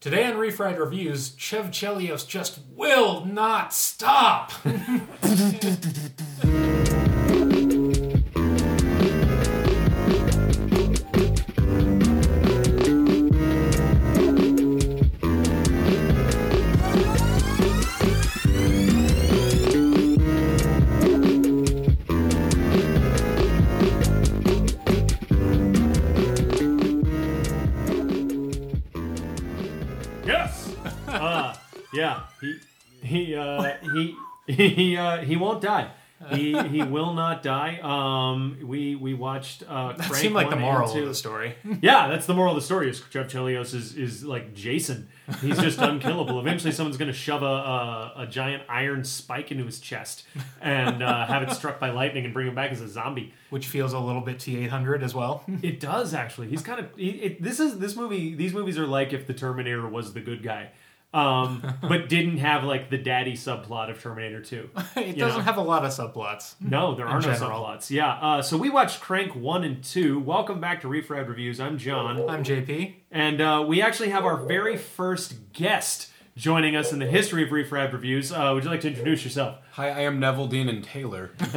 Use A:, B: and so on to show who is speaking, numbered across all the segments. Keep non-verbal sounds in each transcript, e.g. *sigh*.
A: Today on Refried Reviews, Chev Chelios just will not stop. *laughs*
B: uh, he he uh, he won't die. He he *laughs* will not die. Um, we we watched. Uh,
A: That
B: Crank
A: seemed like the moral of the story. *laughs*
B: Yeah, that's the moral of the story. Is Chev Chelios is is like Jason. He's just *laughs* unkillable. Eventually, someone's going to shove a, a a giant iron spike into his chest and uh, have it struck by lightning and bring him back as a zombie.
A: Which feels a little bit T800 as well.
B: It does actually. He's kind of. He, it, this is this movie. These movies are like if the Terminator was the good guy, um, *laughs* but didn't have like the daddy subplot of Terminator Two. *laughs*
A: It doesn't
B: know?
A: have a lot of subplots.
B: No, there are no
A: general.
B: subplots. Yeah. Uh, so we watched Crank one and two. Welcome back to Refried Reviews. I'm John,
A: I'm JP.
B: and uh, we actually have our very first guest joining us in the history of Refried Reviews. Uh, would you like to introduce yourself?
C: Hi, I am Neveldine and Taylor.
B: Oh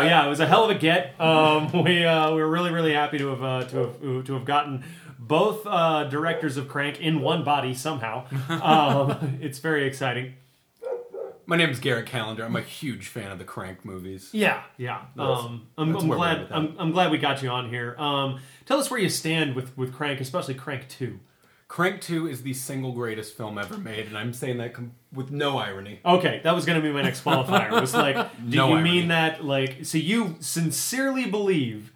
B: *laughs* yeah, it was a hell of a get. Um, we uh, we were really really happy to have uh, to have to have gotten both uh, directors of Crank in one body somehow. Um, *laughs* it's very exciting.
C: My name is Garrett Callender. I'm a huge fan of the Crank movies.
B: Yeah, yeah. Um, I'm, I'm glad.
C: at with that.
B: I'm, I'm glad we got you on here. Um, tell us where you stand with with Crank, especially Crank Two.
C: Crank 2 is the single greatest film ever made, and I'm saying that com- with no irony.
B: Okay, that was going to be my next qualifier. It was like, *laughs* do
C: No
B: you
C: irony.
B: mean that like? So you sincerely believe,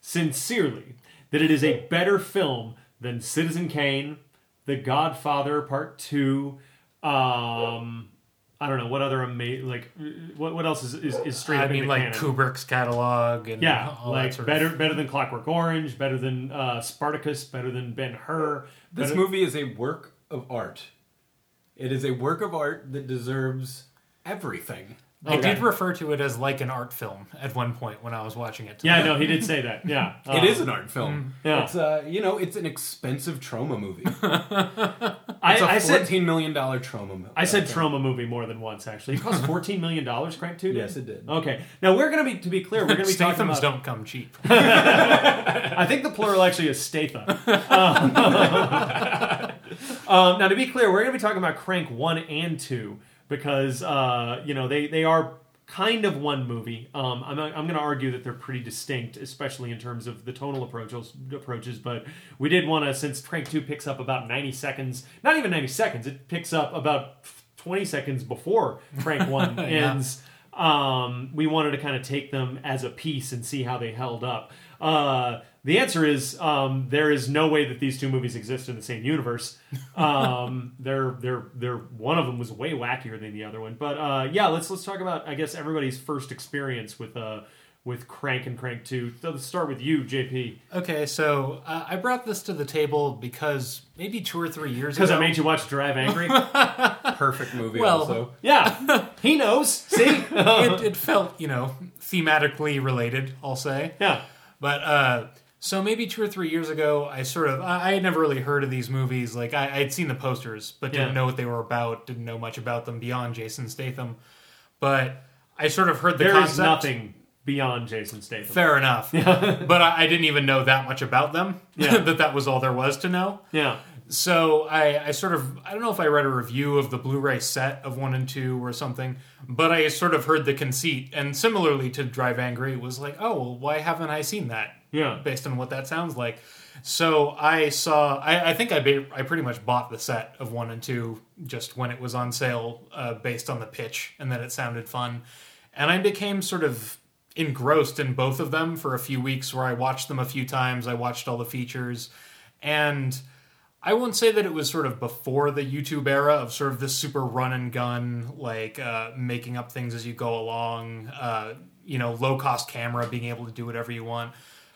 B: sincerely, that it is a better film than Citizen Kane, The Godfather Part Two. Um, I don't know what other amazing like what what else is is, is straight
A: I
B: up
A: mean,
B: into
A: like
B: canon?
A: Kubrick's catalog and
B: Yeah,
A: all that
B: like
A: sort
B: better
A: of.
B: better than Clockwork Orange, better than uh, Spartacus, better than Ben Hur.
C: This
B: better-
C: movie is a work of art. It is a work of art that deserves everything.
A: I
B: Okay.
A: did refer to it as like an art film at one point when I was watching it.
B: Yeah, no, he did say that. Yeah, *laughs*
C: It is an art film.
B: yeah.
C: It's uh, you know, it's an expensive trauma movie. *laughs* It's
B: I,
C: a
B: I said
C: fourteen million dollar trauma movie.
B: I said trauma movie more than once. Actually, it cost fourteen million dollars. Crank two.
C: Yes, it did.
B: Okay, now we're gonna be to be clear. We're gonna be talking about.
A: Statham's
B: about.
A: don't come cheap. *laughs*
B: I think the plural actually is Statham. um, um, now, to be clear, we're going to be talking about Crank one and two because uh, you know they they are kind of one movie. Um, I'm I'm going to argue that they're pretty distinct, especially in terms of the tonal approaches. Approaches, but we did want to since Crank two picks up about 90 seconds, not even 90 seconds. It picks up about 20 seconds before Crank *laughs* one ends um, we wanted to kind of take them as a piece and see how they held up. Uh, the answer is um, there is no way that these two movies exist in the same universe. *laughs* Um, they're they're they're one of them was way wackier than the other one. But uh, yeah, let's let's talk about I guess everybody's first experience with uh, with Crank and Crank Two. So let's start with you, JP,
A: Okay, so uh, I brought this to the table because maybe two or three years ago because.
B: I made you watch Drive Angry. *laughs*
C: Perfect movie.
A: Well-
C: also,
B: yeah, *laughs* he knows. See,
A: it, it felt, you know, thematically related, I'll say.
B: yeah.
A: But uh, so maybe two or three years ago, I sort of I, had never really heard of these movies. Like I, I'd seen the posters, but didn't
B: Yeah.
A: know what they were about. Didn't know much about them beyond Jason Statham. But I sort of heard the
B: There
A: concept.
B: is nothing beyond Jason Statham.
A: Fair enough. *laughs* but I, I didn't even know that much about them.
B: Yeah. *laughs*
A: that that was all there was to know.
B: Yeah.
A: So I, I sort of I don't know if I read a review of the Blu-ray set of one and two or something, but I sort of heard the conceit, and similarly to Drive Angry, it was like, oh, well, why haven't I seen that?
B: Yeah.
A: based on what that sounds like. So I saw. I, I think I ba- I pretty much bought the set of one and two just when it was on sale, uh, based on the pitch, and that it sounded fun, and I became sort of engrossed in both of them for a few weeks, where I watched them a few times. I watched all the features, and I won't say that it was sort of before the YouTube era of sort of this super run and gun, like uh, making up things as you go along, uh, you know, low cost camera, being able to do whatever you want.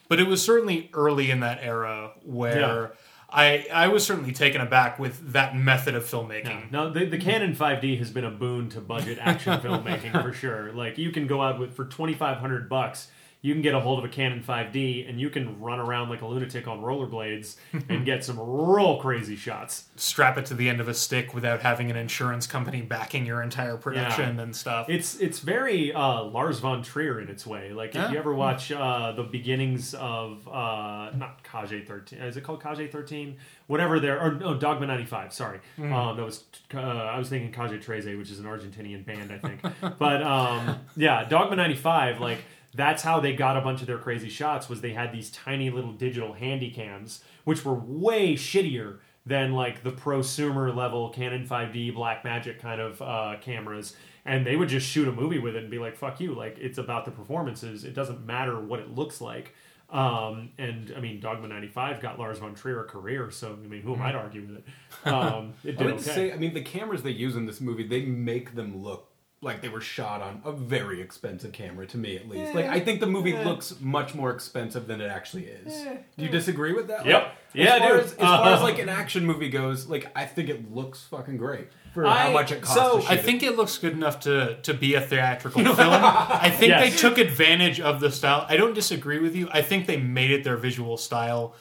A: But it was certainly early in that era where
B: Yeah.
A: I I was certainly taken aback with that method of filmmaking.
B: No, the, the Canon 5D has been a boon to budget action *laughs* filmmaking for sure. Like you can go out with for 2500 bucks, you can get a hold of a Canon 5D and you can run around like a lunatic on rollerblades *laughs* and get some real crazy shots.
A: Strap it to the end of a stick without having an insurance company backing your entire production and stuff.
B: It's it's very uh, Lars von Trier in its way. Like if
A: Yeah.
B: you ever watch uh, the beginnings of uh, not Kage thirteen, is it called Kage thirteen? Whatever there or no Dogma ninety five. Sorry,
A: Mm.
B: um, that was uh, I was thinking Kage Treze, which is an Argentinian band, I think. *laughs* but um, yeah, Dogma ninety five. Like that's how they got a bunch of their crazy shots. Was they had these tiny little digital handy cams, which were way shittier than like the prosumer level Canon 5D Black Magic kind of uh, cameras. And they would just shoot a movie with it and be like, "Fuck you!" Like it's about the performances. It doesn't matter what it looks like. Um, and I mean, Dogma '95 got Lars von Trier a career, so I mean, who am I to argue with it? *laughs* Um, it
C: I would
B: okay.
C: say, I mean, the cameras they use in this movie, they make them look like they were shot on a very expensive camera, to me at least. Like, I think the movie looks much more expensive than it actually is. Do you disagree with that?
B: Yep.
C: Like,
B: Yeah,
C: as far
B: dude.
C: as, as far as *laughs* like an action movie goes, like I think it looks fucking great for
B: I-
C: how much it costs.
B: so,
C: to shoot
A: I
C: it.
A: think it looks good enough to to be a theatrical *laughs* film. I think
B: Yes.
A: they took advantage of the style. I don't disagree with you. I think they made it their visual style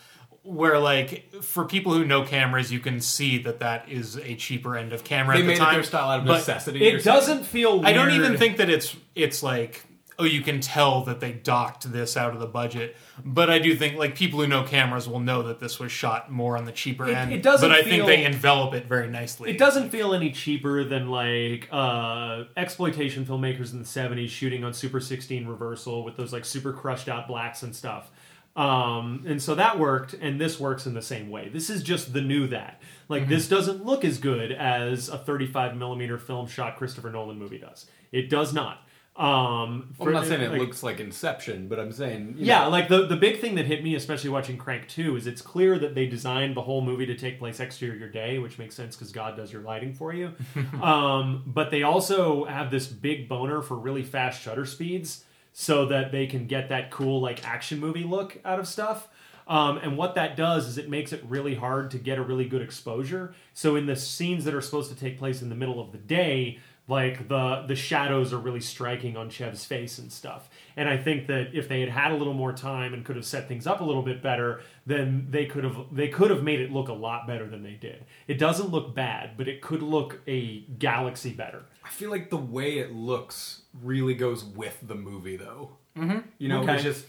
A: where like for people who know cameras you can see that that is a cheaper end of camera
C: they
A: at
C: made
A: the time
C: it their style out of
A: but
C: necessity.
B: it doesn't feel. Weird.
A: I don't even think that it's it's like oh you can tell that they docked this out of the budget but I do think like people who know cameras will know that this was shot more on the cheaper
B: It-
A: end
B: it doesn't
A: but I
B: feel-
A: think they envelop it very nicely
B: It doesn't feel any cheaper than like uh, exploitation filmmakers in the '70s shooting on Super 16 reversal with those like super crushed out blacks and stuff. Um, and so that worked, and this works in the same way. This is just the new that. Like this doesn't look as good as a 35 millimeter film shot Christopher Nolan movie does. It does not. Um,
C: Well, I'm not saying it
B: like-
C: looks like Inception, but I'm saying you
B: yeah,
C: know,
B: like the the big thing that hit me, especially watching Crank Two, is it's clear that they designed the whole movie to take place exterior day, which makes sense because God does your lighting for you. *laughs* um, but they also have this big boner for really fast shutter speeds, so that they can get that cool like action movie look out of stuff. Um, and what that does is it makes it really hard to get a really good exposure. So in the scenes that are supposed to take place in the middle of the day, like the the shadows are really striking on Chev's face and stuff. And I think that if they had had a little more time and could have set things up a little bit better, then they could have they could have made it look a lot better than they did. It doesn't look bad, but it could look a galaxy better.
C: I feel like the way it looks really goes with the movie, though. Mm-hmm. You know,
B: Okay.
C: it's just.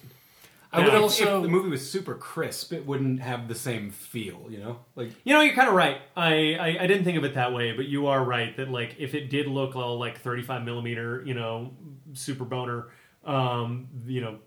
A: I would also-
C: if the movie was super crisp, it wouldn't have the same feel. You know, like
B: You know, you're kind of right. I, I I didn't think of it that way, but you are right that like if it did look all like 35 millimeter, you know, super boner, um, you know,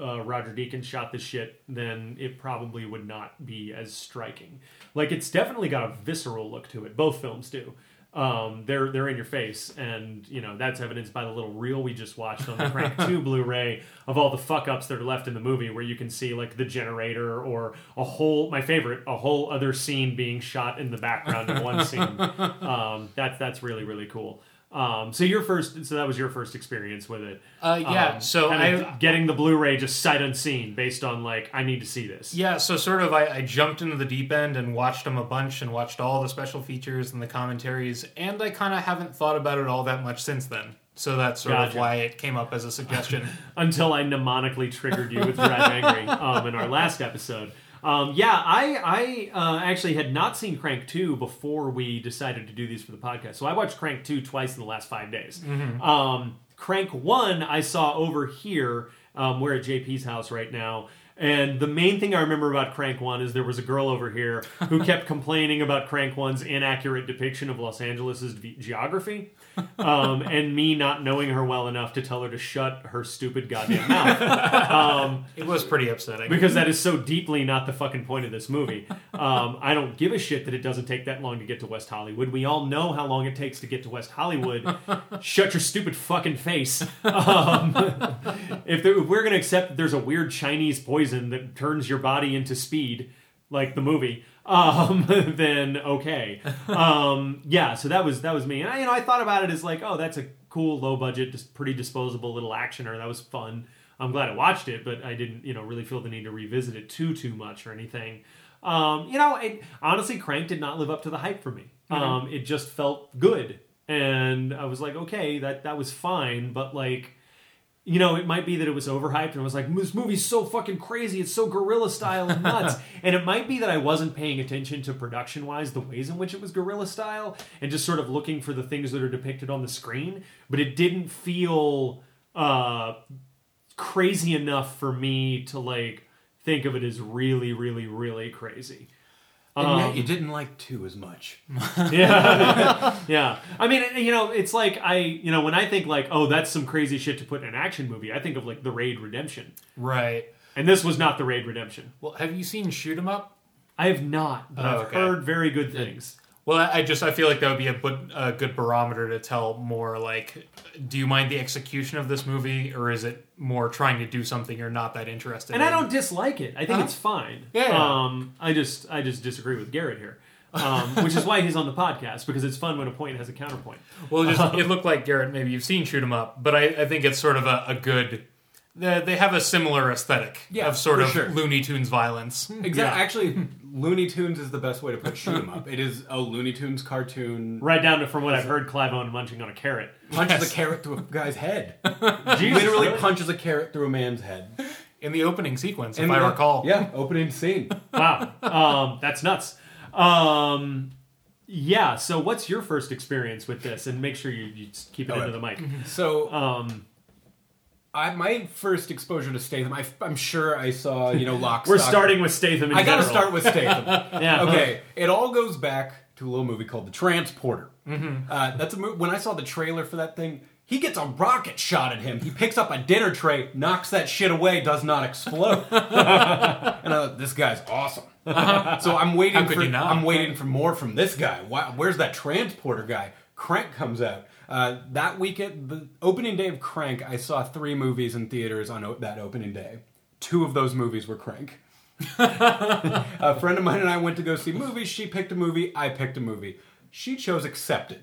B: uh, Roger Deakins shot this shit, then it probably would not be as striking. Like it's definitely got a visceral look to it. Both films do. Um, they're they're in your face, and you know that's evidenced by the little reel we just watched on the Crank *laughs* Two Blu-ray of all the fuck ups that are left in the movie, where you can see like the generator or a whole my favorite a whole other scene being shot in the background in one scene. *laughs* Um, that's that's really really cool. Um, so your first, so that was your first experience with it.
A: Uh, yeah,
B: Um,
A: so I-
B: getting the Blu-ray just sight unseen based on like I need to see this.
A: Yeah, so sort of I, I jumped into the deep end and watched them a bunch and watched all the special features and the commentaries, and I kind of haven't thought about it all that much since then. So that's sort of why it came up as a suggestion. *laughs*
B: until I mnemonically triggered you with Drive Angry um, in our last episode. Um, yeah, I I uh, actually had not seen Crank two before we decided to do these for the podcast. So I watched Crank two twice in the last five days. Um, Crank one I saw over here. Um, we're at JP's house right now. And the main thing I remember about Crank 1 is there was a girl over here who *laughs* kept complaining about Crank 1's inaccurate depiction of Los Angeles' v- geography, *laughs* um, and me not knowing her well enough to tell her to shut her stupid goddamn mouth. *laughs* Um,
A: it was pretty upsetting.
B: because that is so deeply not the fucking point of this movie. Um, I don't give a shit that it doesn't take that long to get to West Hollywood. We all know how long it takes to get to West Hollywood. Shut your stupid fucking face. Um, if, there, if we're going to accept that there's a weird Chinese poison that turns your body into speed, like the movie, um, *laughs* then okay. *laughs* Um, yeah, so that was that was me. And I, you know, I thought about it as like, oh, that's a cool, low budget, just pretty disposable little actioner. That was fun. I'm glad I watched it, but I didn't, you know, really feel the need to revisit it too too much or anything. Um, you know, it, honestly, Crank did not live up to the hype for me. Um, it just felt good, and I was like, okay, that that was fine, but like you know, it might be that it was overhyped and it was like, this movie's so fucking crazy. It's so guerrilla style and nuts. *laughs* and it might be that I wasn't paying attention to production wise the ways in which it was guerrilla style and just sort of looking for the things that are depicted on the screen. But it didn't feel uh, crazy enough for me to like think of it as really, really, really crazy.
C: And
B: Um,
C: yet you didn't like two as much.
B: yeah *laughs* *laughs* yeah i mean you know it's like i you know when i think like oh that's some crazy shit to put in an action movie i think of like the raid redemption
A: Right.
B: and this was not the raid redemption
A: Well, have you seen Shoot 'Em Up?
B: i have not but
A: Oh,
B: i've
A: okay.
B: heard very good things
A: Well, I just I feel like that would be a, bu- a good barometer to tell more like, do you mind the execution of this movie, or is it more trying to do something you're not that interested
B: and
A: in?
B: i don't dislike it i think
A: Uh-huh.
B: it's fine
A: Yeah.
B: um i just i just disagree with garrett here um, which is why he's on the podcast because it's fun when a point has a counterpoint
A: Well, it, just, it looked like Garrett. Maybe you've seen Shoot 'Em Up, but I, I think it's sort of a, a good. They, they have a similar aesthetic
C: Yeah,
A: of sort of
C: sure.
A: Looney Tunes violence.
C: Exactly. Actually, Looney Tunes is the best way to put shoot 'em up. It is a Looney Tunes cartoon.
B: right down to from what i've heard clive owen munching on a carrot
C: Punches
A: Yes.
C: a carrot through a guy's head. *laughs*
B: Jesus,
C: Literally
B: really?
C: punches a carrot through a man's head.
A: in the opening sequence, if
C: And
A: I recall.
C: Yeah, opening scene.
B: wow um, that's nuts um, yeah so what's your first experience with this and make sure you, you keep it
C: Okay.
B: into the mic
C: So
B: um,
C: I, my first exposure to Statham, I, am sure I saw, you know, Lock.
B: we're
C: Stock-
B: starting with statham in
C: I gotta start with Statham. *laughs*
B: yeah
C: okay, it all goes back to a little movie called The Transporter. Uh, that's a movie. When I saw the trailer for that thing, he gets a rocket shot at him. He picks up a dinner tray, knocks that shit away, does not explode. *laughs* and I thought, this guy's awesome. so I'm waiting
A: How could
C: for
A: you not?
C: I'm waiting for more from this guy. Why, where's that Transporter guy? Crank comes out. Uh, that weekend, the opening day of Crank, I saw three movies in theaters on o- that opening day. Two of those movies were Crank. *laughs* A friend of mine and I went to go see movies. She picked a movie. I picked a movie. She chose Accepted,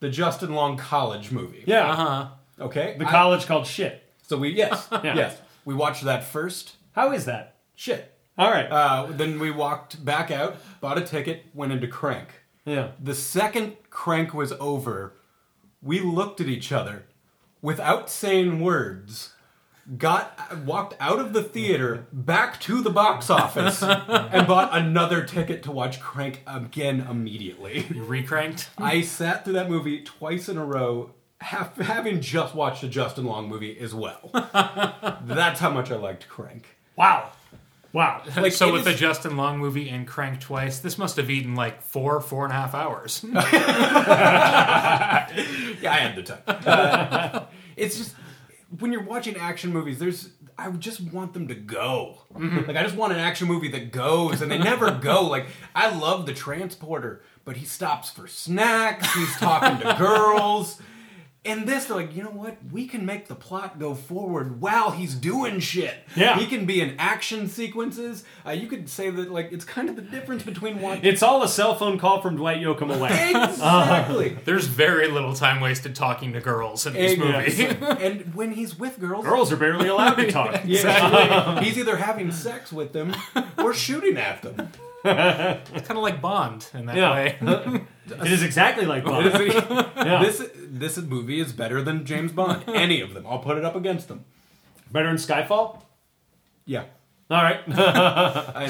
C: the Justin Long college movie.
B: yeah
A: Uh huh.
C: Okay.
B: the
C: I-
B: college called shit
C: so we yes *laughs*
B: Yeah.
C: yes we watched that first.
B: how is that
C: Shit.
B: all right
C: Uh, then we walked back out, bought a ticket, went into Crank.
B: yeah
C: The second Crank was over, we looked at each other without saying words. Got walked out of the theater back to the box office *laughs* and bought another ticket to watch Crank again immediately.
A: You recranked.
C: I sat through that movie twice in a row, half, having just watched a Justin Long movie as well. *laughs* That's how much I liked Crank.
B: wow wow *laughs*
C: Like,
A: so with
C: is-
A: the Justin Long movie and Crank twice, this must have eaten like four, four and a half hours. *laughs* *laughs*
C: Yeah, I had the time. Uh, it's just when you're watching action movies, there's I just want them to go. Like I just want an action movie that goes, and they never go. Like I love the transporter, but he stops for snacks. He's talking to girls. In this, they're like, you know what? We can make the plot go forward while he's doing shit.
B: Yeah.
C: he can be in action sequences. Uh, you could say that, like, it's kind of the difference between watching.
B: it's all a cell phone call from dwight yoakam away *laughs*
C: Exactly.
A: There's very little time wasted talking to girls in this movie. *laughs*
C: and when he's with girls,
B: girls are barely allowed to *laughs* talk
C: Exactly. He's either having sex with them or shooting at them.
A: it's kind of like Bond in that
B: Yeah.
A: way.
B: It is exactly like Bond. *laughs* Yeah.
C: This *laughs* this movie is better than James Bond. Any of them. I'll put it up against them.
B: better than skyfall
C: Yeah.
B: all right *laughs*
C: And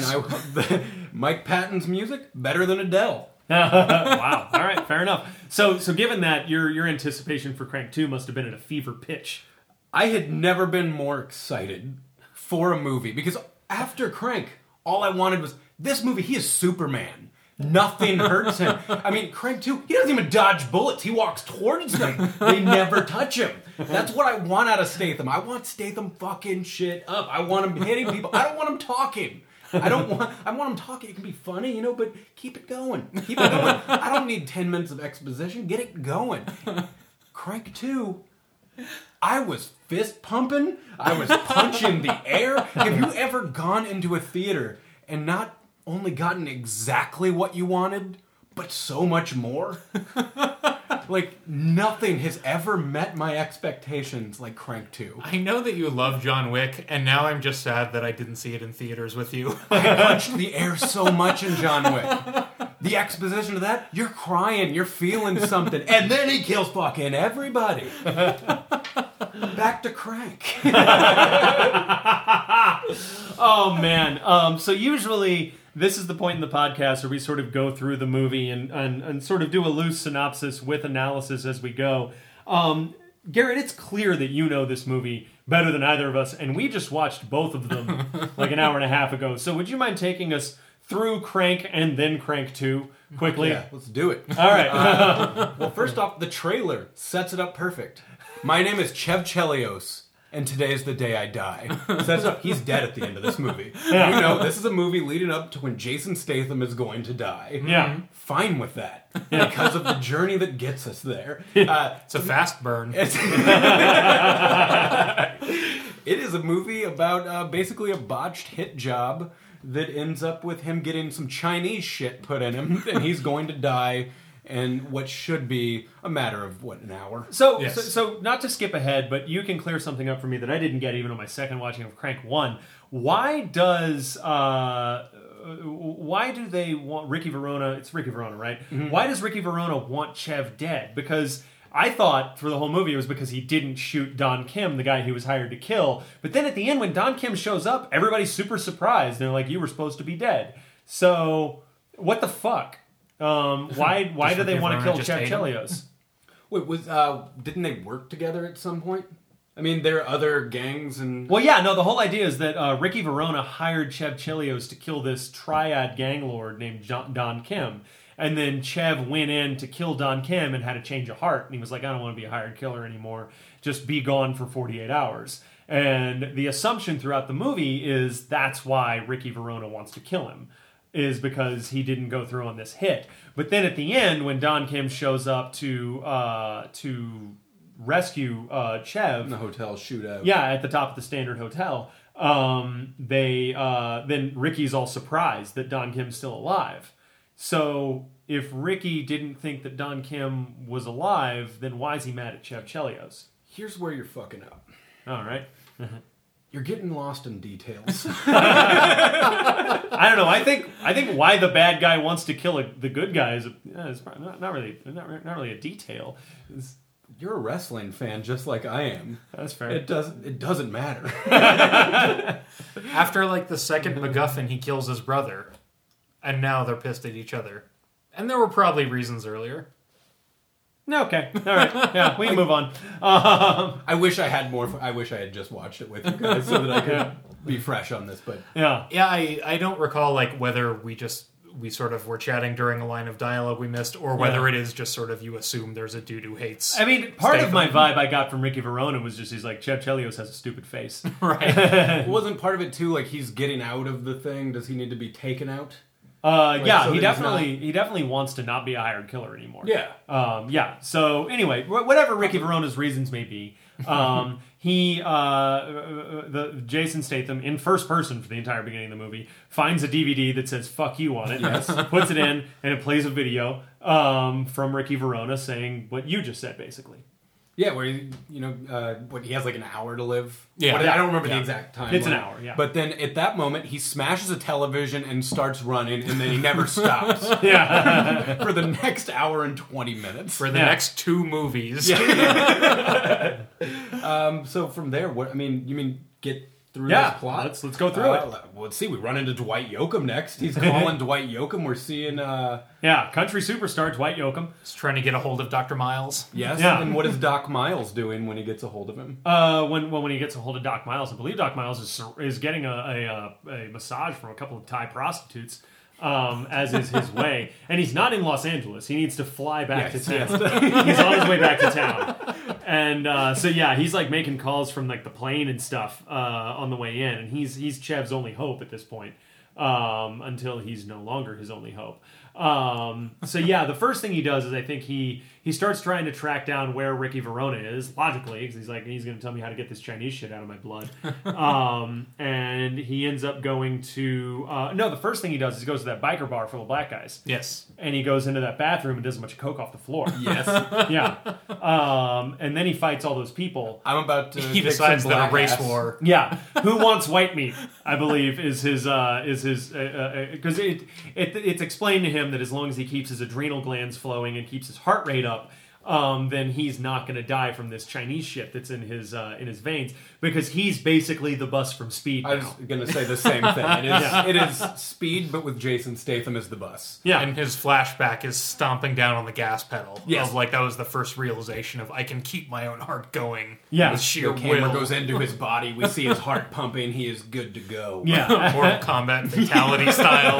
C: I Mike Patton's music better than Adele.
B: wow. All right. Fair enough. So, so given that your your anticipation for Crank Two must have been at a fever pitch.
C: I had never been more excited for a movie because after Crank, all I wanted was this movie. He is Superman. Nothing hurts him. I mean, Crank 2, he doesn't even dodge bullets. He walks towards them. They never touch him. That's what I want out of Statham. I want Statham fucking shit up. I want him hitting people. I don't want him talking. I don't want I want him talking. It can be funny, you know, but keep it going. Keep it going. I don't need 10 minutes of exposition. Get it going. Crank 2 I was fist pumping. I was punching the air. Have you ever gone into a theater and not only gotten exactly what you wanted, but so much more? *laughs* like, nothing has ever met my expectations like Crank 2.
A: I know that you love John Wick, and now I'm just sad that I didn't see it in theaters with you. *laughs*
C: I punched the air *laughs* so much in John Wick. The exposition of that, you're crying, you're feeling something, and then he kills fucking everybody. Back to Crank.
B: oh man. Um, so usually this is the point in the podcast where we sort of go through the movie and, and, and sort of do a loose synopsis with analysis as we go. Um, Garrett, it's clear that you know this movie better than either of us, and we just watched both of them *laughs* like an hour and a half ago. So would you mind taking us through Crank and then Crank 2 quickly?
C: Yeah, let's do it.
B: All right. *laughs* *laughs*
C: Well, first off, the trailer sets it up perfect. My name is Chev Chelios, and today is the day I die. *laughs* Sets up. He's dead at the end of this movie. *laughs* You know, this is a movie leading up to when Jason Statham is going to die.
B: yeah.
C: Fine with that because of the journey that gets us there. *laughs* Uh,
A: It's a fast burn.
C: It's it is a movie about uh, basically a botched hit job that ends up with him getting some Chinese shit put in him, and he's going to die in what should be a matter of what an hour.
B: So,
A: Yes.
B: so, so not to skip ahead, but you can clear something up for me that I didn't get even on my second watching of Crank One. Why does uh, why do they want Ricky Verona? It's Ricky Verona, right? Why does Ricky Verona want Chev dead? Because I thought for the whole movie it was because he didn't shoot Don Kim, the guy he was hired to kill. But then at the end, when Don Kim shows up, everybody's super surprised. They're like, "You were supposed to be dead." So what the fuck? Um, *laughs* why why do they want to kill
A: just
B: Chev
A: hate?
B: Chelios?
C: Wait, was uh, didn't they work together at some point? I mean, there are other gangs and
B: Well, yeah, no. The whole idea is that uh, Ricky Verona hired Chev Chelios to kill this triad gang lord named John, Don Kim, and then Chev went in to kill Don Kim and had a change of heart, and he was like, "I don't want to be a hired killer anymore. Just be gone for 48 hours." And the assumption throughout the movie is that's why Ricky Verona wants to kill him, is because he didn't go through on this hit. But then at the end, when Don Kim shows up to uh, to rescue uh, Chev,
C: the hotel shootout.
B: yeah, at the top of the Standard Hotel. Um, they uh, then Ricky's all surprised that Don Kim's still alive. So if Ricky didn't think that Don Kim was alive, then why is he mad at Chev Chelios?
C: Here's where you're fucking up.
B: All right. *laughs*
C: You're getting lost in details. *laughs*
B: I don't know. I think I think why the bad guy wants to kill a, the good guy is, is not, not really not, not really a detail. It's-
C: you're a wrestling fan just like I am.
B: that's fair.
C: It doesn't. It doesn't matter. *laughs*
A: After like the second MacGuffin, he kills his brother, and now they're pissed at each other. And there were probably reasons earlier.
B: No, okay. All right. Yeah, we can move on. Um,
C: I wish I had more. I wish I had just watched it with you guys so that I could be fresh on this. But
B: yeah.
A: Yeah, I, I don't recall like whether we just we sort of were chatting during a line of dialogue we missed, or whether
B: Yeah.
A: it is just sort of you assume there's a dude who hates.
B: I mean, part of my vibe I got from Ricky Verona was just he's like, Chev Chelios has a stupid face. *laughs*
A: right. *laughs*
C: wasn't part of it too like he's getting out of the thing? Does he need to be taken out?
B: Uh, yeah,
C: so
B: he definitely he definitely wants to not be a hired killer anymore.
C: Yeah.
B: Um, yeah. So anyway, whatever Ricky Verona's reasons may be, um, *laughs* he uh, the Jason Statham in first person for the entire beginning of the movie finds a DVD that says "fuck you" on it. Yes. *laughs* puts it in, and it plays a video um, from Ricky Verona saying what you just said, basically.
C: Yeah, where he, you know, uh, what he has like an hour to live.
A: Yeah.
C: What- I don't remember
A: Yeah.
C: the exact time.
B: It's an hour, yeah.
C: But then at that moment, he smashes a television and starts running, and then he never stops *laughs*
B: Yeah. *laughs*
C: for the next hour and twenty minutes.
A: For the
B: Yeah.
A: next two movies. *laughs*
C: Um, so from there, what I mean, you mean get through
B: Yeah,
C: this plot?
B: let's- let's go through it.
C: Let's see. We run into Dwight Yoakam next. He's *laughs* calling Dwight Yoakam. We're seeing, uh,
B: yeah. Country superstar Dwight Yoakam.
A: He's trying to get a hold of Dr. Miles.
C: yes.
B: Yeah.
C: And what is Doc Miles doing when he gets a hold of him?
B: Uh, when well, when he gets a hold of Doc Miles, I believe Doc Miles is is getting a a, uh, a massage from a couple of Thai prostitutes, um, as is his way. And he's not in Los Angeles. He needs to fly back
C: Yes,
B: to town. *laughs* he's on his way back to town. And uh, so yeah, he's like making calls from like the plane and stuff uh, on the way in, and he's he's Chev's only hope at this point um, until he's no longer his only hope. Um, so yeah, the first thing he does is I think he he starts trying to track down where Ricky Verona is logically because he's like he's going to tell me how to get this Chinese shit out of my blood. *laughs* um, and he ends up going to uh, no. The first thing he does is he goes to that biker bar full of black guys,
A: Yes.
B: and he goes into that bathroom and does a bunch of coke off the floor.
C: Yes. *laughs*
B: yeah, um, and then he fights all those people.
C: I'm about to.
A: He decides that a race
C: ass.
A: war. *laughs*
B: Yeah, who wants white meat? I believe is his uh, is his because it, it it's explained to him that as long as he keeps his adrenal glands flowing and keeps his heart rate up, up um, then he's not going to die from this Chinese shit that's in his uh, in his veins because he's basically the bus from Speed.
C: I was
B: now.
C: going to say the same thing. It is, *laughs* it is speed, but with Jason Statham as the bus.
B: yeah,
A: And his flashback is stomping down on the gas pedal.
C: Yes.
A: Of like that was the first realization of I can keep my own heart going.
B: Yeah.
A: With sheer
C: The camera
A: will.
C: goes into his body. We see his heart *laughs* pumping. He is good to go.
B: yeah. *laughs*
A: Mortal Kombat fatality style.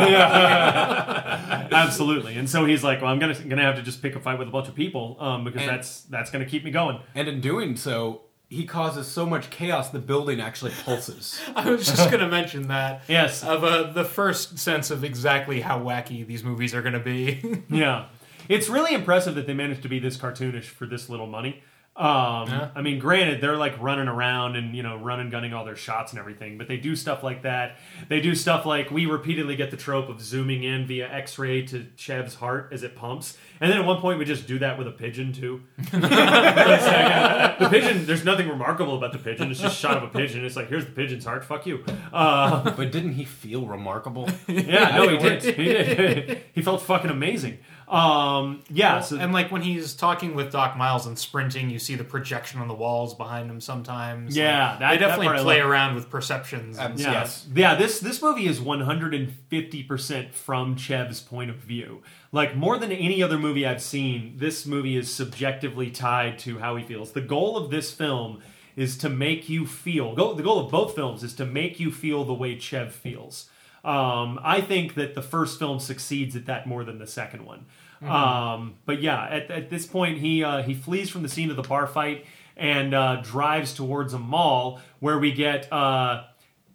B: Absolutely, and so he's like, "Well, I'm gonna gonna have to just pick a fight with a bunch of people um, because
C: And-
B: that's that's gonna keep me going."
C: And in doing so, he causes so much chaos the building actually pulses. *laughs*
A: I was just going to mention that.
B: Yes.
A: Of uh, the first sense of exactly how wacky these movies are going to be. *laughs*
B: Yeah, it's really impressive that they managed to be this cartoonish for this little money. Um,
A: Yeah.
B: I mean, granted, they're like running around and you know running, gunning all their shots and everything, but they do stuff like that. They do stuff like we repeatedly get the trope of zooming in via X-ray to Chev's heart as it pumps, and then at one point we just do that with a pigeon too. *laughs* It's like, the pigeon, there's nothing remarkable about the pigeon. It's just a shot of a pigeon. It's like here's the pigeon's heart. Fuck you. Uh,
C: But didn't he feel remarkable? *laughs*
B: yeah, no, he did. He did. *laughs* he felt fucking amazing. Um, yeah, so
A: and like when he's talking with Doc Miles and sprinting, you see the projection on the walls behind him sometimes.
B: Yeah,
A: Like,
B: that-
A: they definitely
B: I
A: play around with perceptions. and.
B: Yeah,
C: Yes.
B: yeah. This this movie is 150 percent from Chev's point of view. Like more than any other movie I've seen, this movie is subjectively tied to how he feels. The goal of this film is to make you feel. Go, the goal of both films is to make you feel the way Chev feels. Um, I think that the first film succeeds at that more than the second one. Um, but yeah, at, at this point, he uh, he flees from the scene of the bar fight and uh, drives towards a mall where we get. Uh,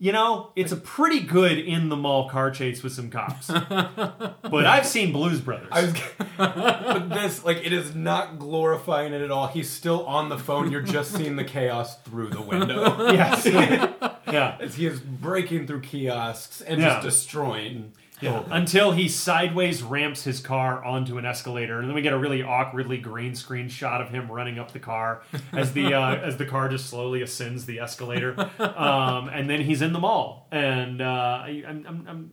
B: you know, it's a pretty good in the mall car chase with some cops. but I've seen Blues Brothers.
C: I was, but this like it is not glorifying it at all. He's still on the phone. You're just seeing the chaos through the window *laughs*
B: yes. yeah.
C: as he is breaking through kiosks and
B: Yeah.
C: just destroying.
B: Yeah. Until he sideways ramps his car onto an escalator, and then we get a really awkwardly green screen shot of him running up the car *laughs* as the uh, as the car just slowly ascends the escalator, um, and then he's in the mall. And uh, I, I'm, I'm, I'm,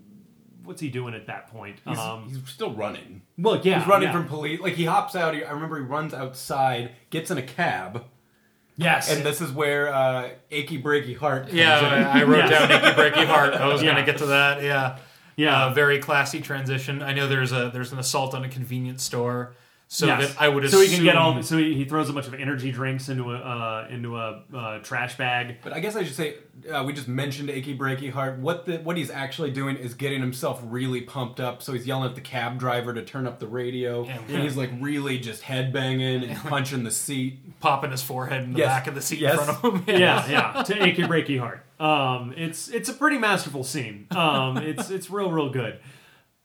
B: what's he doing at that point?
C: He's,
B: Um,
C: he's still running.
B: well, yeah,
C: He's running
B: yeah.
C: from police. Like he hops out. I remember he runs outside, gets in a cab,
B: yes,
C: and this is where uh, achy breaky heart. Comes
A: Yeah,
C: in.
A: I, I wrote
B: Yeah.
A: down Nicky Breaky Heart. I was *laughs*
B: Yeah.
A: going to get to that. Yeah,
B: yeah.
A: uh, very classy transition. I know there's a there's an assault on a convenience store, so
B: Yes.
A: that I would
B: so he can get all. So he, he throws a bunch of energy drinks into a uh, into a uh, trash bag.
C: But I guess I should say uh, we just mentioned achy breaky heart. What the what he's actually doing is getting himself really pumped up. So he's yelling at the cab driver to turn up the radio,
A: Yeah.
C: and he's like really just headbanging and *laughs* punching the seat.
A: popping his forehead in the
C: Yes.
A: back of the seat
C: Yes.
A: in front of him.
B: Yeah, *laughs* yeah. To achy breaky heart. Um, it's it's a pretty masterful scene. Um, *laughs* it's it's real real good.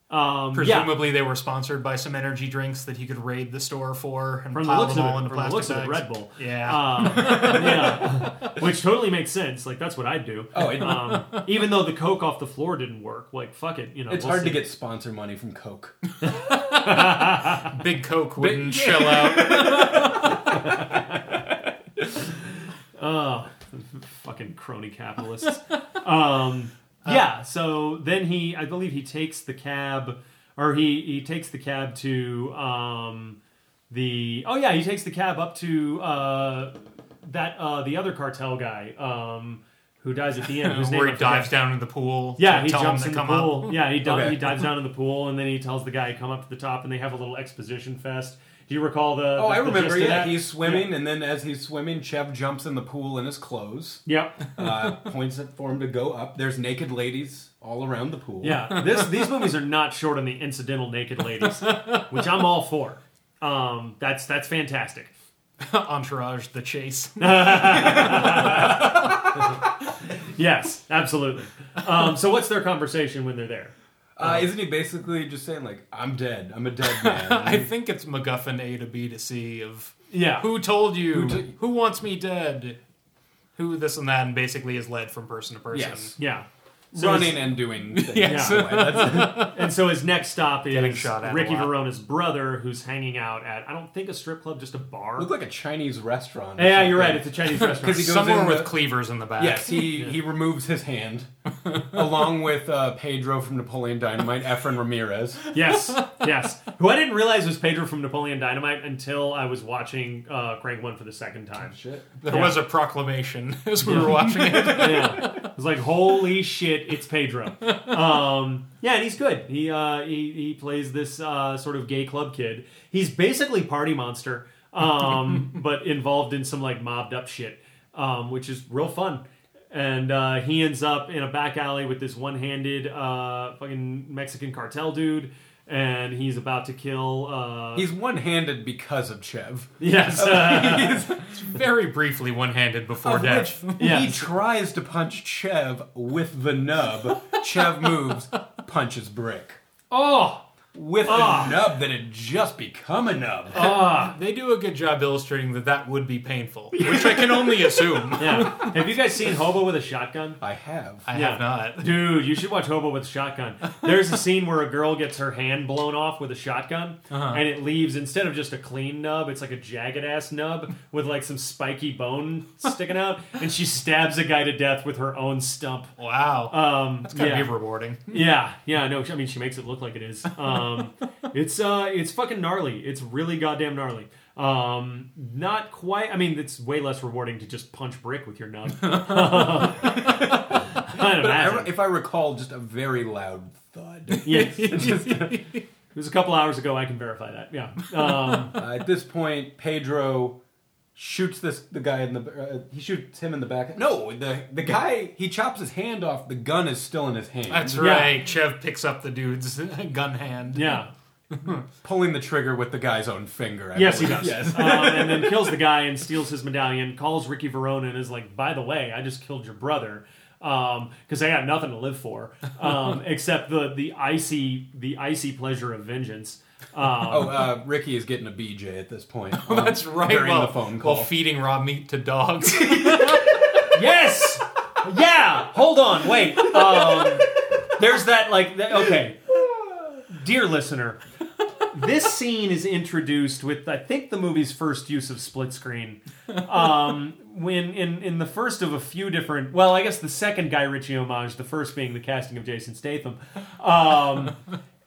B: Um, yeah.
A: Presumably, they were sponsored by some energy drinks that he could raid the store for and
B: From the
A: pile
B: looks
A: them
B: of
A: all
B: it,
A: into
B: from the
A: plastic
B: looks of it,
A: bags.
B: Red Bull.
A: Yeah,
B: Um, *laughs* yeah, which totally makes sense. Like that's what I'd do.
C: Oh, it-
B: um, even though the Coke off the floor didn't work, like fuck it, you know.
C: It's
B: we'll
C: hard to get sponsor money from Coke. *laughs*
A: Big Coke wouldn't chill out.
B: Oh, *laughs* fucking crony capitalists. *laughs* um, yeah. So then he, I believe, he takes the cab, or he he takes the cab to um, the. Oh yeah, he takes the cab up to uh, that uh, the other cartel guy um, who dies at the end. Whose *laughs* name
A: Where
B: I
A: he
B: forget.
A: dives down in the pool.
B: Yeah, he jumps in the pool.
A: up.
B: Yeah, he, dives,
C: Okay.
B: he dives down in the pool, and then he tells the guy to come up to the top, and they have a little exposition fest. Do you recall the?
C: Oh,
B: the-
C: I
B: the
C: remember.
B: gist
C: Yeah, he's swimming, and then as he's swimming, Chev jumps in the pool in his clothes.
B: Yep.
C: Uh, *laughs* points it for him to go up. There's naked ladies all around the pool.
B: Yeah, this these movies are not short on the incidental naked ladies, which I'm all for. Um, that's that's fantastic. *laughs*
A: Entourage, the chase. *laughs*
B: Yes, absolutely. Um, so what's their conversation when they're there?
C: Uh, isn't he basically just saying like, "I'm dead. I'm a dead *laughs* man."
A: I think it's MacGuffin A to B to C of
B: Yeah,
A: who told you,
C: Who
A: who, wants me dead, who this and that, and basically is led from person to person.
C: Yes.
B: yeah. So
C: running
B: his-
C: and doing things. *laughs*
A: Yes.
C: Yeah. *laughs* That's-
B: and so his next stop
A: Getting
B: is
A: shot at
B: Ricky. Verona's brother, who's hanging out at I don't think a strip club, just a bar.
C: looked like a Chinese restaurant. or
B: yeah, you're right. It's a Chinese restaurant. *laughs*
C: 'Cause he goes
A: Somewhere
C: in
A: with
C: the-
A: cleavers in the back.
C: Yes, he, he removes his hand, along with uh, Pedro from Napoleon Dynamite, Efren Ramirez.
B: yes, yes. Who I didn't realize was Pedro from Napoleon Dynamite until I was watching uh, Crank One for the second time.
C: Shit.
A: There
B: Yeah.
A: was a proclamation as we were watching it.
B: yeah, it was like holy shit, it's Pedro. Um, yeah, and he's good. He uh, he he plays this uh, sort of gay club kid. He's basically Party Monster, um, *laughs* but involved in some like mobbed up shit, um, which is real fun. And uh, he ends up in a back alley with this one-handed uh, fucking Mexican cartel dude, and he's about to kill. Uh,
C: He's one-handed because of Chev.
B: yes, *laughs* uh, *laughs*
A: Very briefly one-handed before
C: Of
A: death.
C: which
B: Yes.
C: he tries to punch Chev with the nub. Chev moves, punches Brick.
B: oh,
C: With
B: Ah.
C: a nub that had just become a nub. *laughs*
B: ah. *laughs*
A: They do a good job illustrating that that would be painful, which I can only assume. *laughs*
B: Yeah. Have you guys seen Hobo with a shotgun?
C: I have.
A: I
B: Yeah.
A: have not.
B: Dude, you should watch Hobo with a shotgun. There's a scene where a girl gets her hand blown off with a shotgun,
A: Uh-huh.
B: and it leaves instead of just a clean nub, it's like a jagged ass nub with like some spiky bone sticking out, and she stabs a guy to death with her own stump.
A: Wow.
B: Um,
A: That's gotta
B: yeah.
A: be rewarding.
B: Yeah, yeah, no, I mean she makes it look like it is. Um, it's uh, it's fucking gnarly. It's really goddamn gnarly. Um, not quite. I mean, it's way less rewarding to just punch brick with your nub. *laughs* *laughs* I'd
C: But I, if I recall, just a very loud thud. *laughs*
B: Yes. it was a couple hours ago. I can verify that. Yeah. Um,
C: Uh, at this point, Pedro shoots this the guy in the uh, he shoots him in the back. No, the the guy he chops his hand off. The gun is still in his hand.
A: That's
B: Yeah.
A: right. Chev picks up the dude's *laughs* gun hand.
B: yeah. *laughs*
C: pulling the trigger with the guy's own finger. I
B: Yes, he does.
C: Yes.
B: um, and then *laughs* kills the guy and steals his medallion. Calls Ricky Verona and is like, "By the way, I just killed your brother." Because I got nothing to live for, um, except the the icy the icy pleasure of vengeance. Um,
C: Oh, uh, Ricky is getting a BJ at this point. *laughs* um,
A: That's right.
C: During
A: while,
C: the phone call.
A: while feeding raw meat to dogs. *laughs* *laughs*
B: Yes. Yeah. Hold on. Wait. Um, there's that. Like. That, okay. Dear listener, this scene is introduced with I think the movie's first use of split screen. Um, when in in the first of a few different. Well, I guess the second Guy Ritchie homage. The first being the casting of Jason Statham. Um,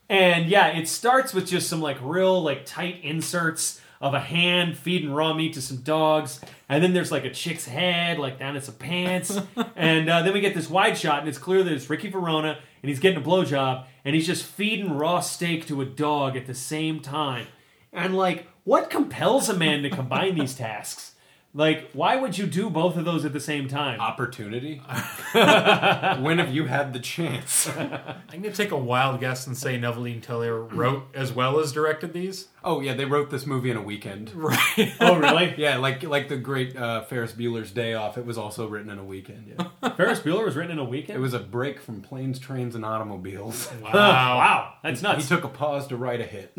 B: and yeah, it starts with just some like real like tight inserts of a hand feeding raw meat to some dogs, and then there's like a chick's head like down in some pants, *laughs* and uh, then we get this wide shot, and it's clear that it's Ricky Verona, and he's getting a blowjob, and he's just feeding raw steak to a dog at the same time, and like, what compels a man to combine these *laughs* tasks? Like, why would you do both of those at the same time?
C: Opportunity. *laughs* when have you had the chance? *laughs*
A: I'm gonna take a wild guess and say Neveldine Taylor wrote as well as directed these.
C: Oh yeah, they wrote this movie in a weekend. *laughs*
A: Right.
B: Oh, really?
C: Yeah, like like the great uh, Ferris Bueller's Day Off. It was also written in a weekend. Yeah,
B: Ferris Bueller was written in a weekend.
C: it was a break from planes, trains, and automobiles.
B: wow, wow, that's nuts.
C: He
B: nuts.
C: took a pause to write a hit.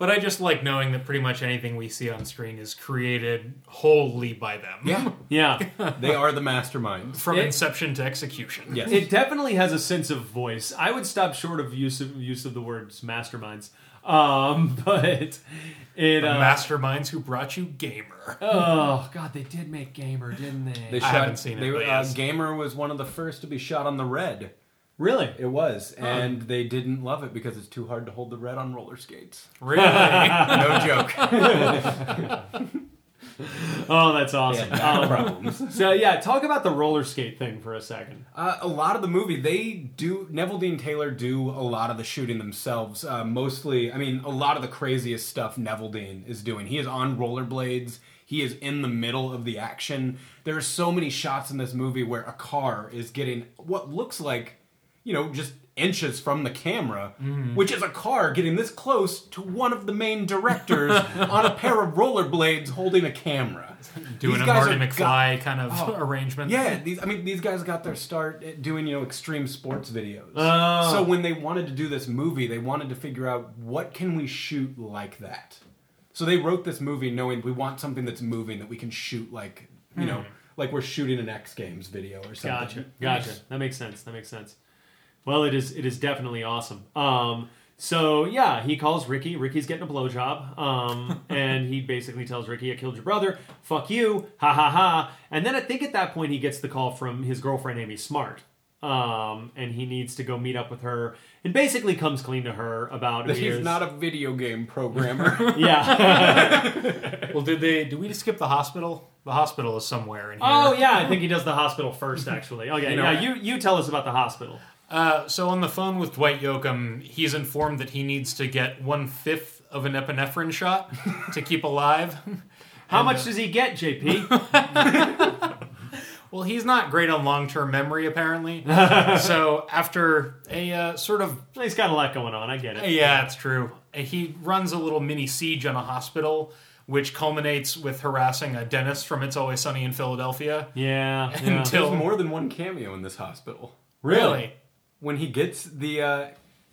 A: But I just like knowing that pretty much anything we see on screen is created wholly by them.
C: Yeah, *laughs*
B: yeah,
C: they are the masterminds.
A: From
B: It-
A: inception to execution.
C: Yes.
B: it definitely has a sense of voice. I would stop short of use of use of the words masterminds, um, *laughs* but it.
A: The
B: Uh,
A: masterminds who brought you Gamer.
B: oh God, they did make Gamer, didn't they?
C: They
A: I haven't seen it,
C: They,
A: but
C: uh,
A: yes.
C: Gamer was one of the first to be shot on the red.
B: Really?
C: It was, and they didn't love it because it's too hard to hold the red on roller skates.
A: Really? *laughs*
C: No joke. *laughs*
B: Oh, that's awesome.
C: Yeah, no
B: Um,
C: problems.
B: so yeah, talk about the roller skate thing for a second.
C: Uh, a lot of the movie, they do. Neveldine Taylor do a lot of the shooting themselves. Uh, mostly, I mean, a lot of the craziest stuff Neveldine is doing. He is on rollerblades. He is in the middle of the action. There are so many shots in this movie where a car is getting what looks like, you know, just inches from the camera, mm-hmm. which is a car getting this close to one of the main directors *laughs* on a pair of rollerblades holding a camera.
A: Doing
C: These
A: a Marty McFly
C: go-
A: kind of
C: Oh.
A: arrangement.
C: Yeah, these I mean these guys got their start doing, you know, extreme sports videos.
B: Oh.
C: So when they wanted to do this movie, they wanted to figure out what can we shoot like that. So they wrote this movie knowing we want something that's moving that we can shoot like, you know, hmm. like we're shooting an X Games video or something.
B: Gotcha. Gotcha. That makes sense. That makes sense. Well, it is. It is definitely awesome. Um, so yeah, he calls Ricky. Ricky's getting a blowjob, um, *laughs* and he basically tells Ricky, "I killed your brother. Fuck you. Ha ha ha." And then I think at that point he gets the call from his girlfriend Amy Smart, um, and he needs to go meet up with her, and basically comes clean to her about
C: That he's not a video game programmer. *laughs*
B: yeah. *laughs*
A: Well, did they? Did we skip the hospital? The hospital is somewhere in here.
B: oh yeah, I think he does the hospital first. Actually. Okay.
C: You know-
B: yeah. You you tell us about the hospital.
A: Uh, so on the phone with Dwight Yoakam, he's informed that he needs to get one fifth of an epinephrine shot to keep alive.
B: How
A: And,
B: much
A: uh,
B: does he get, JP? *laughs*
A: Well, he's not great on long term memory, apparently. *laughs* so after a uh, sort of
B: He's got a lot going on. I get it.
A: yeah, it's true. He runs a little mini siege on a hospital, which culminates with harassing a dentist from It's Always Sunny in Philadelphia.
B: Yeah.
A: And
B: yeah. *laughs*
C: There's more than one cameo in this hospital.
A: Really?
C: When he gets the uh,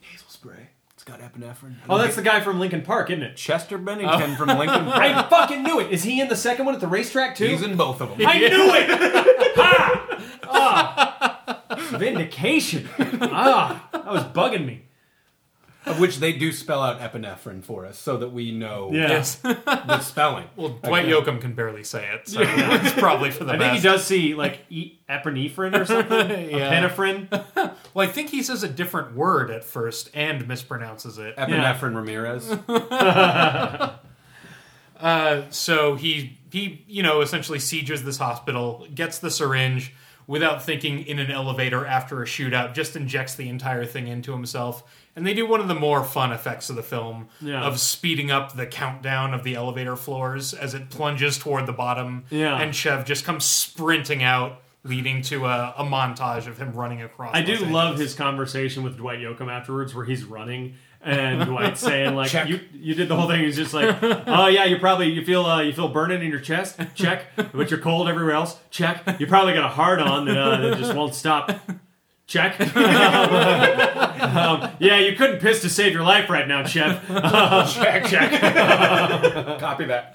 C: nasal spray, it's got epinephrine.
B: Oh, that's the guy from Linkin Park, isn't it?
C: Chester Bennington from Linkin *laughs* Park.
B: I fucking knew it. Is he in the second one at the racetrack too?
C: He's in both of them.
B: I knew it. *laughs* ha! Ah. Vindication. Ah, that was bugging me.
C: Of which they do spell out epinephrine for us so that we know
B: Yeah.
A: Yes. *laughs*
C: the spelling.
A: well, Dwight Yoakam can barely say it, so *laughs* it's probably for the
B: I
A: best.
B: think he does see like e- epinephrine or something. *laughs*
A: Yeah.
B: Epinephrine.
A: Well, I think he says a different word at first and mispronounces it.
C: Epinephrine Ramirez.
A: Uh, so he he you know essentially sieges this hospital, gets the syringe without thinking in an elevator after a shootout, just injects the entire thing into himself. And they do one of the more fun effects of the film
B: Yeah.
A: of speeding up the countdown of the elevator floors as it plunges toward the bottom.
B: Yeah.
A: And Chev just comes sprinting out, leading to a, a montage of him running across.
B: I do
A: Los
B: love
A: Angeles.
B: his conversation with Dwight Yoakam afterwards, where he's running and Dwight's saying like,
C: Check.
B: "You you did the whole thing." He's just like, "Oh yeah, you probably you feel uh, you feel burning in your chest. Check, but you're cold everywhere else. Check. You probably got a hard on that, uh, that just won't stop. Check. *laughs* um, yeah, you couldn't piss to save your life right now, Chev. *laughs* check, check. *laughs*
C: Copy that.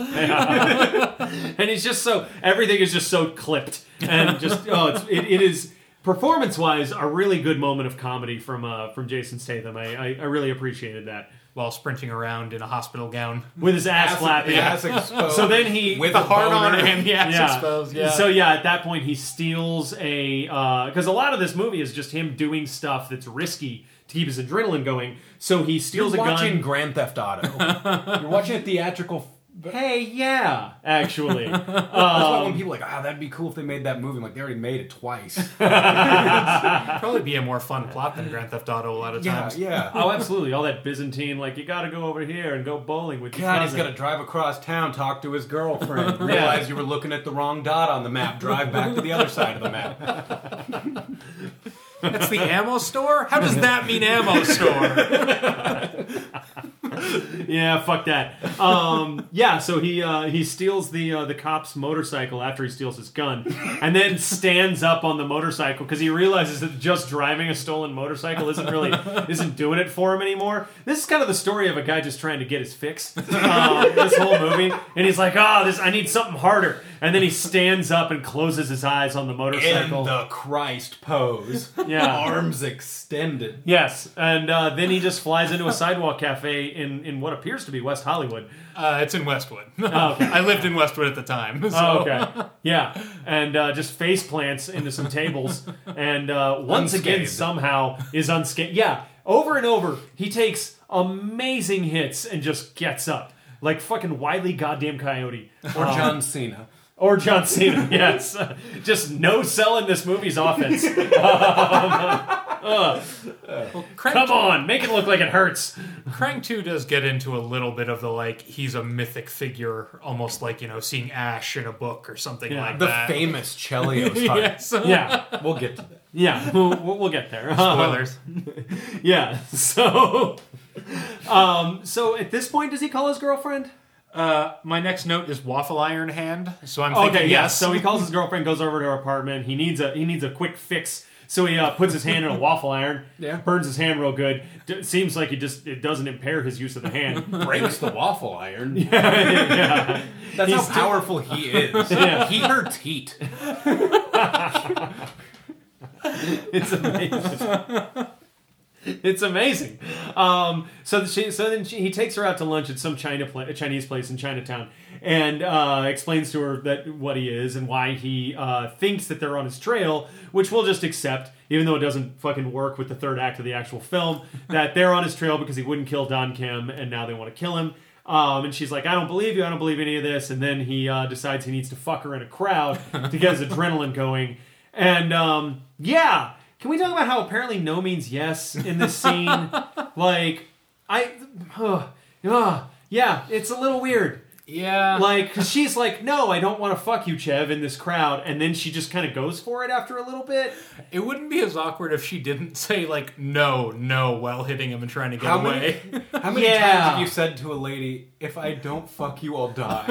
B: and he's just so everything is just so clipped and just oh it's it, it is performance wise a really good moment of comedy from uh from Jason Statham I, I I really appreciated that
A: while sprinting around in a hospital gown.
B: with his ass flapping
C: Ass exposed.
B: so then he
C: with
A: The
C: a
A: hard on
C: boner.
A: and the ass exposed. Yeah.
B: So yeah, at that point he steals a uh, because a lot of this movie is just him doing stuff that's risky to keep his adrenaline going. So he
C: You're
B: steals a
C: watching
B: gun.
C: Grand Theft Auto. *laughs* You're watching a theatrical.
B: Hey, yeah, actually, *laughs*
C: That's why when people are like, ah, that'd be cool if they made that movie. I'm like, they already made it twice. *laughs*
A: probably be a more fun plot than Grand Theft Auto a lot of
C: yeah,
A: times.
C: yeah.
B: oh, absolutely, all that Byzantine like you got to go over here and go bowling with your
C: God, he's
B: cousin.
C: gonna drive across town, talk to his girlfriend, *laughs* realize you were looking at the wrong dot on the map, drive back to the other side of the map.
A: That's the ammo store? How does that mean ammo store? *laughs*
B: Yeah, fuck that. Um, yeah, so he uh, he steals the uh, the cop's motorcycle after he steals his gun, and then stands up on the motorcycle because he realizes that just driving a stolen motorcycle isn't really isn't doing it for him anymore. This is kind of the story of a guy just trying to get his fix. Um, this whole movie, and he's like, "Oh, this I need something harder," and then he stands up and closes his eyes on the motorcycle.
C: In
B: motorcycle.
C: the Christ pose.
B: Yeah.
C: Arms extended.
B: Yes, and uh, then he just flies into a sidewalk cafe in, in what appears to be West Hollywood.
A: Uh, it's in Westwood. *laughs*
B: Oh, okay.
A: I lived in Westwood at the time. *laughs* So.
B: Oh, okay. Yeah, and uh, just face plants into some tables, and uh, once again somehow is unscathed. Yeah, over and over, he takes amazing hits and just gets up like fucking wily goddamn coyote
C: Or John Cena.
B: Or John Cena. *laughs* Yes, just no selling this movie's offense. *laughs*
A: Well, Crank,
B: Come on, make it look like it hurts.
A: Crank 2 does get into a little bit of the like, he's a mythic figure, almost like, you know, seeing Ash in a book or something
B: Yeah.
A: like
C: The
A: that.
C: famous Chelios *laughs* heart.
A: yes.
B: Yeah,
C: We'll get to that.
B: yeah, we'll, we'll we'll get there.
A: Spoilers.
B: Yeah. So, um, so at this point, does he call his girlfriend?
A: Uh, my next note is Waffle Iron Hand. So I'm thinking
B: Okay, yes.
A: yes.
B: So he calls his girlfriend, goes over to her apartment. He needs a he needs a quick fix. So he uh, puts his hand in a *laughs* waffle iron,
C: Yeah.
B: burns his hand real good. D- seems like he just it doesn't impair his use of the hand. *laughs*
C: Breaks the waffle iron. *laughs*
B: yeah.
C: That's
B: He's
C: how powerful he is.
B: Yeah.
C: He hurts heat.
B: It's amazing. *laughs* it's amazing. Um, so she, so then she, he takes her out to lunch at some China pla- Chinese place in Chinatown, and uh, explains to her that what he is and why he uh, thinks that they're on his trail, which we'll just accept, even though it doesn't fucking work with the third act of the actual film. *laughs* that they're on his trail because he wouldn't kill Don Kim, and now they want to kill him. Um, and she's like, I don't believe you. I don't believe any of this. And then he uh, decides he needs to fuck her in a crowd to get his *laughs* adrenaline going. And um, yeah, can we talk about how apparently no means yes in this scene? *laughs* like, I, uh, uh, yeah, it's a little weird.
A: Yeah.
B: Like, 'cause she's like, no, I don't want to fuck you, Chev, in this crowd. And then she just kind of goes for it after a little bit.
A: it wouldn't be as awkward if she didn't say like no, no while hitting him and trying to get
C: How
A: away.
C: many, *laughs* how many
B: Yeah.
C: times have you said to a lady, if I don't fuck you, I'll die?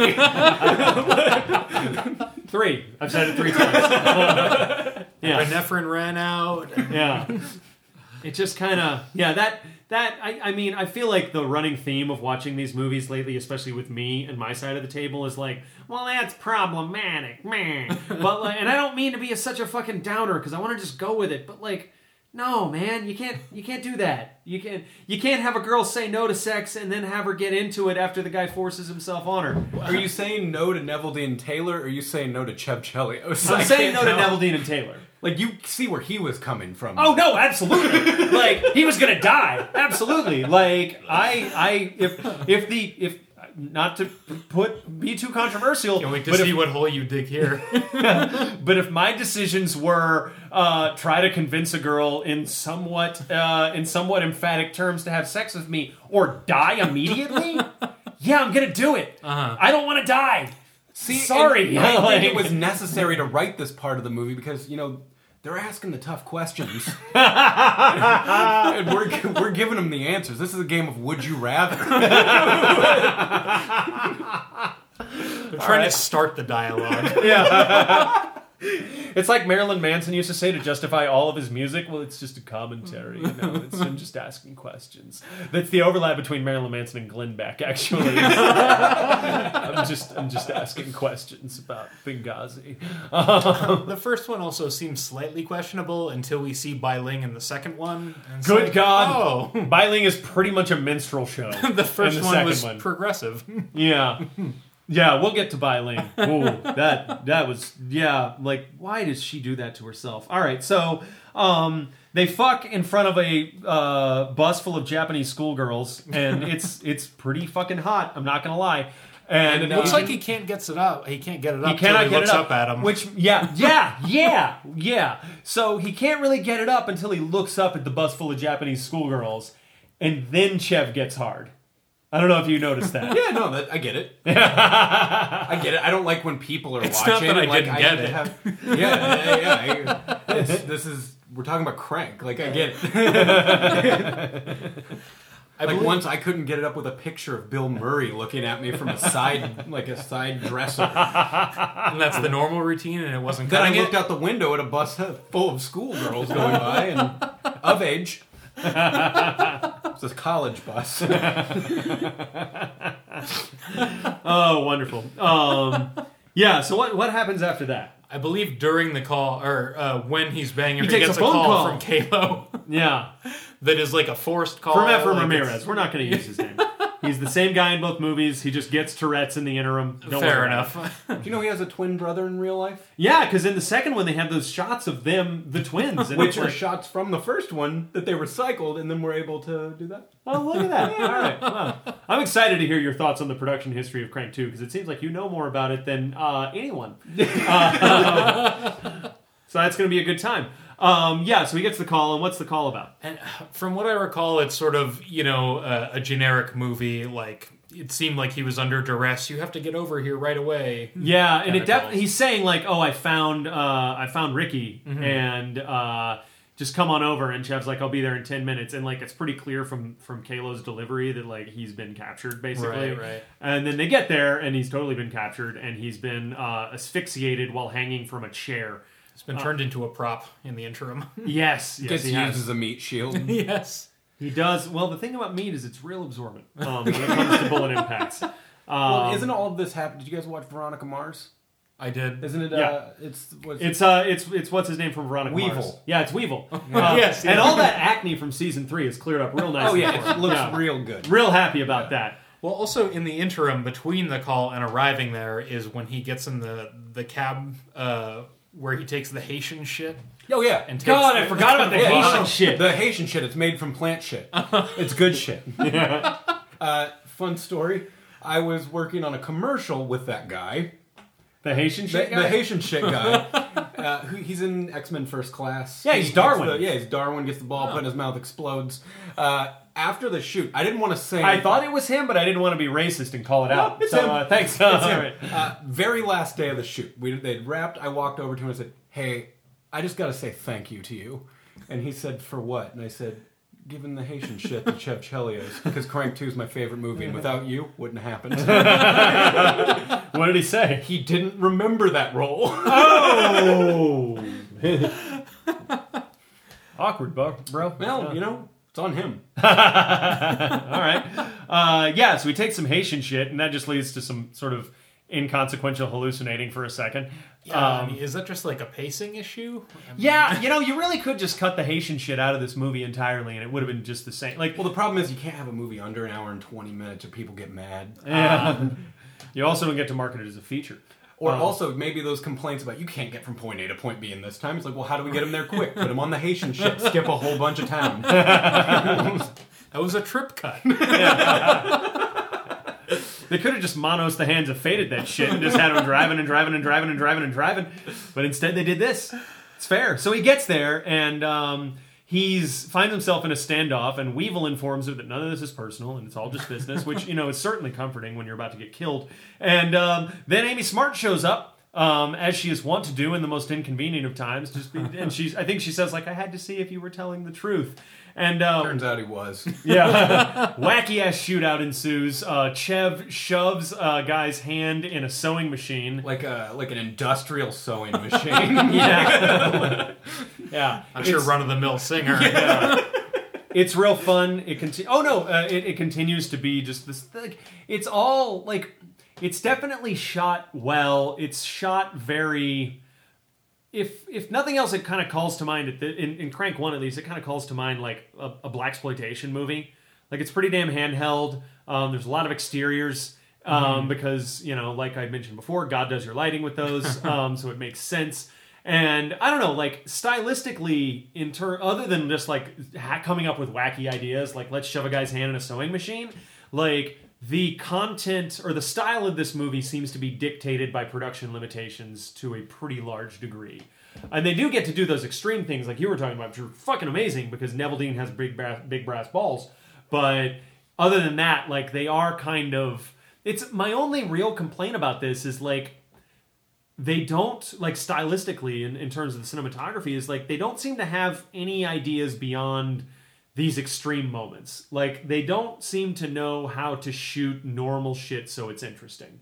C: *laughs*
B: Three. I've said it three times. *laughs* yeah.
A: Epinephrine ran out.
B: yeah it just kind of yeah that that I, I mean i feel like the running theme of watching these movies lately especially with me and my side of the table is like well that's problematic man *laughs* but like, and i don't mean to be a, such a fucking downer because i want to just go with it but like no man you can't you can't do that you can't you can't have a girl say no to sex and then have her get into it after the guy forces himself on her
C: Are you saying no to Neveldine Taylor, or are you saying no to Chev Chelios?
B: i'm *laughs* saying no to. Neveldine and Taylor
C: Like you see where he was coming from.
B: Oh no, absolutely. *laughs* like he was gonna die. Absolutely. Like I, I, if if the if not to put be too controversial,
A: Can't wait to
B: but
A: see
B: if,
A: what hole you dig here. *laughs*
B: but if my decisions were uh, try to convince a girl in somewhat uh, in somewhat emphatic terms to have sex with me or die immediately, *laughs* yeah, I'm gonna do it.
A: Uh-huh.
B: I don't want to die.
C: See,
B: Sorry.
C: and I think it was necessary to write this part of the movie because you know they're asking the tough questions, *laughs* and we're we're giving them the answers. This is a game of would you rather. *laughs*
A: They're trying to start the dialogue.
B: Yeah. *laughs* it's like Marilyn Manson used to say to justify all of his music. Well, it's just a commentary. You know, it's him just asking questions. That's the overlap between Marilyn Manson and Glenn Beck. Actually, *laughs* I'm just I'm just asking questions about Benghazi.
A: Um, the first one also seems slightly questionable until we see Bai Ling in the second one. and
B: Good
A: like,
B: God,
A: Oh,
B: Bai Ling is pretty much a minstrel show. *laughs*
A: the first
B: And the
A: one
B: second
A: was
B: one.
A: progressive.
B: Yeah. *laughs* Yeah, we'll get to Bai Ling. *laughs* Ooh, that that was yeah. Like, why does she do that to herself? All right, so um, they fuck in front of a uh, bus full of Japanese schoolgirls, and *laughs* it's it's pretty fucking hot. I'm not gonna lie. And
C: And
A: Looks
C: Uh,
A: like he can't get it up. He can't get it up.
B: he cannot
A: he
B: get
A: looks
B: it up,
A: at him.
B: Which, yeah, *laughs* yeah, yeah, yeah. So he can't really get it up until he looks up at the bus full of Japanese schoolgirls, and then Chev gets hard. I don't know if you noticed that. *laughs*
C: yeah, no, that, I get it. *laughs* I get it. I don't like when people are
A: It's
C: watching.
A: not that I
C: like,
A: didn't get it.
C: have- *laughs* yeah, yeah, yeah. I- it's- this is we're talking about crank. Like I get it.
A: I
C: Like
A: believe-
C: once I couldn't get it up with a picture of Bill Murray looking at me from a side, like a side dresser.
A: and that's the normal routine, and it wasn't
C: Then I
A: cutting
C: looked
A: it.
C: out the window at a bus full of schoolgirls going by and of age. *laughs* It's a college bus. *laughs*
B: Oh, wonderful. Um, yeah. So what what happens after that?
A: I believe during the call, or uh, when he's banging her,
B: He
A: he,
B: takes
A: gets
B: a phone
A: call,
B: call.
A: from Kaylo
B: Yeah, *laughs*
A: that is like a forced call.
B: from Efren
A: like
B: Ramirez. We're not going to use his name. He's the same guy in both movies. He just gets Tourette's in the interim. Don't
A: Fair
B: worry
A: enough. *laughs*
C: Do you know he has a twin brother in real life?
B: Yeah, because in the second one they have those shots of them, the twins, and
C: Which
B: it's
C: are
B: like,
C: shots from the first one that they recycled and then were able to do that.
B: oh look at that! *laughs* All right, wow. I'm excited to hear your thoughts on the production history of Crank 2 because it seems like you know more about it than uh, anyone. *laughs* Uh, so that's going to be a good time. Um, yeah, so he gets the call, and what's the call about?
A: And from what I recall, it's sort of you know uh, a generic movie. Like it seemed like he was under duress. You have to get over here right away.
B: Yeah, and it
A: Kinda
B: def- he's saying like, "Oh, I found uh, I found Ricky,
A: Mm-hmm.
B: and uh, just come on over." And Chev's like, "I'll be there in ten minutes." And like, it's pretty clear from from Kaylo's delivery that like he's been captured basically.
A: Right, right.
B: And then they get there, and he's totally been captured, and he's been uh, asphyxiated while hanging from a chair.
A: It's been turned into a prop in the interim. *laughs*
B: Yes, yes,
C: Gets
B: he
C: used
B: has.
C: as a meat shield. *laughs*
A: yes.
B: He does. Well, the thing about meat is it's real absorbent um, when it comes to *laughs* bullet impacts. Um,
C: well, isn't all of this happening? Did you guys watch Veronica Mars?
A: I did.
C: Isn't it?
B: Yeah.
C: Uh, it's what's
B: It's uh, it's it's what's his name from Veronica
C: Weevil.
B: Mars. Yeah, it's Weevil. Uh,
A: Yes,
B: and
A: yeah.
B: all that acne from season three is cleared up real nice.
C: Oh yeah, it looks
B: Yeah.
C: real good.
B: Real happy about that.
A: Well, also in the interim between the call and arriving there is when he gets in the the cab uh, where he takes the Haitian shit.
C: Oh yeah,
A: And takes
B: God,
A: the-
B: I forgot about the
C: Yeah,
B: Haitian
C: no,
B: shit.
C: The Haitian shit. It's made from plant shit. it's good shit. *laughs* uh, fun story. I was working on a commercial with that guy.
B: The Haitian
C: The,
B: shit
C: the
B: guy?
C: Haitian shit guy. *laughs* uh, who, he's in X Men First Class.
B: Yeah, he's
C: He gets
B: Darwin.
C: the- yeah, he's Darwin. Gets the ball put in his mouth, explodes. Uh, after the shoot, I didn't want to say.
B: I thought it was him, but I didn't want to be racist and call it out.
C: it's
B: so
C: him.
B: Uh, thanks.
C: It's him. *laughs* Uh, very last day of the shoot, we they'd wrapped. I walked over to him and said, "Hey, I just got to say thank you to you." And he said, "For what?" And I said, "Given the Haitian shit that Chev Chelios, because Crank Two is my favorite movie, and without you, wouldn't have happened." *laughs*
B: What did he say?
C: he didn't remember that role.
B: Oh. *laughs* Awkward, bro. bro.
C: well, you know, it's on him. *laughs*
B: All right. Uh, yeah, so we take some Haitian shit, and that just leads to some sort of inconsequential hallucinating for a second.
A: Yeah, I
B: Um,
A: mean, is that just like a pacing issue? I mean,
B: yeah, *laughs* you know, you really could just cut the Haitian shit out of this movie entirely, and it would have been just the same. Like,
C: Well, the problem is you can't have a movie under an hour and twenty minutes, or people get mad.
B: yeah. *laughs* you also don't get to market it as a feature.
C: Or
B: Um,
C: also maybe those complaints about you can't get from point A to point B in this time. It's like, well, how do we get him there quick? Put him on the Haitian ship, skip a whole bunch of town. *laughs*
A: That was a trip cut. *laughs*
B: They could have just Manos the Hands of Fated that shit and just had him driving and driving and driving and driving and driving. But instead they did this. It's fair. So he gets there and um, he's finds himself in a standoff and Weevil informs him that none of this is personal and it's all just business, which, you know, is certainly comforting when you're about to get killed. And um, then Amy Smart shows up. Um, as she is wont to do in the most inconvenient of times, just be, and she's. I think she says like, "I had to see if you were telling the truth," and uh,
C: Turns out he was. *laughs*
B: yeah. *laughs* Wacky ass shootout ensues. Uh, Chev shoves a guy's hand in a sewing machine.
C: Like a like an industrial sewing *laughs* machine.
B: Yeah. yeah.
A: I'm sure run of the mill singer.
B: It's real fun. It conti- Oh no, uh, it, it continues to be just this. Like, it's all like it's definitely shot well. It's shot very. If if nothing else, it kind of calls to mind at the, in, in Crank One at least. It kind of calls to mind like a, a blaxploitation movie. Like it's pretty damn handheld. Um, there's a lot of exteriors um, because you know, like I mentioned before, God does your lighting with those, *laughs* um, so it makes sense. And I don't know, like stylistically, in ter- other than just like ha- coming up with wacky ideas, like let's shove a guy's hand in a sewing machine, like the content or the style of this movie seems to be dictated by production limitations to a pretty large degree. And they do get to do those extreme things like you were talking about, which are fucking amazing because Neveldine has big brass, big brass balls. But other than that, like they are kind of. It's my only real complaint about this is like they don't like stylistically in, in terms of the cinematography is like they don't seem to have any ideas beyond these extreme moments like they don't seem to know how to shoot normal shit so it's interesting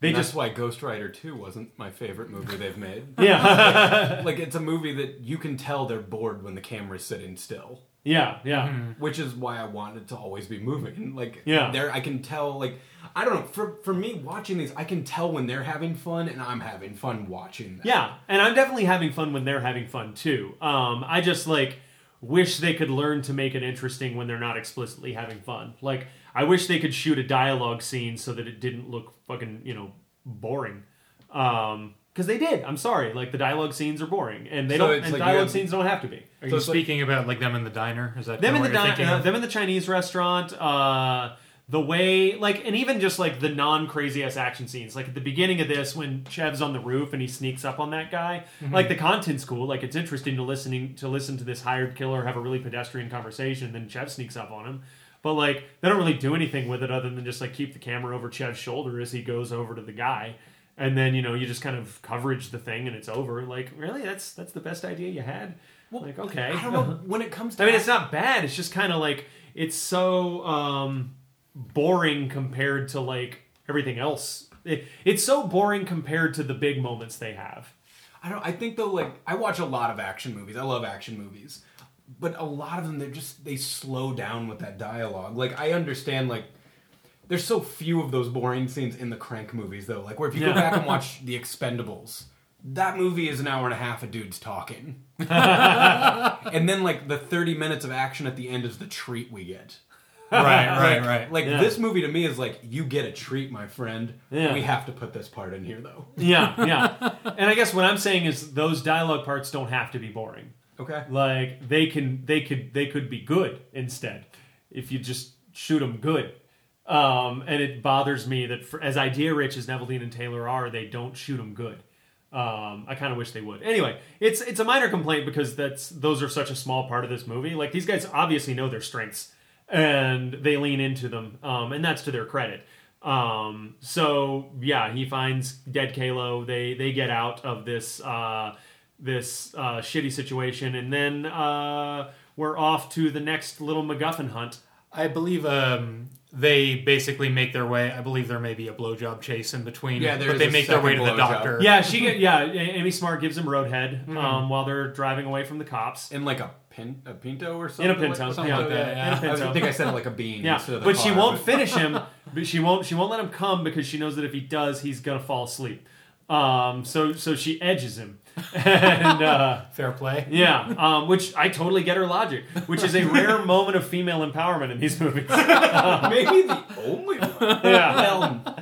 B: they
C: That's
B: just
C: why Ghost Rider 2 wasn't my favorite movie they've made. *laughs*
B: yeah *laughs*
C: like it's a movie that you can tell they're bored when the camera's sitting still.
B: yeah yeah
C: Which is why I wanted to always be moving. Like
B: Yeah.
C: there I can tell like I don't know, for for me watching these, I can tell when they're having fun and I'm having fun watching them.
B: Yeah, and I'm definitely having fun when they're having fun too. Um, I just like wish they could learn to make it interesting when they're not explicitly having fun. Like I wish they could shoot a dialogue scene so that it didn't look fucking you know boring. Um, because they did. I'm sorry. Like the dialogue scenes are boring, and they
C: So
B: don't. And
C: like
B: dialogue
C: have-
B: scenes don't have to be.
A: Are
C: So
A: you
C: it's like-
A: speaking about like them in the diner? Is that
B: them in the
A: what you're
B: di-
A: thinking
B: uh, them in the Chinese restaurant. Uh, the way, like, and even just like the non crazy ass action scenes, like at the beginning of this when Chev's on the roof and he sneaks up on that guy. Like the content's cool. Like it's interesting to listening to listen to this hired killer have a really pedestrian conversation. Then Chev sneaks up on him. But like they don't really do anything with it other than just like keep the camera over Chev's shoulder as he goes over to the guy. And then you know you just kind of coverage the thing and it's over. Like really, that's that's the best idea you had. like okay,
C: I don't know *laughs* when it comes to
B: I mean, it's not bad. It's just kind of like it's so um, boring compared to like everything else. It, it's so boring compared to the big moments they have.
C: I don't. I think though, like I watch a lot of action movies. I love action movies, but a lot of them they're just they slow down with that dialogue. Like I understand like. There's so few of those boring scenes in the Crank movies, though. Like, where if you
B: Yeah.
C: go back and watch *laughs* The Expendables, that movie is an hour and a half of dudes talking. *laughs* and then, like, the 30 minutes of action at the end is the treat we get. *laughs*
A: right, right,
C: Like-
A: right.
C: Like
B: Yeah.
C: this movie to me is like you get a treat, my friend.
B: Yeah.
C: We have to put this part in here though. *laughs*
B: Yeah, yeah. and I guess what I'm saying is those dialogue parts don't have to be boring.
C: Okay.
B: Like they can, they could, they could be good instead if you just shoot them good. Um, and it bothers me that for, as idea rich as Neveldine and Taylor are, they don't shoot them good. Um, I kind of wish they would. Anyway, it's it's a minor complaint because that's those are such a small part of this movie. Like these guys obviously know their strengths and they lean into them, um, and that's to their credit. Um, so yeah, he finds dead Kaylo. They they get out of this uh, this uh, shitty situation, and then uh, we're off to the next little MacGuffin hunt.
A: I believe um, they basically make their way. I believe there may be a blowjob chase in between.
C: Yeah, there
A: but
C: is
A: they
C: a
A: make their way to the
C: blowjob.
A: doctor.
B: Yeah, she get yeah. Amy Smart gives him roadhead um, while they're driving away from the cops.
C: In like a pin a pinto or something.
B: In a pinto,
C: like, something
B: yeah.
C: like that.
A: Yeah,
B: In a
C: I, was- I think I said it like a bean.
B: Yeah,
C: instead of the
B: but she won't
C: but-
B: finish him. But she won't. She won't let him come because she knows that if he does, he's gonna fall asleep. Um, so so she edges him, *laughs* and uh,
A: Fair play.
B: yeah, um, which I totally get her logic, which is a rare *laughs* moment of female empowerment in these movies. *laughs*
C: Maybe the only one.
B: Yeah,
C: Well,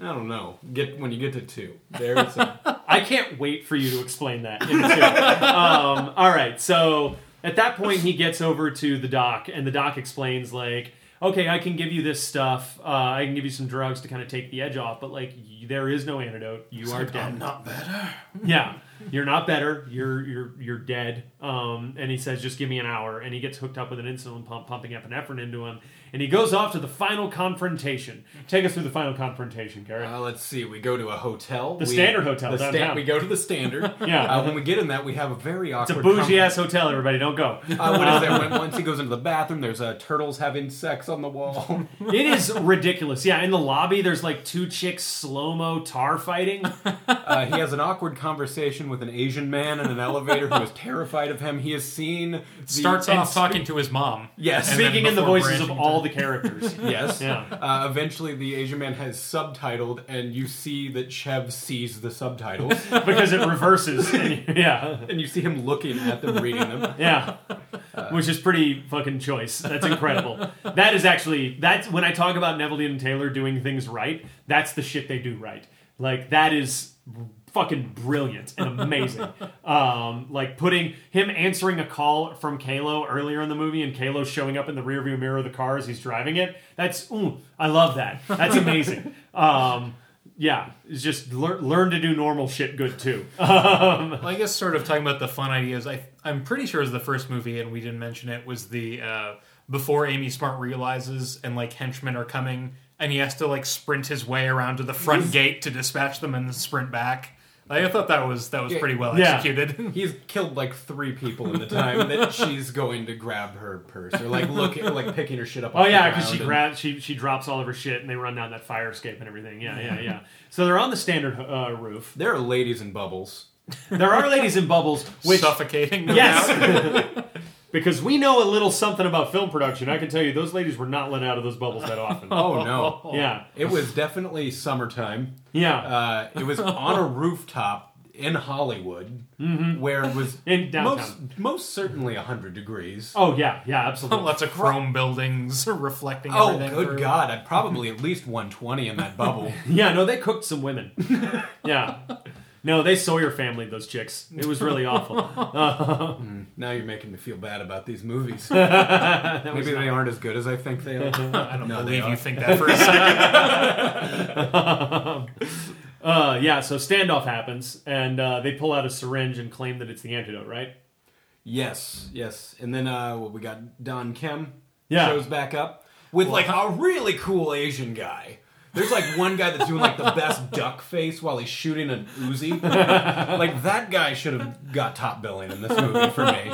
C: I don't know. Get when you get to two. There's a,
B: I can't wait for you to explain that. In two. um, all right, so at that point, he gets over to the doc, and the doc explains like, "Okay, I can give you this stuff. Uh, I can give you some drugs to kind of take the edge off, but like, y- there is no antidote. You are dead.
A: I'm not better. *laughs*
B: Yeah, you're not better. You're you're you're dead." Um, and he says, "Just give me an hour." And he gets hooked up with an insulin pump, pumping epinephrine into him, and he goes off to the final confrontation. Take us through the final confrontation, Garrett.
C: uh, let's see. We go to a hotel.
B: The
C: we,
B: Standard Hotel
C: The
B: downtown.
C: we go to the standard. *laughs*
B: Yeah.
C: Uh, when we get in that, we have a very awkward.
B: it's a bougie ass hotel. Everybody, don't go.
C: Uh, what is that? When, once he goes into the bathroom, there's uh, turtles having sex on the wall. *laughs*
B: It is ridiculous. Yeah, in the lobby, there's like two chicks slow mo tar fighting. *laughs*
C: Uh, he has an awkward conversation with an Asian man in an elevator who is terrified of him. He has seen the,
A: Starts off talking to his mom.
C: Yes.
A: And then
B: Speaking in the
A: before
B: voices of all
A: to-
B: the characters. *laughs*
C: Yes.
B: Yeah.
C: Uh, eventually, the Asian man has subtitled, and you see that Chev sees the subtitles, *laughs*
B: because it reverses. And- *laughs* yeah.
C: and you see him looking at them, reading them.
B: Yeah. Which is pretty fucking choice. That's incredible. That is actually that's when I talk about Neveldine and Taylor doing things right, that's the shit they do right. Like that is fucking brilliant and amazing. *laughs* um, like putting him answering a call from Kaylo earlier in the movie and Kaylo showing up in the rearview mirror of the car as he's driving it. That's ooh, I love that. That's amazing. *laughs* Um, yeah, it's just lear- learn to do normal shit good too. *laughs*
A: Well, I guess sort of talking about the fun ideas. I I'm pretty sure it was the first movie, and we didn't mention it. Was the uh, before Amy Smart realizes and like henchmen are coming, and he has to like sprint his way around to the front gate to dispatch them and then sprint back. Like, I thought that was that was
C: Yeah.
A: pretty well
B: Yeah.
A: executed. *laughs*
C: He's killed like three people in the time that she's going to grab her purse or like looking, like picking her shit up.
B: Oh
C: off the
B: yeah, because she
C: ground
B: grabs, she she drops all of her shit, and they run down that fire escape and everything. Yeah, yeah, yeah. so they're on the standard uh, roof.
C: There are ladies in bubbles.
B: There are ladies in bubbles, which
A: suffocating.
B: yes, *laughs* because we know a little something about film production. I can tell you, those ladies were not let out of those bubbles that often. *laughs*
C: Oh no!
B: Yeah,
C: It was definitely summertime.
B: yeah.
C: Uh, it was on a rooftop in Hollywood, where it was
B: Mm-hmm. In downtown.
C: most most certainly hundred degrees.
B: oh yeah, yeah, absolutely.
A: Lots of chrome buildings *laughs* reflecting.
C: Oh,
A: everything
C: good
A: through.
C: God! I'd probably *laughs* at least 120 in that bubble.
B: Yeah, no, they cooked some women. yeah. No, they Sawyer family those chicks. It was really awful. *laughs*
C: now you're making me feel bad about these movies. *laughs* Maybe they aren't as good as I think they are. *laughs*
A: I don't
C: No,
A: believe you think that for a second.
B: Uh, yeah, so standoff happens, and uh, they pull out a syringe and claim that it's the antidote, right?
C: Yes, yes. And then uh, what we got Don Kim
B: Yeah.
C: shows back up with like a really cool Asian guy. There's like one guy that's doing like the best duck face while he's shooting an Uzi. like that guy should have got top billing in this movie for me.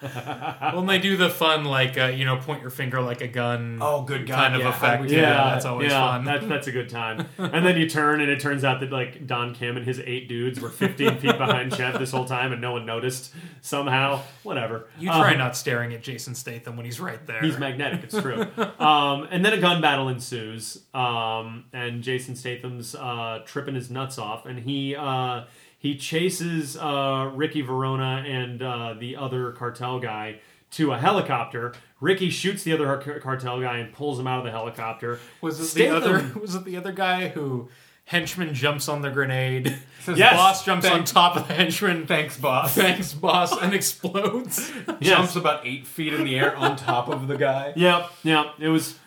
A: When they do the fun, like uh, you know, point your finger like a gun.
C: Oh, good God,
A: kind of
C: yeah, how do
A: effect.
C: we do
A: Yeah, that's always
B: yeah,
A: fun.
B: That, that's a good time. *laughs* And then you turn, and it turns out that like Don Kim and his eight dudes were 15 feet behind Chev this whole time, and no one noticed somehow. Whatever.
A: you try
B: Um,
A: not staring at Jason Statham when he's right there.
B: He's magnetic. It's true. um, and then a gun battle ensues, um, and Jason Statham's uh, tripping his nuts off, and he uh, he chases uh, Ricky Verona and uh, the other cartel guy to a helicopter. Ricky shoots the other car- cartel guy and pulls him out of the helicopter.
A: Was it
B: Statham-
A: the other? Was it the other guy who henchman jumps on the grenade? *laughs*
C: Says,
B: Yes.
A: boss jumps
C: Thanks.
A: on top of the henchman.
C: Thanks, boss.
A: Thanks, boss, and *laughs* explodes.
B: Yes. *laughs*
C: Jumps about eight feet in the air on top of the guy.
B: Yep, yep. It was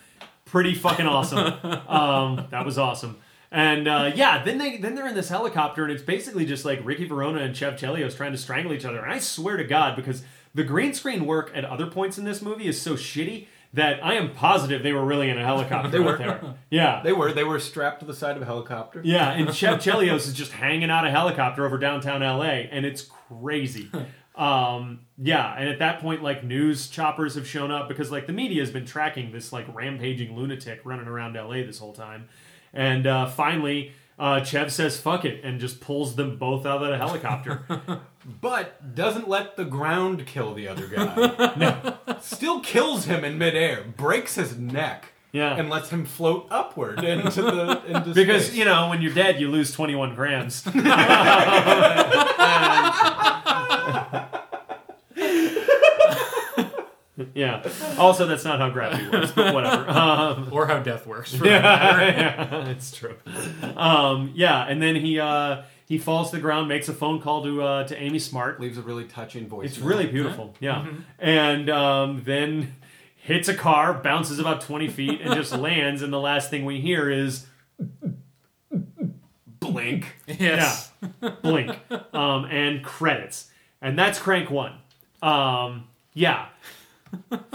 B: pretty fucking awesome. um, that was awesome. And uh, yeah, then they then they're in this helicopter, and it's basically just like Ricky Verona and Chev Chelios trying to strangle each other. And I swear to God, because the green screen work at other points in this movie is so shitty that I am positive they were really in a helicopter.
C: They were.
B: there. *laughs* Yeah.
C: They were they were strapped to the side of a helicopter.
B: Yeah, and Chev *laughs* Chelios is just hanging out a helicopter over downtown LA, and it's crazy. *laughs* Um, yeah, and at that point, like news choppers have shown up because like the media has been tracking this like rampaging lunatic running around LA this whole time, and uh, finally. Uh, Chev says "fuck it" and just pulls them both out of the helicopter. *laughs*
C: But doesn't let the ground kill the other guy. *laughs* no. Still kills him in midair, breaks his neck,
B: Yeah.
C: and lets him float upward into the into *laughs*
B: because
C: space.
B: you know when you're dead, you lose 21 grams. *laughs* yeah. Also, that's not how gravity works, but whatever. *laughs* Um,
A: or how death works. For *laughs* that
B: yeah, it's true. Um, yeah, and then he uh, he falls to the ground, makes a phone call to uh, to Amy Smart.
C: leaves a really touching voice.
B: It's really beautiful, yeah. And um, then hits a car, bounces about twenty feet, and just lands. And the last thing we hear is
C: blink.
A: Yes.
B: blink um, and credits, and that's Crank One. Um, yeah.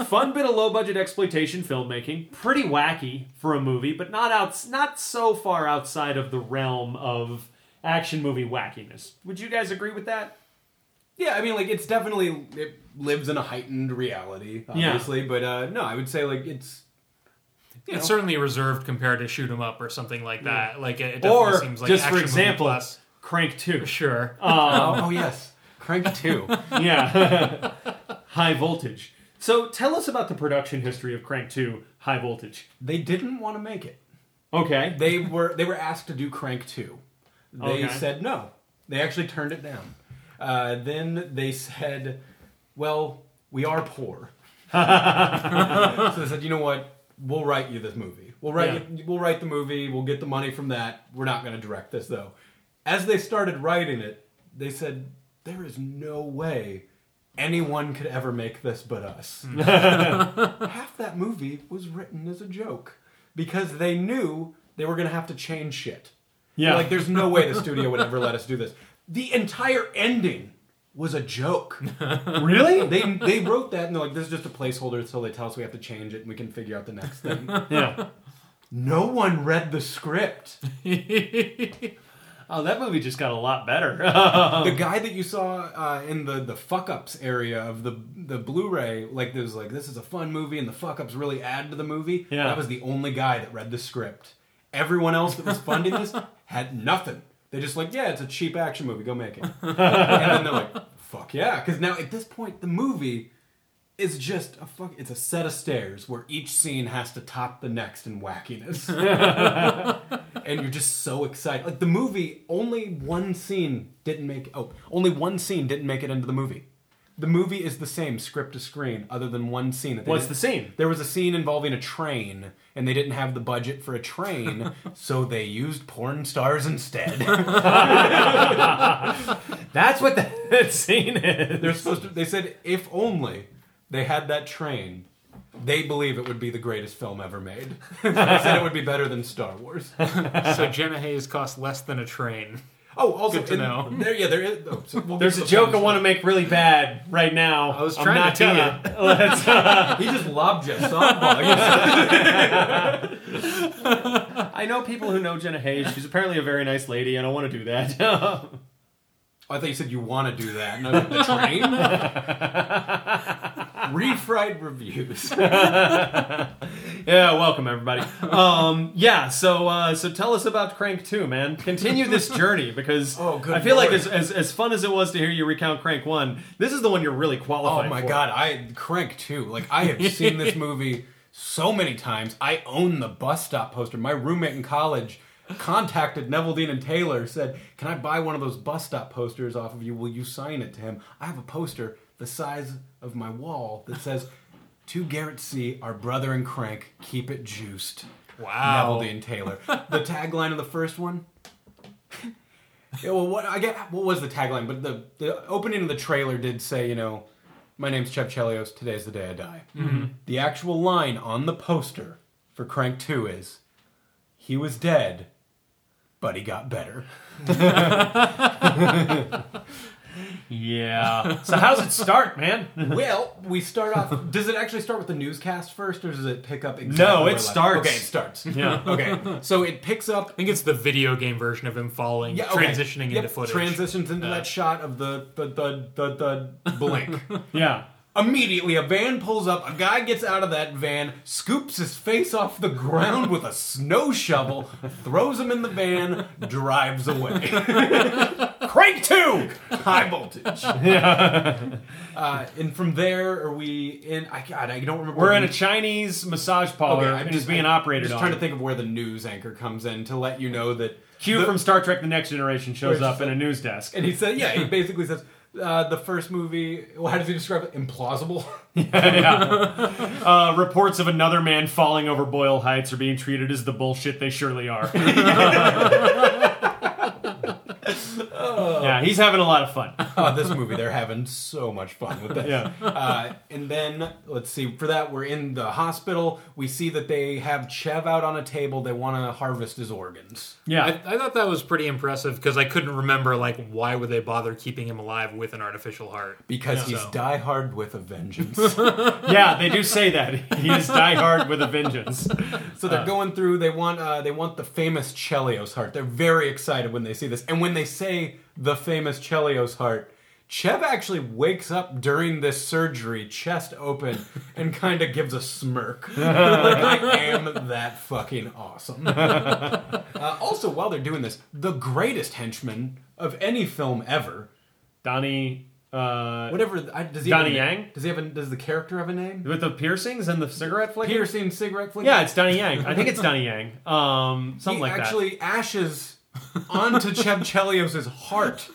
B: Fun bit of low budget exploitation filmmaking, pretty wacky for a movie, but not out, not so far outside of the realm of action movie wackiness. Would you guys agree with that?
C: Yeah, I mean, like it's definitely it lives in a heightened reality, obviously. But uh, no, I would say like it's you know,
A: It's certainly reserved compared to shoot 'em up or something like that. Like it, it definitely
B: Or
A: seems like
B: just for
A: action movie
B: example,
A: plus.
B: Crank Two.
A: Sure.
C: oh, oh yes, Crank Two. *laughs*
B: Yeah, *laughs* high voltage. So tell us about the production history of Crank Two, High Voltage.
C: they didn't want to make it.
B: Okay.
C: They were they were asked to do Crank Two. They
B: Okay.
C: said no. They actually turned it down. Uh, then they said, "Well, we are poor." *laughs* so they said, "You know what? We'll write you this movie. We'll write
B: Yeah.
C: you, we'll write the movie. We'll get the money from that. We're not going to direct this though." As they started writing it, they said, "There is no way." Anyone could ever make this but us. Hmm. *laughs* Half that movie was written as a joke because they knew they were going to have to change shit.
B: Yeah.
C: Like, there's no way the studio would ever let us do this. The entire ending was a joke. *laughs*
B: really?
C: They they wrote that and they're like, this is just a placeholder until they tell us we have to change it and we can figure out the next thing.
B: yeah.
C: no one read the script. *laughs*
B: Oh, that movie just got a lot better. *laughs*
C: the guy that you saw uh, in the the fuck ups area of the the Blu-ray, like there's like this is a fun movie and the fuck ups really add to the movie.
B: Yeah.
C: That was the only guy that read the script. Everyone else that was funding this *laughs* had nothing. They're just like, yeah, it's a cheap action movie. Go make it. *laughs* and then they're like, fuck yeah, because now at this point the movie is just a fuck. It's a set of stairs where each scene has to top the next in wackiness. *laughs* and you're just so excited. Like the movie, only one scene didn't make. Oh, only one scene didn't make it into the movie. The movie is the same script to screen, other than one scene. That they
B: What's
C: didn't-
B: the scene?
C: There was a scene involving a train, and they didn't have the budget for a train, *laughs* so they used porn stars instead. *laughs*
B: That's what that scene is.
C: They're supposed to. They said if only they had that train, they believe it would be the greatest film ever made. they said it would be better than Star Wars. *laughs*
A: so Jenna Haze costs less than a train.
C: Oh, also
A: Good to
C: in-
A: know.
C: There, yeah, there is. Oh, so we'll
B: There's
C: get
B: a
C: to
B: joke I
C: the
B: want to make really bad right now.
A: I was
B: I'm
A: trying
B: not
A: to tell
B: gonna. Let's, uh,
C: He just lobbed you a softball. *laughs*
B: I know people who know Jenna Haze. She's apparently a very nice lady. I don't want to do that. *laughs*
C: Oh, I thought you said you want to do that. And I was like, the train? Refried reviews. *laughs*
B: Yeah, welcome everybody. Um, yeah, so uh, so tell us about Crank 2, man. Continue this *laughs* journey because
C: Oh, good
B: I feel like
C: lord.
B: as, as as fun as it was to hear you recount Crank 1, this is the one you're really qualified
C: Oh my
B: for.
C: god, I Crank Two. Like I have seen this movie so many times. I own the bus stop poster. My roommate in college contacted Neveldine and Taylor, said, "Can I buy one of those bus stop posters off of you? Will you sign it to him?" I have a poster the size of my wall that says, "To Garrett C, our brother in Crank, keep it juiced."
A: Wow.
C: Neville Dean Taylor. *laughs* The tagline of the first one. Yeah, well, what I get? What was the tagline? But the the opening of the trailer did say, you know, my name's Chev Chelios. Today's the day I die. Mm-hmm. The actual line on the poster for Crank Two is, "He was dead, but he got better." *laughs* *laughs*
B: Yeah. *laughs* So how's it start, man? *laughs*
C: well, we start off. Does it actually start with the newscast first, or does it pick up? Exactly
B: No,
C: where
B: it
C: left-
B: starts.
C: Okay, it starts.
B: Yeah. *laughs*
C: Okay, so it picks up
A: I think it's the video game version of him falling,
C: Yeah, okay.
A: transitioning
C: Yep,
A: into footage.
C: It transitions into
A: Uh,
C: that shot of the the the the, the blink.
B: Yeah.
C: Immediately, a van pulls up. A guy gets out of that van, scoops his face off the ground with a snow shovel, throws him in the van, drives away. *laughs* Crank two, high voltage. *laughs* Uh, and from there, are we in? I God, I don't remember.
B: We're in a Chinese massage parlor
C: Okay, I'm
B: and
C: just
B: being
C: I'm
B: operated
C: just
B: on.
C: trying to think of where the news anchor comes in to let you know that
B: Q
C: the-
B: from Star Trek: The Next Generation shows
C: Where's
B: up in a news desk.
C: And he said, yeah, he basically says uh, the first movie. Well, *laughs* how does he describe it? Implausible. *laughs*
B: yeah. Uh, reports of another man falling over Boyle Heights are being treated as the bullshit they surely are. *laughs* yeah, he's having a lot of fun. *laughs*
C: oh, this movie, they're having so much fun with it.
B: Yeah.
C: Uh, and then let's see. For that, we're in the hospital. We see that they have Chev out on a table. They want to harvest his organs.
B: Yeah.
A: I, I thought that was pretty impressive because I couldn't remember like why would they bother keeping him alive with an artificial heart?
C: Because
A: Yeah.
C: he's
A: So-
C: die hard with a vengeance. *laughs*
B: yeah, they do say that. He's is Die Hard with a vengeance.
C: so they're going through. They want. Uh, they want the famous Chelios heart. They're very excited when they see this. And when they say the famous Chelios heart, Chev actually wakes up during this surgery, chest open, *laughs* and kind of gives a smirk. *laughs* like I am that fucking awesome. *laughs* uh, also, while they're doing this, the greatest henchman of any film ever.
B: Donnie, uh,
C: Whatever. I- Does he
B: Donnie
C: have a,
B: Yang?
C: Does he have a, Does the character have a name?
B: with the piercings and the cigarette flicker?
C: Piercing cigarette flicker.
B: Yeah, it's Donnie Yang. I think it's Donnie Yang. Um, something like that.
C: he actually ashes onto Chev Chelios' heart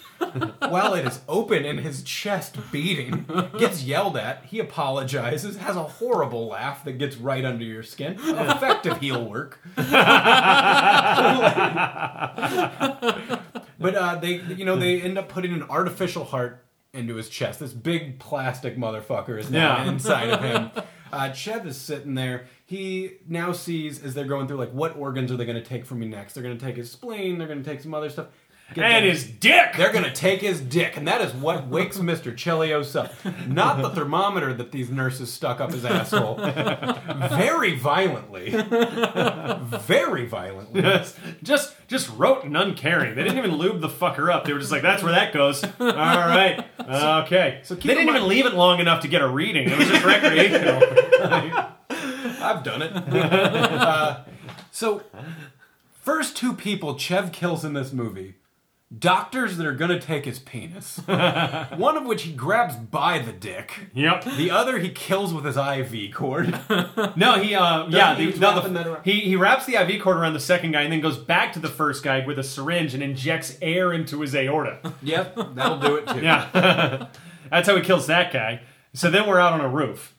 C: while it is open and his chest beating. Gets yelled at. He apologizes. Has a horrible laugh that gets right under your skin. Effective heel work. but uh, they, you know, they end up putting an artificial heart into his chest. This big plastic motherfucker is now
B: Yeah.
C: inside of him. Uh, Chev is sitting there. He now sees as they're going through, like, what organs are they going to take from me next? They're going to take his spleen. They're going to take some other stuff. Get
B: And his dick!
C: they're going to take his dick, and that is what wakes *laughs* Mr. Chelios up. Not the thermometer that these nurses stuck up his asshole. *laughs* Very violently. *laughs* Very violently.
B: Just, just, just rote and uncaring. They didn't even lube the fucker up. They were just like, "That's where that goes." All right, okay.
C: so
B: So
C: keep
B: they didn't even leave it long enough to get a reading. It was just recreational. *laughs*
C: I've done it. *laughs* Uh, so, first two people Chev kills in this movie doctors that are going to take his penis. *laughs* One of which he grabs by the dick.
B: yep.
C: The other he kills with his IV cord. *laughs*
B: No, he. Uh, yeah,
C: he
B: the, no, the, he he wraps the IV cord around the second guy and then goes back to the first guy with a syringe and injects air into his aorta. *laughs*
C: yep, that'll do it too.
B: Yeah, that's how he kills that guy. So then we're out on a roof.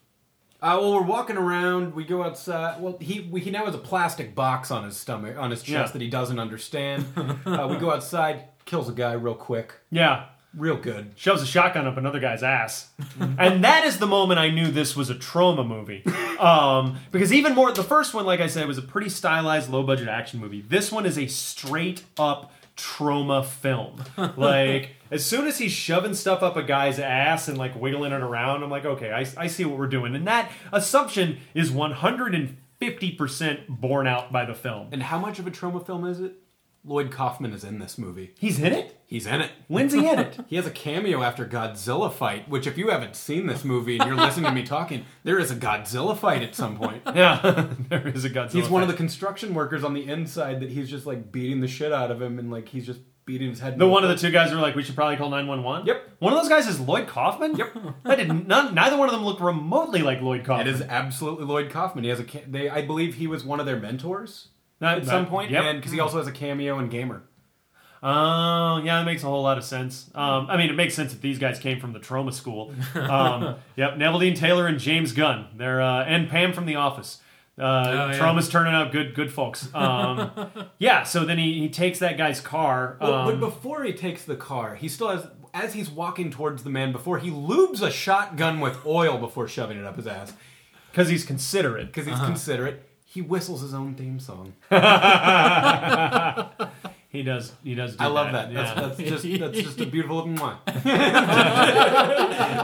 C: Uh, well, we're walking around. We go outside. Well, he we, he now has a plastic box on his stomach, on his chest
B: Yeah.
C: that he doesn't understand. uh, we go outside, kills a guy real quick,
B: Yeah,
C: real good.
B: shoves a shotgun up another guy's ass. and that is the moment I knew this was a Troma movie. Um, because even more, the first one, like I said, was a pretty stylized, low budget action movie. This one is a straight up Troma film. *laughs* Like, as soon as he's shoving stuff up a guy's ass and like wiggling it around, I'm like, okay, I, I see what we're doing. And that assumption is 150% borne out by the film.
C: And how much of a Troma film is it? Lloyd Kaufman is in this movie.
B: He's in it.
C: He's in it.
B: When's he in it? *laughs*
C: He has a cameo after Godzilla fight, which if you haven't seen this movie and you're listening to me talking, there is a Godzilla fight at some point. *laughs*
B: yeah, *laughs* there is a Godzilla.
C: He's one of the construction workers on the inside that he's just like beating the shit out of him and like he's just beating his head.
B: The one of the two guys who were like, we should probably call 911?
C: Yep.
B: One of those guys is Lloyd Kaufman?
C: Yep.
B: I did none, neither one of them look remotely like Lloyd Kaufman.
C: It is absolutely Lloyd Kaufman. He has a they I believe he was one of their mentors At some point,
B: Yep.
C: and because he also has a cameo in Gamer.
B: Oh, yeah, that makes a whole lot of sense. Um, I mean, it makes sense if these guys came from the Troma school. Um, *laughs* yep, Neveldine Taylor and James Gunn. They're uh, and Pam from The Office. Uh,
A: yeah.
B: Troma's turning out good, good folks. Um, *laughs* yeah, so then he, he takes that guy's car.
C: Well,
B: um,
C: but before he takes the car, he still has as he's walking towards the man. Before he lubes a shotgun with oil before shoving it up his ass
B: because he's considerate.
C: because he's considerate. He whistles his own theme song. *laughs*
B: He does. He does. Do
C: I love that.
B: Yeah.
C: That's, that's just that's just a beautiful mwah.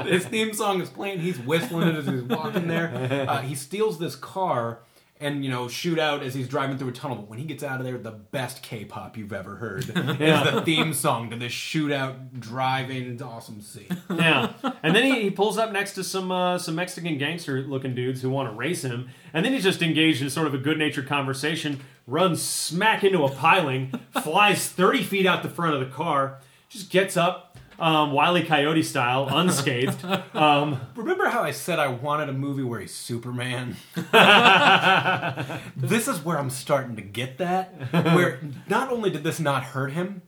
C: *laughs* His theme song is playing. He's whistling it as he's walking there. Uh, he steals this car and you know shoot out as he's driving through a tunnel. But when he gets out of there, the best K-pop you've ever heard *laughs*
B: Yeah.
C: is the theme song to this shootout driving. Awesome scene. *laughs*
B: yeah, and then he, he pulls up next to some uh, some Mexican gangster looking dudes who want to race him, and then he's just engaged in sort of a good natured conversation. Runs smack into a piling, *laughs* flies thirty feet out the front of the car, just gets up, um, Wiley Coyote style, unscathed. Um, *laughs*
C: Remember how I said I wanted a movie where he's Superman? *laughs* this is where I'm starting to get that. Where not only did this not hurt him,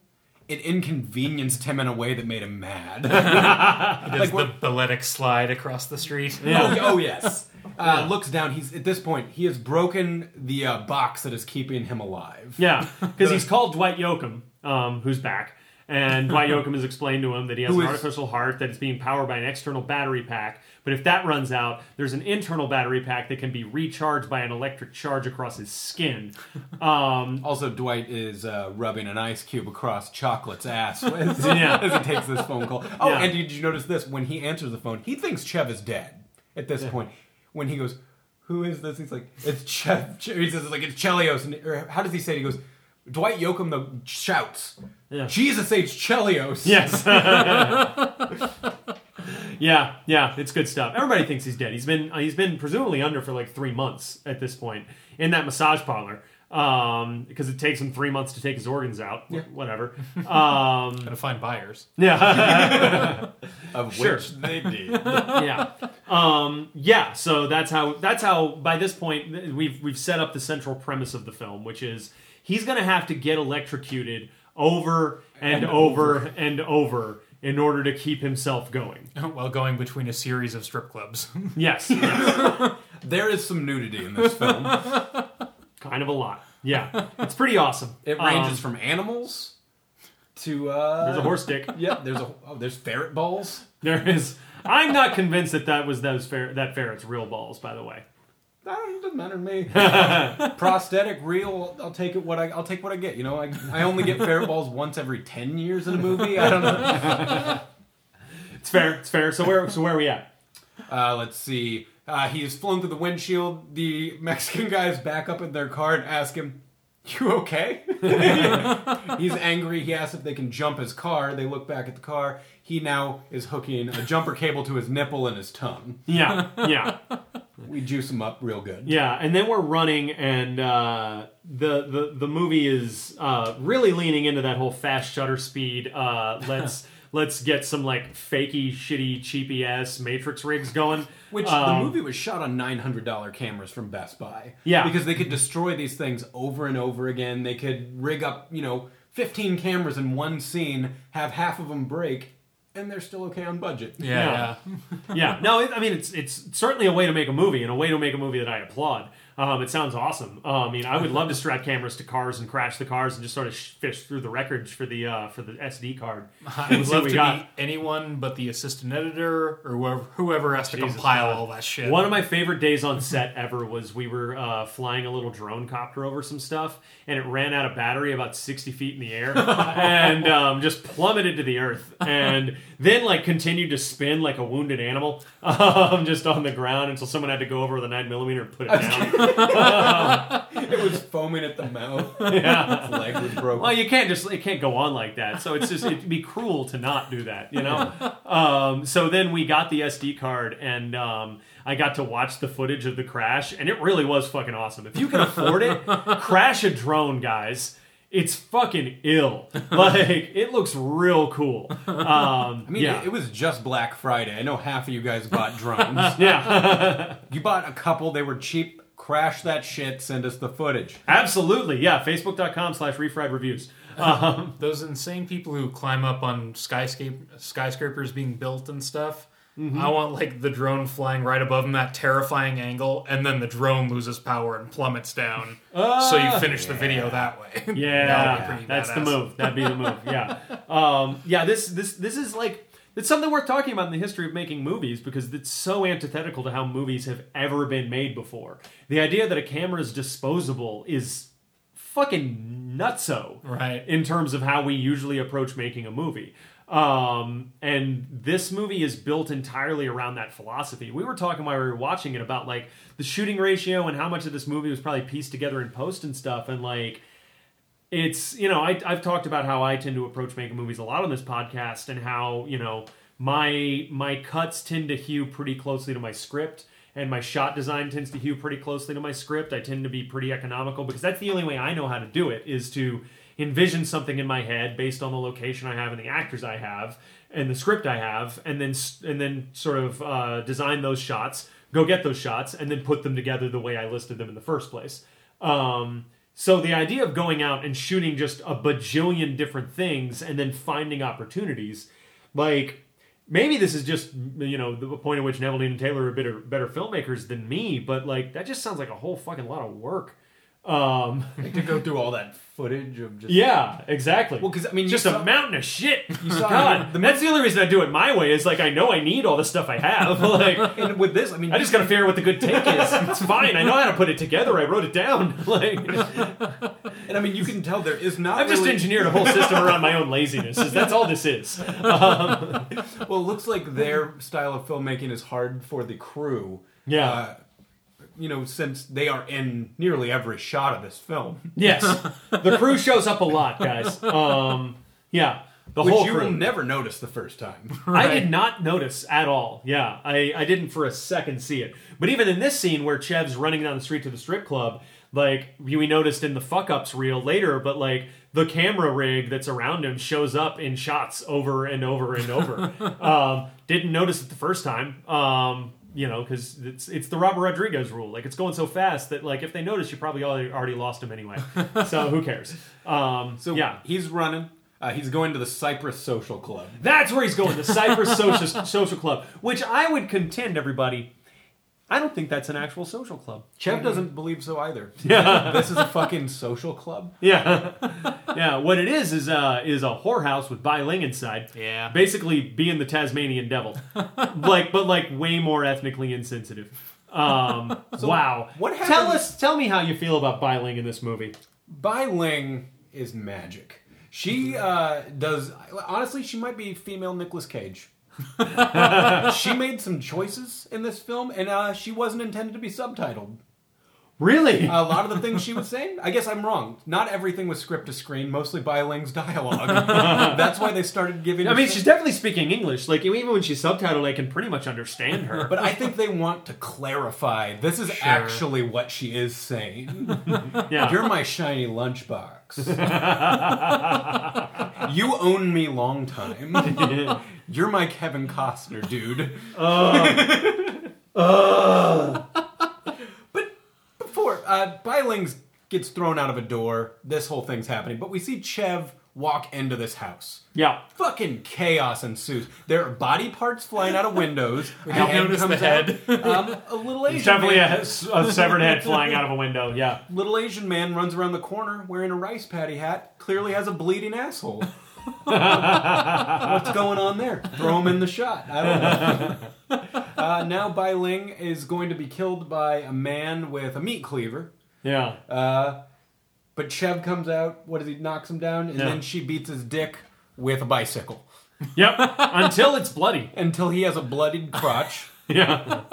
C: it inconvenienced him in a way that made him mad. *laughs*
A: Does
C: Like
A: the
C: what-
A: balletic slide across the street?
B: Yeah.
C: Oh, oh, yes. Uh, Looks down. He's at this point. He has broken the uh, box that is keeping him alive.
B: yeah, because he's called Dwight Yoakam, um, who's back. And *laughs* Dwight Yoakam has explained to him that he has
C: Who
B: an
C: is-
B: artificial heart that is being powered by an external battery pack. But if that runs out, there's an internal battery pack that can be recharged by an electric charge across his skin. *laughs* Um,
C: Also, Dwight is uh, rubbing an ice cube across Chocolate's ass *laughs* as,
B: Yeah.
C: as he takes this phone call. Oh,
B: Yeah.
C: and did you notice this? When he answers the phone, he thinks Chev is dead at this point. When he goes, Who is this? He's like, It's Chev. Che-" He says, like, It's Chelios. And, or how does he say it? He goes, Dwight Yoakam the shouts,
B: Yeah.
C: Jesus H. Chelios.
B: Yes. *laughs* *laughs* yeah, yeah, it's good stuff. Everybody thinks he's dead. He's been uh, he's been presumably under for like three months at this point in that massage parlor. Um, because it takes him three months to take his organs out. Wh- Whatever. *laughs* Um,
A: Gotta find buyers.
B: yeah.
C: Of
B: Sure.
C: which they did.
B: yeah. Um, yeah. So that's how. That's how. By this point, we've we've set up the central premise of the film, which is he's going to have to get electrocuted over and,
C: And
B: over, and over in order to keep himself going. *laughs*
A: While going between a series of strip clubs.
B: Yes. *laughs* yes.
C: There is some nudity in this film.
B: kind of a lot. Yeah. It's pretty awesome.
C: It ranges
B: Um,
C: from animals to. Uh,
B: There's a horse dick. *laughs*
C: Yep, there's a oh, there's ferret balls.
B: There is. I'm not convinced that that was those fer- that ferret's real balls. By the way.
C: That doesn't matter to me. *laughs* Prosthetic, real. I'll take it. What I I'll take what I get. You know, I I only get fair balls once every ten years in a movie. I don't know. *laughs*
B: It's fair. It's fair. So where so where are we at?
C: Uh, let's see. Uh, he's flown through the windshield. The Mexican guys back up in their car and ask him, "You okay?" *laughs* he's angry. He asks if they can jump his car. They look back at the car. He now is hooking a jumper cable to his nipple and his tongue.
B: Yeah. Yeah.
C: We juice them up real good.
B: Yeah, and then we're running, and uh, the the the movie is uh, really leaning into that whole fast shutter speed. Uh, *laughs* let's let's get some like fakey, shitty, cheapy ass Matrix rigs going.
C: Which
B: Um,
C: the movie was shot on nine hundred dollar cameras from Best Buy.
B: Yeah.
C: because they could destroy these things over and over again. They could rig up, you know, fifteen cameras in one scene, have half of them break, and they're still okay on budget.
A: Yeah,
B: Yeah. *laughs* yeah, no, it, I mean it's it's certainly a way to make a movie, and a way to make a movie that I applaud. Um, it sounds awesome. Uh, I mean, I would love to strap cameras to cars and crash the cars and just sort of fish through the records for the uh, for the SD card. *laughs*
A: I would love
B: we
A: to
B: got.
A: be anyone but the assistant editor or whoever, whoever has to
B: Jesus,
A: compile
B: God.
A: all that shit.
B: One of my favorite days on set ever was we were uh, flying a little drone copter over some stuff, and it ran out of battery about sixty feet in the air, *laughs* and um, just plummeted to the earth, and then like continued to spin like a wounded animal, *laughs* um, just on the ground until someone had to go over with a nine millimeter and put it down.
C: It was foaming at the mouth. *laughs*
B: Yeah.
C: Its leg was broken.
B: Well, you can't just it can't go on like that. So it's just it'd be cruel to not do that, you know. Um, so then we got the SD card, and um, I got to watch the footage of the crash, and it really was fucking awesome. If you can afford it, *laughs* crash a drone, guys. It's fucking ill. Like it looks real cool. Um,
C: I mean,
B: yeah,
C: it, it was just Black Friday. I know half of you guys bought drones. *laughs*
B: yeah,
C: you bought a couple. They were cheap. Crash that shit. Send us the footage.
B: absolutely. Yeah, Facebook.com slash refried reviews. Um, *laughs*
A: Those insane people who climb up on skyscape skyscrapers being built and stuff. I want like the drone flying right above them, that terrifying angle, and then the drone loses power and plummets down. so you finish the video that way. *laughs* That
B: Yeah,
A: pretty
B: that's the move. That'd be the move. Yeah, *laughs* um, yeah. This this this is like it's something worth talking about in the history of making movies because it's so antithetical to how movies have ever been made before. The idea that a camera is disposable is fucking nutso,
A: Right.
B: In terms of how we usually approach making a movie. Um, and this movie is built entirely around that philosophy. We were talking while we were watching it about like the shooting ratio and how much of this movie was probably pieced together in post and stuff, and like it's you know I, i've talked about how i tend to approach making movies a lot on this podcast and how you know my my cuts tend to hew pretty closely to my script and my shot design tends to hew pretty closely to my script. I tend to be pretty economical because that's the only way i know how to do it is to envision something in my head based on the location i have and the actors i have and the script i have and then and then sort of uh, design those shots go get those shots and then put them together the way i listed them in the first place. Um, so the idea of going out and shooting just a bajillion different things and then finding opportunities, like maybe this is just you know the point at which Neveldine and Taylor are better better filmmakers than me, but like that just sounds like a whole fucking lot of work. Um,
C: to go through all that footage of just
B: yeah, exactly.
C: Well, because I mean,
B: just
C: saw-
B: a mountain of shit. *laughs* You
C: saw-
B: God,
C: the-
B: that's the only reason I do it my way. Is like I know I need all the stuff I have. *laughs* like *laughs*
C: And with this, I mean,
B: I just gotta figure out what the good take is. It's fine. I know how to put it together. I wrote it down. Like.
C: and I mean, you can tell there is not.
B: I've just engineered a whole system around my own laziness. That's all this is.
C: Well, it looks like their style of filmmaking is hard for the crew.
B: Yeah.
C: Uh, you know, since they are in nearly every shot of this film,
B: Yes, *laughs* the crew shows up a lot, guys. Um, yeah, the
C: which
B: whole
C: you
B: crew.
C: will never notice the first time. *laughs*
B: I did not notice at all. Yeah, I, I didn't for a second see it. But even in this scene where Chev's running down the street to the strip club, like we we noticed in the fuck ups reel later, but like the camera rig that's around him shows up in shots over and over and over. *laughs* um, didn't notice it the first time. Um, you know, because it's it's the Robert Rodriguez rule. Like it's going so fast that like if they notice, you probably already, already lost him anyway. *laughs* so who cares? Um,
C: So
B: yeah,
C: he's running. Uh, he's going to the Cypress Social Club.
B: that's where he's going, the Cypress *laughs* Social, Social Club, which I would contend, everybody, I don't think that's an actual social club.
C: Chev doesn't believe so either. *laughs* Yeah, this is a fucking social club.
B: Yeah, *laughs* yeah. What it is is uh, is a whorehouse with Bai Ling inside.
A: Yeah.
B: basically being the Tasmanian devil, *laughs* like but like way more ethnically insensitive. Um, wow.
C: what
B: Tell us, tell me how you feel about Bai Ling in this movie.
C: Bai Ling is magic. She uh, does. Honestly, she might be female Nicolas Cage. *laughs* she made some choices in this film, and uh, she wasn't intended to be subtitled.
B: Really?
C: A lot of the things she was saying, I guess I'm wrong. Not everything was script to screen, mostly Bai Ling's dialogue. *laughs* That's why they started giving.
B: I mean, she's definitely speaking English. Like even when she's subtitled, I can pretty much understand her.
C: But I think they want to clarify. This is actually what she is saying. *laughs*
B: yeah,
C: You're my shiny lunchbox. you own me long time. You're my Kevin Costner, dude. but before uh, Bai Ling's gets thrown out of a door, this whole thing's happening. But we see Chev walk into this house.
B: yeah.
C: Fucking chaos ensues. There are body parts flying out of windows.
A: We didn't notice the head.
C: out. Um, a little Asian
B: definitely
C: man,
B: a, a severed head flying out of a window. Yeah.
C: little Asian man runs around the corner wearing a rice patty hat. Clearly has a bleeding asshole. What's going on there? Throw him in the shot. I don't know. *laughs* uh, now Bai Ling is going to be killed by a man with a meat cleaver.
B: Yeah.
C: Uh, but Chev comes out. What does he? Knocks him down, and
B: Yeah.
C: then she beats his dick with a bicycle
B: Yep. Until it's bloody. *laughs*
C: until he has a bloodied crotch. *laughs*
B: Yeah.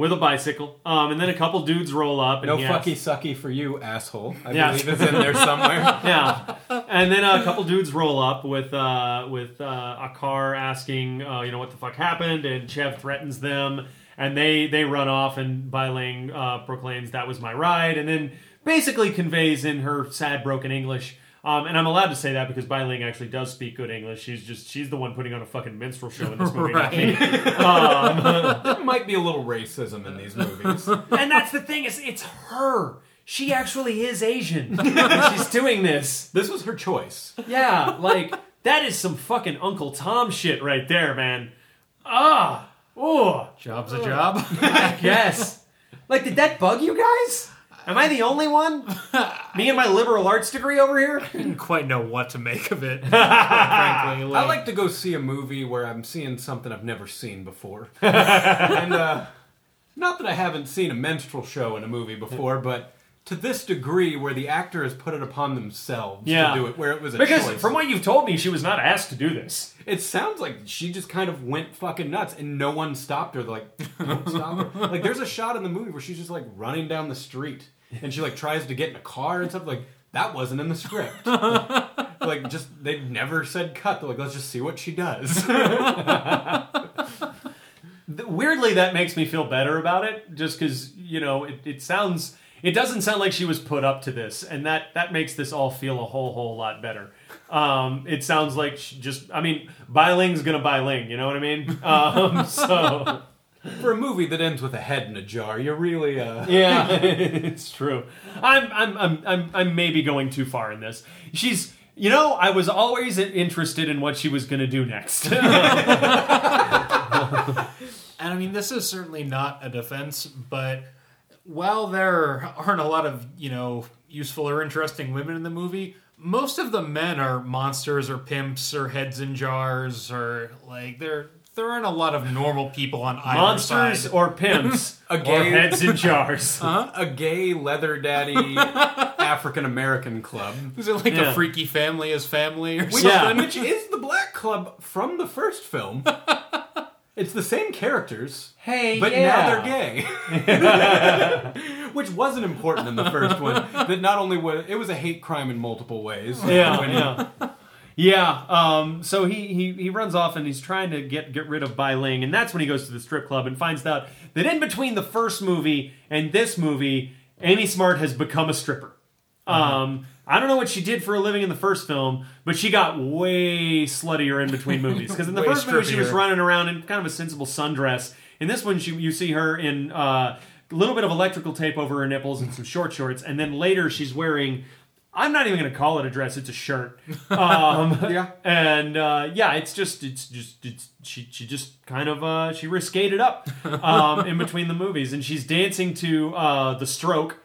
B: With a bicycle. Um, and then a couple dudes roll up. And
C: No
B: he asks-
C: fucky sucky for you, asshole. I
B: Yeah.
C: believe it's in there somewhere. *laughs*
B: yeah, and then a couple dudes roll up with uh, with uh, a car asking, uh, you know, what the fuck happened, and Chev threatens them, and they they run off, and Bai Ling uh, proclaims that was my ride, and then basically conveys in her sad broken English. Um, and I'm allowed to say that because Bai Ling actually does speak good English. She's just she's the one putting on a fucking minstrel show in this movie, not me. *laughs* Um, *laughs*
C: there might be a little racism in these movies.
B: and that's the thing is, it's her. She actually is Asian. *laughs* and she's doing this.
C: This was her choice.
B: Yeah, like that is some fucking Uncle Tom shit right there, man. Ah, oh,
A: Job's a job.
B: yes. Like, did that bug you guys? Am I the only one? *laughs* Me and my liberal arts degree over here?
A: I didn't quite know what to make of it. *laughs* frankly,
C: I like to go see a movie where I'm seeing something I've never seen before. *laughs* and uh, not that I haven't seen a menstrual show in a movie before, but to this degree where the actor has put it upon themselves
B: Yeah.
C: to do it, where it was a
B: Because
C: choice.
B: from what you've told me, she was not asked to do this.
C: It sounds like she just kind of went fucking nuts and no one stopped her. They're like, don't stop her. Like, there's a shot in the movie where she's just like running down the street *laughs* and she like tries to get in a car and stuff. Like, that wasn't in the script. *laughs* like, just, they never said cut. They're like, let's just see what she does. *laughs*
B: Weirdly, that makes me feel better about it, just because you know it, it sounds. It doesn't sound like she was put up to this, and that that makes this all feel a whole whole lot better. Um, it sounds like she just. I mean, Bai Ling's gonna Bailing. You know what I mean? Um, so
C: For a movie that ends with a head in a jar, you're really, uh. *laughs*
B: yeah, *laughs* it's true. I'm I'm I'm I'm I'm maybe going too far in this. She's. You know, I was always interested in what she was going to do next. *laughs*
A: And I mean, this is certainly not a defense, but while there aren't a lot of, you know, useful or interesting women in the movie, most of the men are monsters or pimps or heads in jars or like there there aren't a lot of normal people on either
B: Monsters
A: side.
B: or pimps *laughs*
C: A
B: or heads in jars. *laughs*
C: huh A gay leather daddy *laughs* African American club.
A: Is it like
B: Yeah.
A: a freaky family is family or
C: Which,
A: something?
B: Yeah.
C: which is the Black Club from the first film. It's the same characters,
B: Hey,
C: but now they're gay. Which wasn't important in the first one. That not only was it was a hate crime in multiple ways.
B: Yeah,
C: When-
B: yeah. Yeah, um, so he, he he runs off and he's trying to get get rid of Bai Ling, and that's when he goes to the strip club and finds out that in between the first movie and this movie, Amy Smart has become a stripper. Um, I don't know what she did for a living in the first film, but she got way sluttier in between movies. Because in the *laughs*
A: Way
B: first movie, she was
A: strippier.
B: running around in kind of a sensible sundress. In this one, she, you see her in uh, a little bit of electrical tape over her nipples and some short shorts, and then later she's wearing. I'm not even going to call it a dress; it's a shirt. *laughs* Um,
C: Yeah.
B: and uh, yeah, it's just it's just it's she she just kind of uh, she risqued it up um, in between the movies, and she's dancing to uh, the Stroke.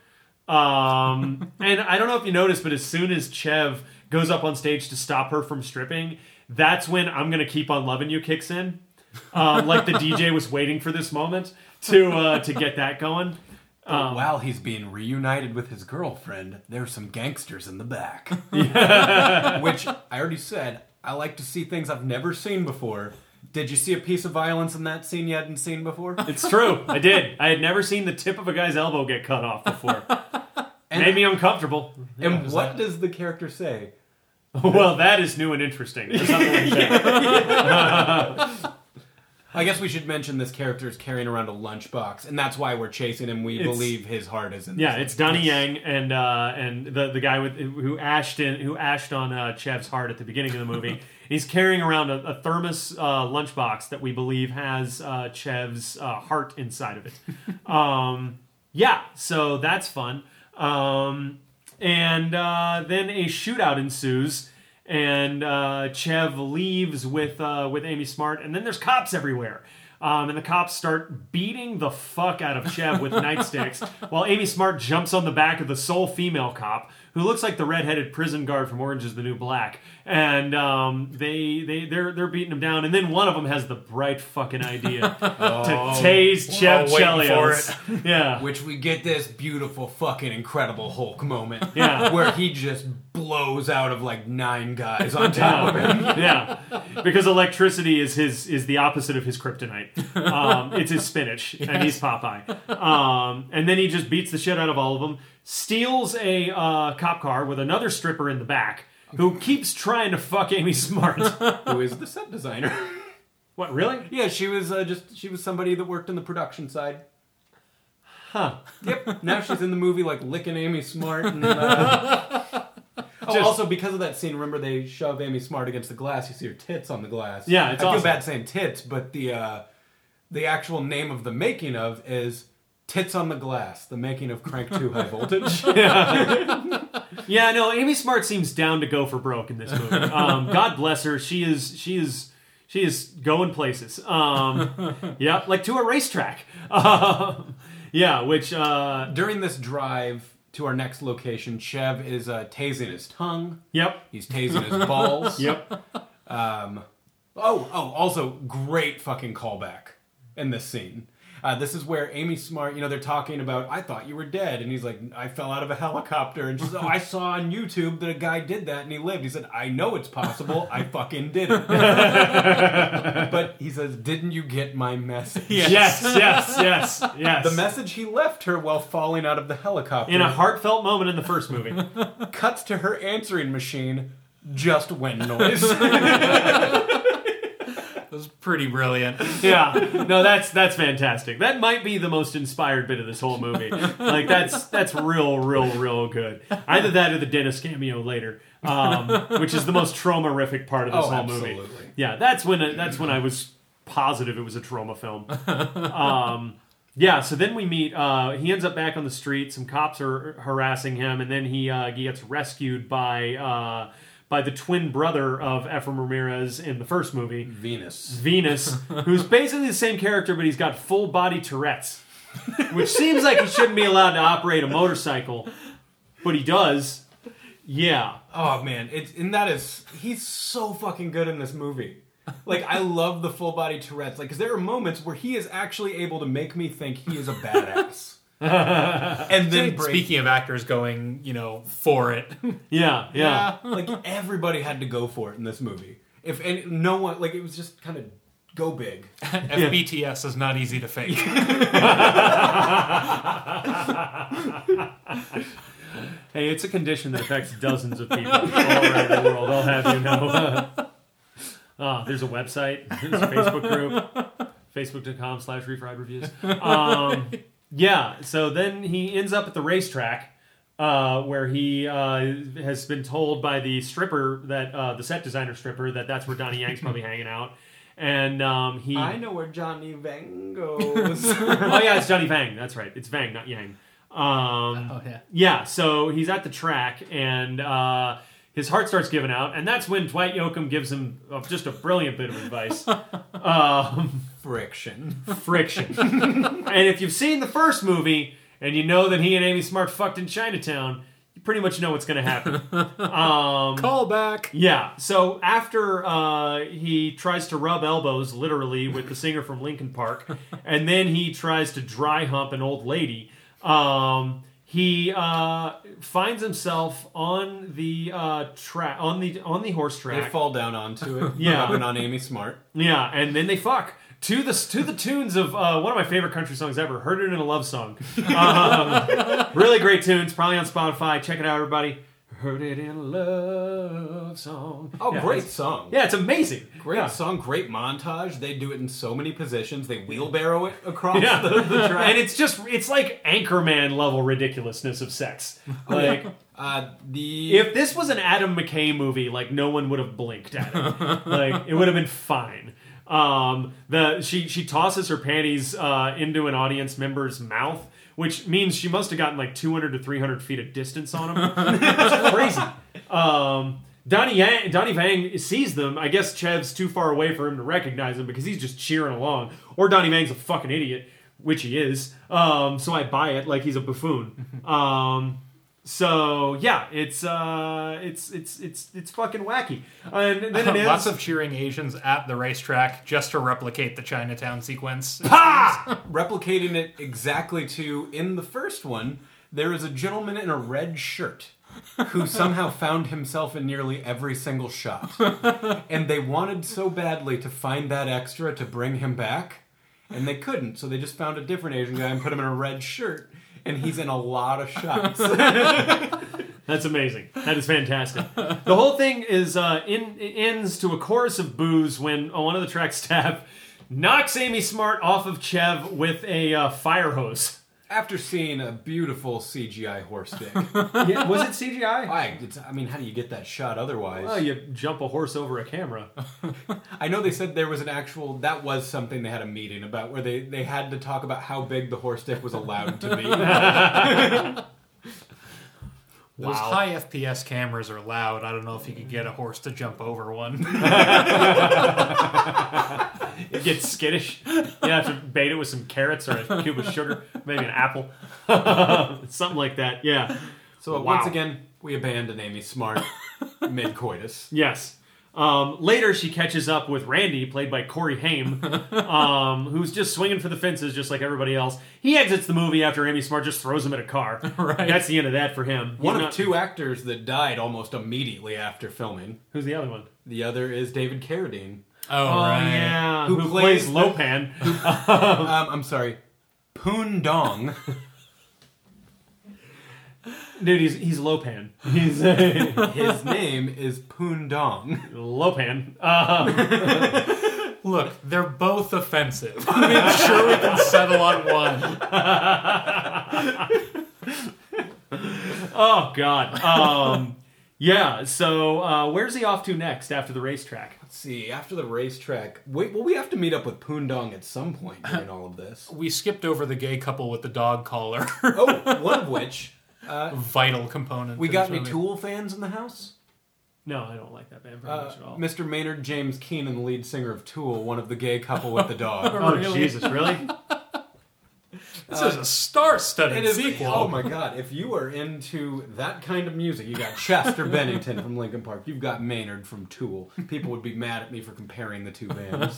B: Um, *laughs* and I don't know if you noticed, but as soon as Chev goes up on stage to stop her from stripping, that's when "I'm gonna keep on loving you" kicks in. Um, like the DJ was waiting for this moment to uh, to get that going.
C: But um, while he's being reunited with his girlfriend, there's some gangsters in the back. *laughs* Which I already said, I like to see things I've never seen before. Did you see a piece of violence in that scene you hadn't seen before?
B: It's true. I did. I had never seen the tip of a guy's elbow get cut off before.
C: And-
B: Made me uncomfortable.
C: And
A: is
C: what
A: that-
C: does the character say?
B: Well, that is new and interesting. or something like that. *laughs* *laughs*
C: I guess we should mention this character is carrying around a lunchbox, and that's why we're chasing him. We
B: It's-
C: believe his heart is in.
B: Yeah,
C: this.
B: it's Donnie Yang and uh, and the the guy with who ashed in who ashed on uh, Chev's heart at the beginning of the movie. *laughs* He's carrying around a, a thermos uh, lunchbox that we believe has uh, Chev's uh, heart inside of it. *laughs* Um, yeah, so that's fun. Um, and uh, then a shootout ensues, and uh, Chev leaves with uh, with Amy Smart, and then there's cops everywhere. Um, and the cops start beating the fuck out of Chev with *laughs* nightsticks, while Amy Smart jumps on the back of the sole female cop, who looks like the redheaded prison guard from Orange Is the New Black, and um, they they they're they're beating him down, and then one of them has the bright fucking idea *laughs* to tase Chev
A: Oh, for
B: Chelios. *laughs* Yeah,
C: Which we get this beautiful, fucking incredible Hulk moment. *laughs*
B: Yeah.
C: Where he just blows out of like nine guys on top of him.
B: yeah, because electricity is his is the opposite of his kryptonite. Um, it's his spinach, and he's Popeye. Um, and then he just beats the shit out of all of them. Steals a uh, cop car with another stripper in the back, who keeps trying to fuck Amy Smart. *laughs*
C: Who is the set designer?
B: what? Really?
C: yeah, she was uh, just she was somebody that worked in the production side.
B: Huh?
C: Yep. Now she's in the movie like licking Amy Smart. And, uh... *laughs* oh,
B: Just-
C: also because of that scene, remember they shove Amy Smart against the glass. You see her tits on the glass.
B: Yeah, it's
C: I feel
B: awesome.
C: bad saying tits, but the uh, the actual name of the making of is Tits on the Glass, the making of Crank Two High Voltage. *laughs* *laughs*
B: Yeah, yeah, no. Amy Smart seems down to go for broke in this movie. Um, God bless her. She is. She is. She is going places. Um, *laughs* yeah, like to a racetrack. Um, yeah, which uh,
C: During this drive to our next location, Chev is uh, tasing his tongue.
B: Yep.
C: He's tasing his balls.
B: Yep.
C: Um, oh, oh, also great fucking callback in this scene. Uh, this is where Amy Smart, you know, they're talking about, I thought you were dead. And he's like, I fell out of a helicopter. And she's like, oh, I saw on YouTube that a guy did that and he lived. He said, I know it's possible. I fucking did it. *laughs* but he says, Didn't you get my message?
B: Yes. Yes. Yes. Yes.
C: The message he left her while falling out of the helicopter
B: in a heartfelt moment in the first movie.
C: cuts to her answering machine just when noise. *laughs*
A: Was pretty brilliant. *laughs*
B: yeah. No, that's that's fantastic. That might be the most inspired bit of this whole movie. Like that's that's real, real, real good. Either that or the Dennis cameo later, um, which is the most Tromarific part of this
C: Oh,
B: whole movie. Yeah, that's when that's when I was positive it was a Troma film. Um, yeah, so then we meet. Uh, he ends up back on the street. Some cops are harassing him, and then he uh, he gets rescued by uh, by the twin brother of Efren Ramirez in the first movie.
C: Venus.
B: Venus, *laughs* who's basically the same character, but he's got full body Tourette's, which seems like he shouldn't be allowed to operate a motorcycle, but he does. Yeah,
C: Oh man, it's and that is he's so fucking good in this movie. Like I love the full body Tourette's. Like, because there are moments where he is actually able to make me think he is a badass, and *laughs* then break.
A: Speaking of actors going, you know, for it. *laughs*
B: yeah, yeah. *laughs*
C: like everybody had to go for it in this movie. If and no one like it was just kind of go big.
A: FBTS is not easy to fake.
B: Hey, it's a condition that affects dozens of people all around the world. I'll have you know. Ah, there's a website, there's a Facebook group, facebook.com slash refried reviews. Um, yeah, so then he ends up at the racetrack uh, where he uh, has been told by the stripper, that uh, the set designer stripper, that that's where Donnie Yang's probably *laughs* hanging out. And um, he.
C: I know where Johnny Vang goes. *laughs*
B: oh, yeah, it's Johnny Vang. That's right. It's Vang, not Yang. Um,
A: Oh yeah.
B: yeah, so he's at the track and uh, his heart starts giving out, and that's when Dwight Yoakam gives him just a brilliant bit of advice. *laughs* um,
C: Friction. *laughs*
B: friction. and if you've seen the first movie and you know that he and Amy Smart fucked in Chinatown, you pretty much know what's going to happen. *laughs* Um,
A: Call back.
B: yeah. So after uh, he tries to rub elbows, literally, with the singer from Linkin Park, *laughs* and then he tries to dry hump an old lady, um, he uh, finds himself on the uh, track on the on the horse track.
C: They fall down onto it.
B: Yeah.
C: and on Amy Smart.
B: Yeah, and then they fuck to the to the tunes of uh, one of my favorite country songs ever, "Heard It in a Love Song." *laughs* Um, really great tunes, probably on Spotify. Check it out, everybody. Heard it in a love song.
C: Oh,
B: Yeah,
C: great song.
B: Yeah, it's amazing.
C: Great
B: Yeah.
C: song, great montage. They do it in so many positions. They wheelbarrow it across
B: Yeah.
C: the, the track.
B: and it's just it's like Anchorman level ridiculousness of sex. *laughs* Like
C: uh, the
B: if this was an Adam McKay movie, like no one would have blinked at it. *laughs* like it would have been fine. Um, the she she tosses her panties uh, into an audience member's mouth, which means she must have gotten like 200 to 300 feet of distance on him. It's *laughs* crazy. Um, Donnie Yang, Donnie Vang sees them. I guess Chev's too far away for him to recognize him because he's just cheering along. Or Donnie Vang's a fucking idiot, which he is. Um, so I buy it like he's a buffoon. *laughs* Um, So yeah, it's uh, it's it's it's it's fucking wacky, and then *laughs* it ends.
A: Lots of cheering Asians at the racetrack just to replicate the Chinatown sequence. *laughs*
C: Replicating it exactly to in the first one, there is a gentleman in a red shirt who somehow found himself in nearly every single shot. *laughs* and they wanted so badly to find that extra to bring him back, and they couldn't, so they just found a different Asian guy and put him in a red shirt. And he's in a lot of shots. *laughs*
B: That's amazing. That is fantastic. the whole thing is uh, in it ends to a chorus of boos when uh, one of the track staff *laughs* knocks Amy Smart off of Chev with a uh, fire hose.
C: After seeing a beautiful CGI horse dick, *laughs*
B: Yeah, was it CGI?
C: I, *laughs* I mean, how do you get that shot otherwise?
B: Well, you jump a horse over a camera. *laughs*
C: I know they said there was an actual that was something they had a meeting about where they they had to talk about how big the horse dick was allowed to be.
A: Those
B: Wow.
A: high FPS cameras are loud. I don't know if you could get a horse to jump over one. *laughs*
B: It gets skittish. You have to bait it with some carrots or a cube of sugar, maybe an apple, *laughs* something like that. Yeah.
C: So
B: Wow.
C: once again, we abandon Amy Smart mid coitus.
B: Yes. Um, later, she catches up with Randy, played by Corey Haim, *laughs* um, who's just swinging for the fences, just like everybody else. He exits the movie after Amy Smart just throws him in a car. *laughs*
A: Right.
B: That's the end of that for him.
C: One
B: He's
C: of
B: not-
C: two actors that died almost immediately after filming.
B: Who's the other one?
C: The other is David Carradine.
A: Oh,
B: Oh
A: right.
B: yeah,
C: Who
B: who,
C: plays
B: plays,
C: the-
B: Lopan? *laughs*
C: Um, I'm sorry, Poon Dong.
B: Dude, he's he's Lopan. He's uh, *laughs*
C: His name is Poon Dong.
B: Lopan. Uh, *laughs*
A: Look, they're both offensive. *laughs* I mean, sure we can settle on one.
B: oh God. Um, yeah. So uh, where's he off to next after the racetrack?
C: Let's see. After the racetrack, wait. Well, we have to meet up with Poon Dong at some point during all of this.
A: We skipped over the gay couple with the dog collar.
C: Oh, one of which uh,
A: Vital component.
C: we
A: to
C: got
A: this
C: any
A: movie.
C: Tool fans in the house.
B: No, I don't like that band very
C: Uh,
B: much at all.
C: Mr. Maynard James Keenan, the lead singer of Tool, one of the gay couple with the dog. *laughs*
B: Oh
A: really?
B: Jesus, really? *laughs*
A: This is a star-studded
C: It is.
A: sequel.
C: Oh my god! If you are into that kind of music, you got Chester *laughs* Bennington from Linkin Park. You've got Maynard from Tool. People would be mad at me for comparing the two bands.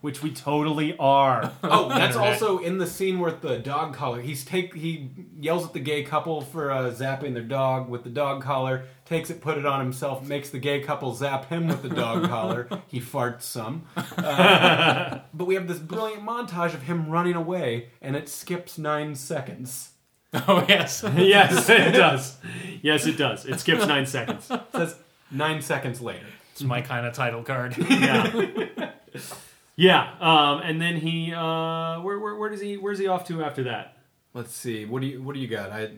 B: Which we totally are. *laughs*
C: Oh, that's also in the scene with the dog collar. He's take he yells at the gay couple for uh, zapping their dog with the dog collar. Takes it, put it on himself, makes the gay couple zap him with the dog *laughs* collar. He farts some. *laughs* Uh, but we have this brilliant montage of him running away, and it skips nine seconds.
A: Oh yes.
B: yes, it does. Yes, it does. It skips nine seconds.
C: It says nine seconds later.
A: It's my kind of title card.
B: Yeah. Yeah. Um, and then he, uh, where, where, where does he, where's he off to after that?
C: Let's see. What do you What do you got? I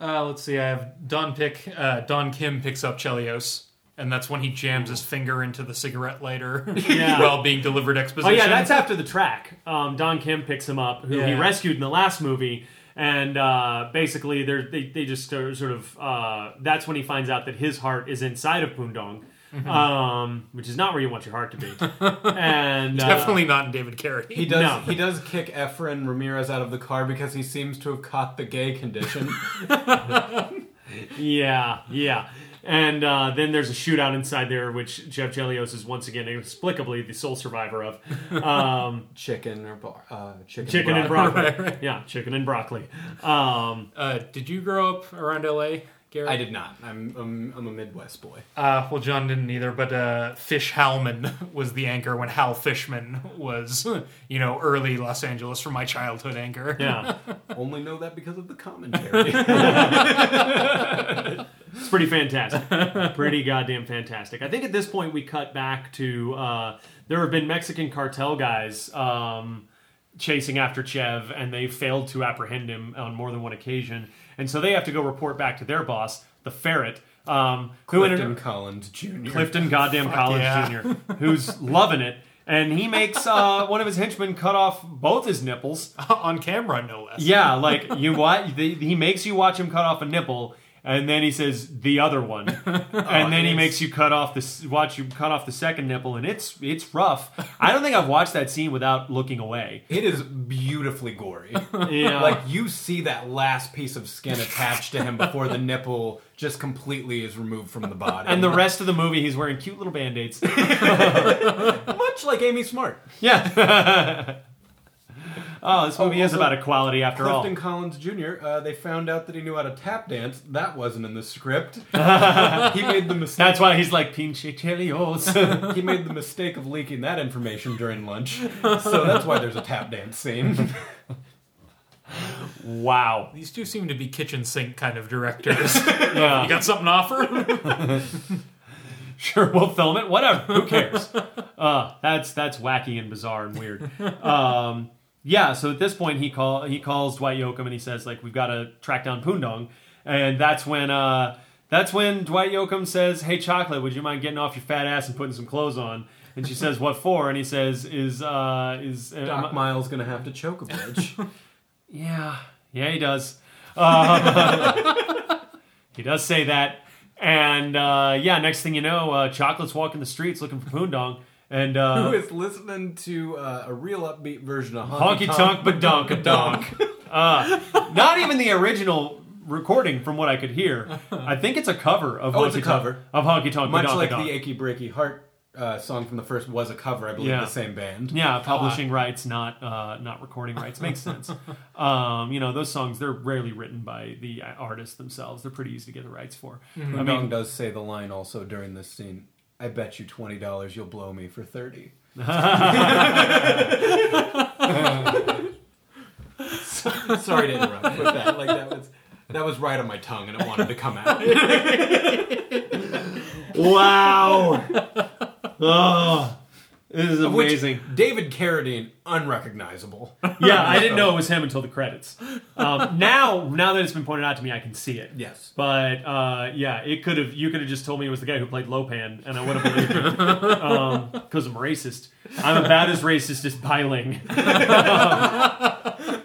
A: Uh, let's see. I have Don pick. Uh, Don Kim picks up Chelios, and that's when he jams his finger into the cigarette lighter *laughs*
B: Yeah.
A: while being delivered exposition.
B: Oh yeah, that's after the track. Um, Don Kim picks him up, who he rescued in the last movie, and uh, basically they're, they they just are sort of uh, that's when he finds out that his heart is inside of Poon Dong, um, which is not where you want your heart to be. *laughs* and uh,
A: definitely not in David Carradine.
C: he does
B: No.
C: he does kick Efren Ramirez out of the car because he seems to have caught the gay condition. *laughs*
B: Yeah, yeah. And uh, then there's a shootout inside there, which Chev Chelios is once again inexplicably the sole survivor of. Um, *laughs*
C: chicken or bar, uh, chicken,
B: chicken and
C: broccoli.
B: broccoli.
A: Right, right.
B: Yeah, chicken and broccoli. Um,
A: Uh, did you grow up around L.A., Garrett?
C: I did not. I'm I'm, I'm a Midwest boy.
A: Uh, well, John didn't either, but uh, Fish Halman *laughs* was the anchor when Hal Fishman was, *laughs* you know, early Los Angeles for my childhood anchor.
B: yeah, *laughs*
C: Only know that because of the commentary.
B: it's pretty fantastic. Pretty goddamn fantastic. I think at this point we cut back to uh, there have been Mexican cartel guys um, chasing after Chev, and they failed to apprehend him on more than one occasion, and so they have to go report back to their boss, the Ferret. Um, who ended-
C: Clifton Collins Jr.
B: Clifton goddamn Collins
A: yeah.
B: Jr., who's loving it. And he makes uh, one of his henchmen cut off both his nipples. *laughs*
A: On camera, no less.
B: Yeah, like you what? He makes you watch him cut off a nipple, And then he says the other one, *laughs* oh, and then he makes you cut off the watch you cut off the second nipple, and it's it's rough. I don't think I've watched that scene without looking away.
C: It is beautifully gory. *laughs*
B: Yeah, *laughs*
C: like you see that last piece of skin attached to him before the nipple just completely is removed from the body.
B: and the rest of the movie, he's wearing cute little band aids.
C: much like Amy Smart.
B: yeah. Oh, this movie
C: Oh,
B: is about equality after all.
C: Clifton Collins Jr. Uh, they found out that he knew how to tap dance. That wasn't in the script. *laughs* he made the mistake.
B: That's why he's like pinche chelios. *laughs*
C: he made the mistake of leaking that information during lunch. So that's why there's a tap dance scene. *laughs*
B: wow.
A: These two seem to be kitchen sink kind of directors.
B: yeah.
A: you got something to offer?
B: Sure, we'll film it. Whatever. Who cares? uh, that's that's wacky and bizarre and weird. Um, yeah. So at this point, he call he calls Dwight Yoakam and he says like we've got to track down Poon Dong, and that's when uh, that's when Dwight Yoakam says, "Hey, Chocolate, would you mind getting off your fat ass and putting some clothes on?" And she says, "What for?" And he says, "Is uh, is uh,
C: Doc Miles gonna have to choke a bitch. *laughs* *laughs*
B: Yeah, yeah, he does. Um, *laughs* he does say that, and uh, yeah, next thing you know, uh, Chocolate's walking the streets looking for Poon Dong, and
C: Who
B: uh,
C: is listening to uh, a real upbeat version of
B: honky tonk badonka donk. *laughs* Uh, not even the original recording, from what I could hear. I think it's a cover of
C: Oh,
B: honky
C: it's a
B: tonk
C: cover.
B: of honky tonk
C: Much
B: badonka
C: like
B: donk.
C: the Achy Breaky Heart uh, song from the first was a cover, I believe,
B: Yeah.
C: the same band.
B: Yeah, publishing rights, not uh, not recording rights, makes sense. *laughs* Um, you know, those songs they're rarely written by the artists themselves. They're pretty easy to get the rights for. I
C: Dong does say the line also during this scene. I bet you twenty dollars you'll blow me for thirty. *laughs* Sorry to interrupt with that. Like that was that was right on my tongue and it wanted to come out. *laughs*
B: wow! *laughs* oh, this is
C: Of which
B: amazing.
C: David Carradine, unrecognizable. *laughs*
B: yeah, I didn't know it was him until the credits. Um, now, now that it's been pointed out to me, I can see it.
C: Yes.
B: But uh, yeah, it could have. You could have just told me it was the guy who played Lopan, and I would have believed it because I'm racist. I'm about as racist as Bai Ling. *laughs*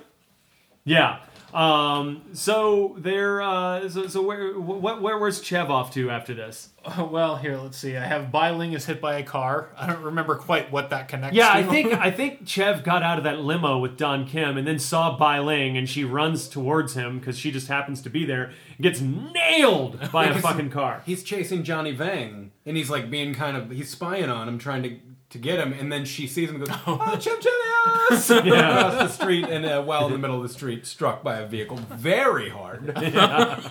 B: yeah. Um, so there. Uh, so, so where, what, where, where's Chev off to after this? *laughs*
A: Well, here, let's see. I have Bai Ling is hit by a car. I don't remember quite what that connects
B: Yeah,
A: to.
B: I think *laughs* I think Chev got out of that limo with Don Kim and then saw Bai Ling and she runs towards him because she just happens to be there. Gets nailed by a *laughs* fucking car.
C: He's chasing Johnny Vang and he's like being kind of he's spying on him, trying to to get him, and then she sees him and goes, *laughs* "Oh, Chim Chilios!" *laughs*
B: Yeah.
C: across the street, and uh, while in the middle of the street, struck by a vehicle very hard. *laughs*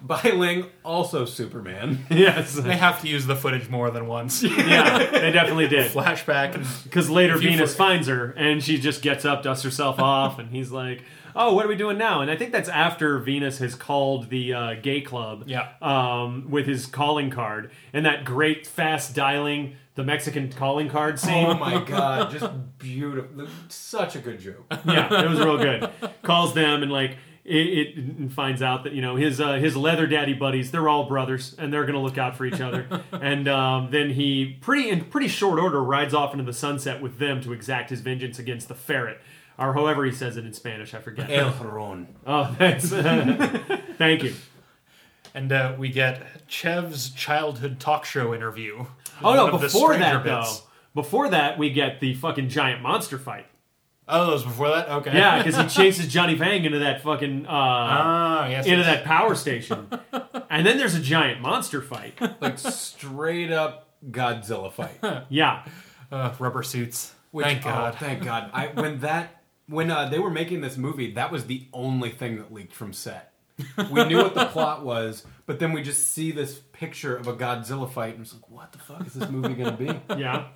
C: Bai Ling, also Superman.
B: yes,
A: they have to use the footage more than once.
B: yeah, they definitely did.
A: Flashback
B: Because later Venus
A: for-
B: finds her and she just gets up, dusts herself off, and he's like, "Oh, what are we doing now?" And I think that's after Venus has called the uh, gay club,
A: Yeah.
B: um, with his calling card and that great fast dialing, the Mexican calling card scene.
C: Oh my god, just beautiful. Such a good joke. *laughs*
B: yeah, it was real good. Calls them and like it, it finds out that you know his uh, his leather daddy buddies they're all brothers and they're gonna look out for each other. *laughs* and um, then he pretty in pretty short order rides off into the sunset with them to exact his vengeance against the ferret. Or however he says it in Spanish, I forget.
C: El Huron. *laughs*
B: Oh, thanks. Thank you.
A: and uh, we get Chev's childhood talk show interview.
B: Oh no!
A: One of the
B: Before
A: stranger
B: that, though, before that, we get the fucking giant monster fight.
A: Oh, that was before that. Okay.
B: Yeah, because he *laughs* chases Johnny Vang into that fucking uh,
A: Ah, yes.
B: into
A: yes.
B: that power station, *laughs* and then there's a giant monster fight.
C: Like straight up Godzilla fight. *laughs*
B: Yeah,
A: uh, rubber suits.
C: Which,
A: Thank
C: oh,
A: God.
C: thank God. I when that when uh, they were making this movie, that was the only thing that leaked from set. We knew what the plot was, but then we just see this picture of a Godzilla fight, and it's like, what the fuck is this movie going to be? *laughs*
B: yeah,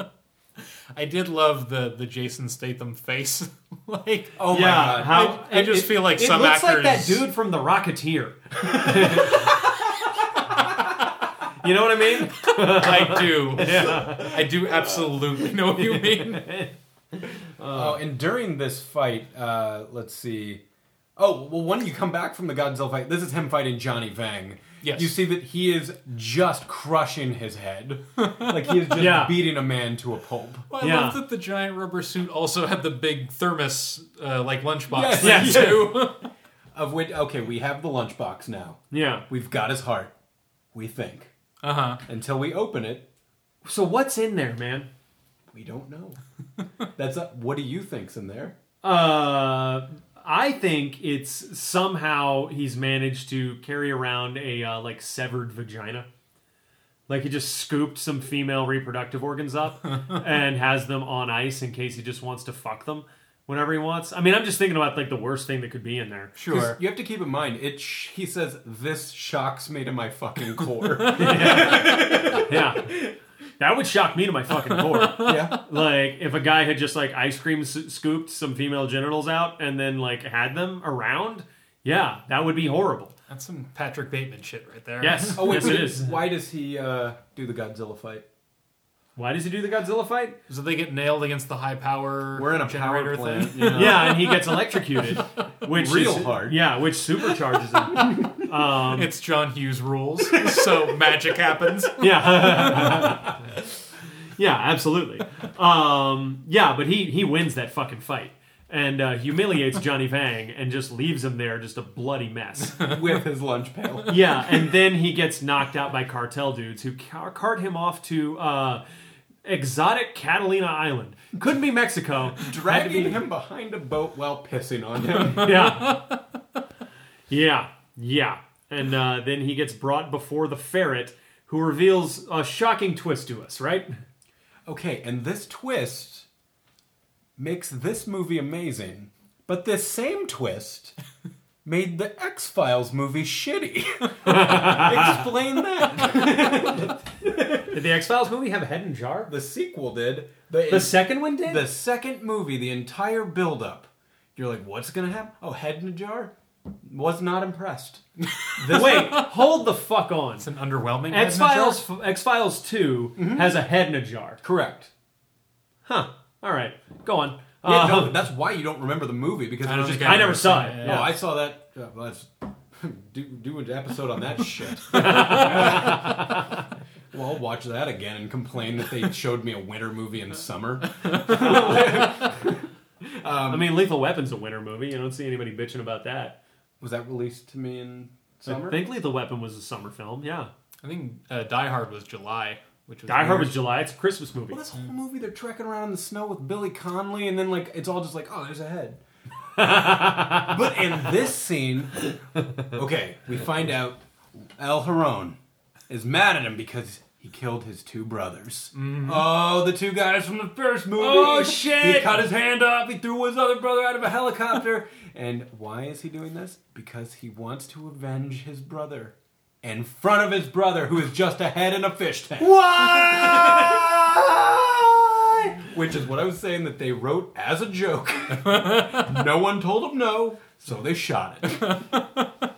B: *laughs*
A: I did love the the Jason Statham face. *laughs* like,
C: Oh
B: yeah.
C: my God!
B: How
A: I just feel like
B: it
A: some
B: looks like that dude from The Rocketeer. you know what I mean?
A: I do. I do absolutely know what you mean.
C: Oh, and during this fight, uh, let's see. Oh, well, when you come back from the Godzilla fight, this is him fighting Johnny Vang.
A: Yes.
C: You see that he is just crushing his head. *laughs* like he is just
B: Yeah.
C: beating a man to a pulp.
A: Well, I
B: Yeah.
A: love that the giant rubber suit also had the big thermos, uh, like lunchbox
C: Yes.
A: thing
B: Yes.
A: too. *laughs*
C: Of which, okay, we have the lunchbox now.
B: Yeah.
C: We've got his heart. We think.
A: Uh huh.
C: Until we open it,
B: So what's in there, man?
C: we don't know. That's a, what do you think's in there?
B: Uh, I think it's somehow he's managed to carry around a uh, like severed vagina. Like he just scooped some female reproductive organs up *laughs* and has them on ice in case he just wants to fuck them whenever he wants. I mean, I'm just thinking about like the worst thing that could be in there.
C: 'Cause
A: Sure.
C: You have to keep in mind, it. Sh- he says this shocks me to my fucking core. *laughs*
B: Yeah. *laughs* That would shock me to my fucking core. *laughs*
C: yeah.
B: like if a guy had just like ice cream s- scooped some female genitals out and then like had them around, yeah, that would be horrible.
A: That's some Patrick Bateman shit right there.
B: Yes,
C: Oh wait,
B: yes
C: but
B: it is.
C: why does he uh, do the Godzilla fight?
B: Why does he do the Godzilla fight?
A: So they get nailed against the high power.
C: We're in a
A: generator
C: power plant.
A: thing.
C: you know?
B: Yeah, and he gets electrocuted, *laughs* which
C: Real
B: is,
C: hard.
B: Yeah, which supercharges him. *laughs* Um,
A: It's John Hughes rules, so magic happens. *laughs*
B: yeah, yeah, absolutely. Um, yeah, but he he wins that fucking fight and uh, humiliates Johnny Vang and just leaves him there, just a bloody mess.
C: with his lunch pail.
B: Yeah, and then he gets knocked out by cartel dudes who car- cart him off to uh, exotic Catalina Island. Couldn't be Mexico.
C: Dragging him behind a boat while pissing on him. *laughs*
B: Yeah. Yeah. Yeah. And uh, then he gets brought before the ferret, who reveals a shocking twist to us, right?
C: Okay, and this twist makes this movie amazing, but this same twist made the X Files movie shitty. *laughs* Explain that. *laughs*
B: Did the X Files movie have a head in jar?
C: The sequel did. The,
B: The second one did?
C: the second movie, the entire build-up, you're like, what's gonna happen? Oh, head in a jar? Was not impressed. *laughs* This
B: Wait, hold the fuck on.
A: It's an underwhelming.
B: X Files X Files 2
C: Mm-hmm.
B: has a head in a jar.
C: correct.
B: Huh. All right. Go on.
C: Yeah,
B: Uh,
C: no, that's why you don't remember the movie because
A: I
C: it was just.
A: think
B: I never saw it.
A: it.
B: Yeah.
C: Oh, I saw that. Yeah, well, let's *laughs* do do an episode on that shit. *laughs* *laughs* well, I'll watch that again and complain that they showed me a winter movie in summer.
B: I mean, Lethal Weapon's a winter movie. You don't see anybody bitching about that.
C: Was that released to me in summer?
B: I think Lethal Weapon was a summer film. Yeah.
A: I think uh, Die Hard was July, which was
B: Die Hard
A: weird.
B: was July. It's a Christmas movie.
C: Well, this whole movie, they're trekking around in the snow with Billy Connolly, and then like it's all just like, oh, there's a head. *laughs* but in this scene, okay, we find out El Huron is mad at him because he killed his two brothers. Mm-hmm. Oh, the two guys from the first movie.
B: Oh, shit!
C: He cut his hand off. He threw his other brother out of a helicopter. and why is he doing this? Because he wants to avenge his brother in front of his brother, who is just a head in a fish tank.
B: Why? *laughs*
C: Which is what I was saying that they wrote as a joke. *laughs* no one told them no, so they shot it. *laughs*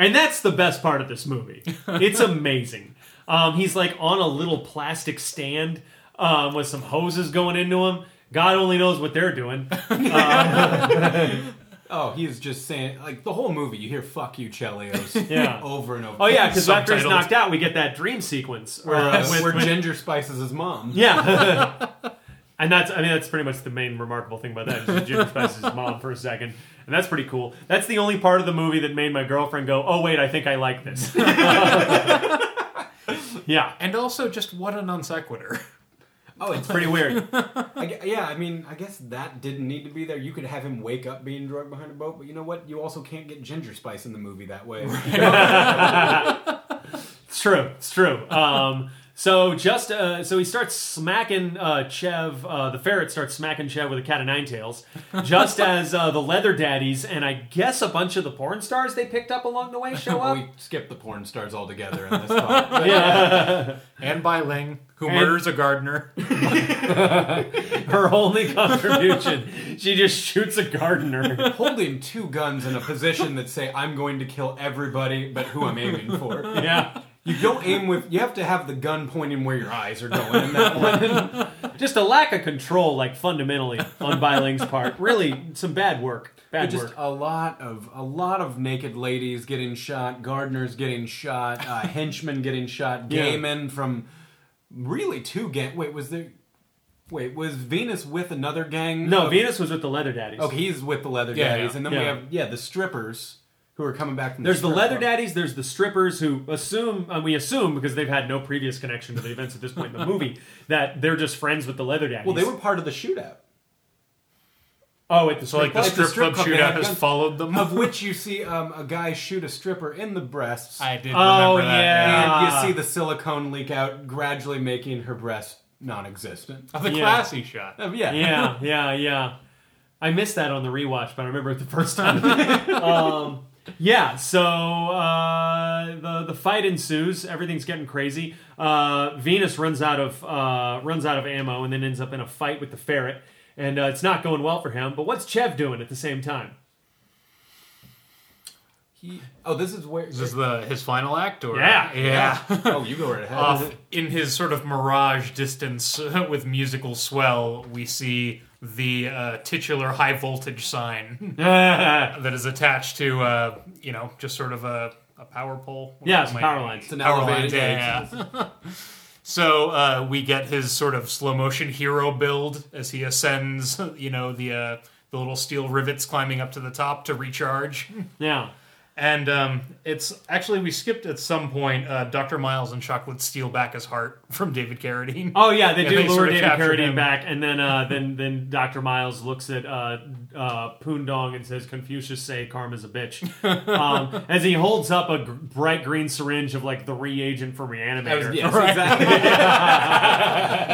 B: And that's the best part of this movie. It's amazing. Um, he's like on a little plastic stand um, with some hoses going into him. God only knows what they're doing.
C: Oh, he's just saying like the whole movie. You hear "fuck you, Chelios" *laughs*
B: Yeah. *laughs*
C: over and over.
B: Oh yeah, because after he's
A: Subtitled.
B: knocked out, we get that dream sequence
C: where,
B: uh,
C: uh,
B: with-
C: where
B: with-
C: Ginger spices his mom.
B: Yeah. *laughs* and that's I mean that's pretty much the main remarkable thing about that. Is Jimmy Spice's mom for a second. And that's pretty cool. That's the only part of the movie that made my girlfriend go, "Oh wait, I think I like this." yeah.
A: and also just what a non sequitur.
C: Oh, it's
B: Pretty weird.
C: I yeah, I mean, I guess that didn't need to be there. You could have him wake up being drugged behind a boat, but you know what? You also can't get Ginger Spice in the movie that way. *laughs*
B: It's true. It's true. Um, so just uh, so he starts smacking uh, Chev. Uh, the ferret starts smacking Chev with a cat of nine tails, just *laughs* as uh, the leather daddies and I guess a bunch of the porn stars they picked up along the way *laughs* show up.
C: we skipped the porn stars altogether in this part. *laughs*
B: yeah,
A: And Bai Ling, who
B: And-
A: murders a gardener.
B: her only contribution. She just shoots a gardener.
C: Holding two guns in a position that say, I'm going to kill everybody, but who I'm aiming for.
B: Yeah,
C: You don't aim with, you have to have the gun pointing where your eyes are going in that one. *laughs*
B: just a lack of control, like fundamentally on Bai Ling's part. Really, some bad work. Bad
C: just
B: work.
C: a lot of a lot of naked ladies getting shot, gardeners getting shot, uh, *laughs* henchmen getting shot,
B: Yeah.
C: men from really two gang. Wait, was there? Wait, was Venus with another gang?
B: No,
C: of-
B: Venus was with the leather daddies.
C: Oh, he's with the leather daddies,
A: yeah.
C: and then we have yeah the strippers who are coming back from.
B: There's the
C: strip
B: leather
C: club.
B: daddies. There's the strippers who assume, uh, we assume because they've had no previous connection to the events at this point in the movie, *laughs* that they're just friends with the leather daddies.
C: Well, they were part of the shootout,
B: Oh, at the
A: So like the
C: Like the
A: strip,
C: strip
A: club
C: club, they
A: shootout
C: had
A: has
C: guns.
A: followed them.
C: of which you *laughs* see um, a guy shoot a stripper in the breasts,
A: I did
B: Oh,
A: remember that.
B: yeah.
C: and you see the silicone leak out, gradually making her breast non-existent.
A: The
B: Yeah.
A: classy shot.
C: Um, yeah,
B: yeah, *laughs* yeah, yeah. I missed that on the rewatch, but I remember it the first time. um, yeah, so uh, the the fight ensues. Everything's getting crazy. Uh, Venus runs out of uh, runs out of ammo and then ends up in a fight with the ferret, and uh, it's not going well for him. But what's Chev doing at the same time?
C: He, oh, this is where.
A: Is this the his final act or
B: Yeah.
A: yeah?
C: oh, you go right ahead.
A: Off in his sort of mirage distance *laughs* with musical swell, we see the uh, titular high voltage sign *laughs* that is attached to uh, you know just sort of a, a power pole.
B: it's power lines.
C: It's an
A: Power
C: elevated
A: lines, yeah, yeah. *laughs* so uh, we get his sort of slow motion hero build as he ascends. *laughs* You know the uh, the little steel rivets climbing up to the top to recharge.
B: Yeah.
A: And um, it's actually we skipped at some point. Uh, Doctor Miles and Chocolate steal back his heart *laughs* from David Carradine.
B: Oh yeah, they
A: Yeah,
B: do
A: they
B: lure
A: sort of
B: David Carradine
A: him.
B: back, and then uh, then then Doctor Miles looks at uh, uh, Poon Dong and says, "Confucius say karma's a bitch." *laughs* um, as he holds up a bright green syringe of like the reagent from
C: That was-
B: Reanimator. *laughs*
C: yes, exactly.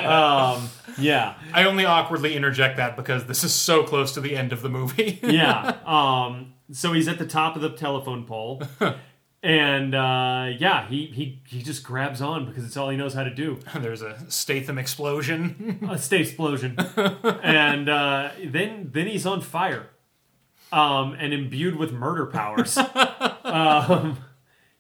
B: um, yeah,
A: I only awkwardly interject that because this is so close to the end of the movie.
B: yeah. Um, so he's at the top of the telephone pole. *laughs* And uh, yeah, he, he he just grabs on because it's all he knows how to do. *laughs*
A: There's a Statham explosion. *laughs*
B: a state explosion, and uh, then then he's on fire, um, and imbued with murder powers. um,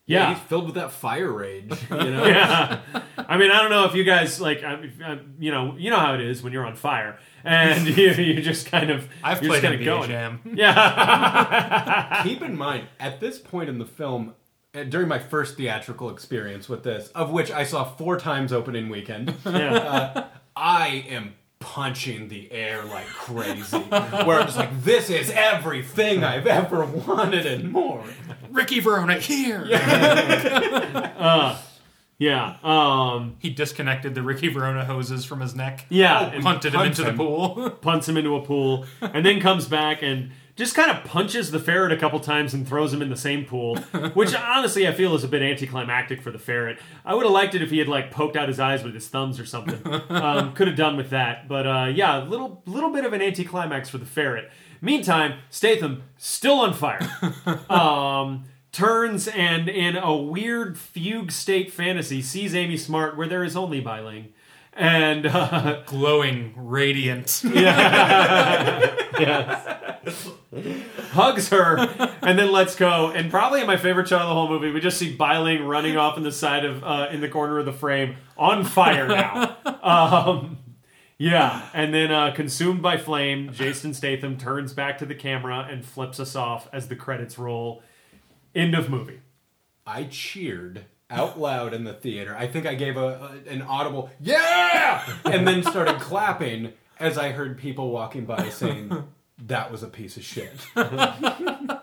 C: yeah,
B: yeah,
C: he's filled with that fire rage. *laughs* You know,
B: yeah. I mean, I don't know if you guys like, I, I, you know, you know how it is when you're on fire, and *laughs* you, you just kind of
A: I've
B: you're
A: played
B: just
A: NBA
B: kinda going.
A: Jam. *laughs*
B: Yeah,
C: keep in mind at this point in the film. uh, During my first theatrical experience with this, of which I saw four times opening weekend,
B: yeah.
C: I am punching the air like crazy. Where I'm just like, this is everything I've ever wanted and more.
A: Ricky Verona here. *laughs*
B: yeah. Um,
A: He disconnected the Ricky Verona hoses from his neck.
B: yeah, and
A: Punted him into
C: him.
A: the pool. *laughs*
B: punts him into a pool, and then comes back and just kind of punches the ferret a couple times and throws him in the same pool, *laughs* which honestly I feel is a bit anticlimactic for the ferret. I would have liked it if he had like poked out his eyes with his thumbs or something. Um, *laughs* could have done with that, but uh, yeah, little little bit of an anticlimax for the ferret. Meantime, Statham still on fire. *laughs* Um, turns and in a weird fugue state fantasy sees Amy Smart where there is only Bai Ling. And uh,
A: Glowing, radiant. *laughs*
B: hugs her, and then lets go. And probably my favorite shot of the whole movie, we just see Bai Ling running off in the side of uh, in the corner of the frame, on fire now. *laughs* um, yeah, and then uh, consumed by flame, Jason Statham turns back to the camera and flips us off as the credits roll. End of movie.
C: I cheered out loud in the theater. I think I gave a, a an audible yeah, and then started clapping as I heard people walking by saying that was a piece of shit. *laughs*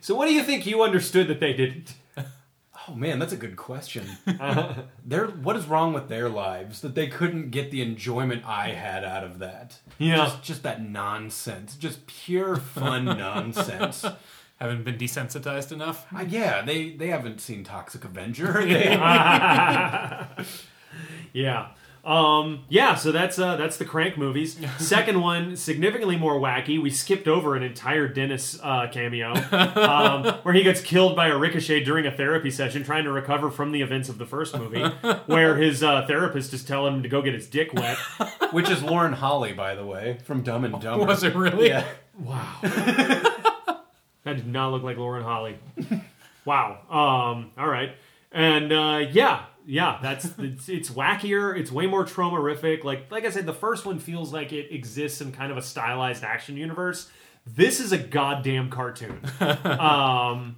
B: So, what do you think you understood that they didn't?
C: Oh man, that's a good question. *laughs* Their what is wrong with their lives that they couldn't get the enjoyment I had out of that?
B: Yeah.
C: just, just that nonsense, just pure fun *laughs* nonsense.
A: Haven't been desensitized enough.
C: Uh, yeah, they they haven't seen Toxic Avenger.
B: Yeah. Um, yeah, so that's uh, that's the Crank movies. *laughs* Second one, significantly more wacky. We skipped over an entire Dennis uh, cameo *laughs* um, where he gets killed by a ricochet during a therapy session, trying to recover from the events of the first movie, *laughs* where his uh, therapist is telling him to go get his dick wet.
C: which is Lauren Holly, by the way, from Dumb and Dumber.
A: Was it really?
C: Yeah.
B: Wow. that did not look like Lauren Holly. Wow. Um, all right. And uh, yeah, yeah, that's it's, it's wackier. It's way more Tromarific. Like like I said, the first one feels like it exists in kind of a stylized action universe. This is a goddamn cartoon. *laughs* um,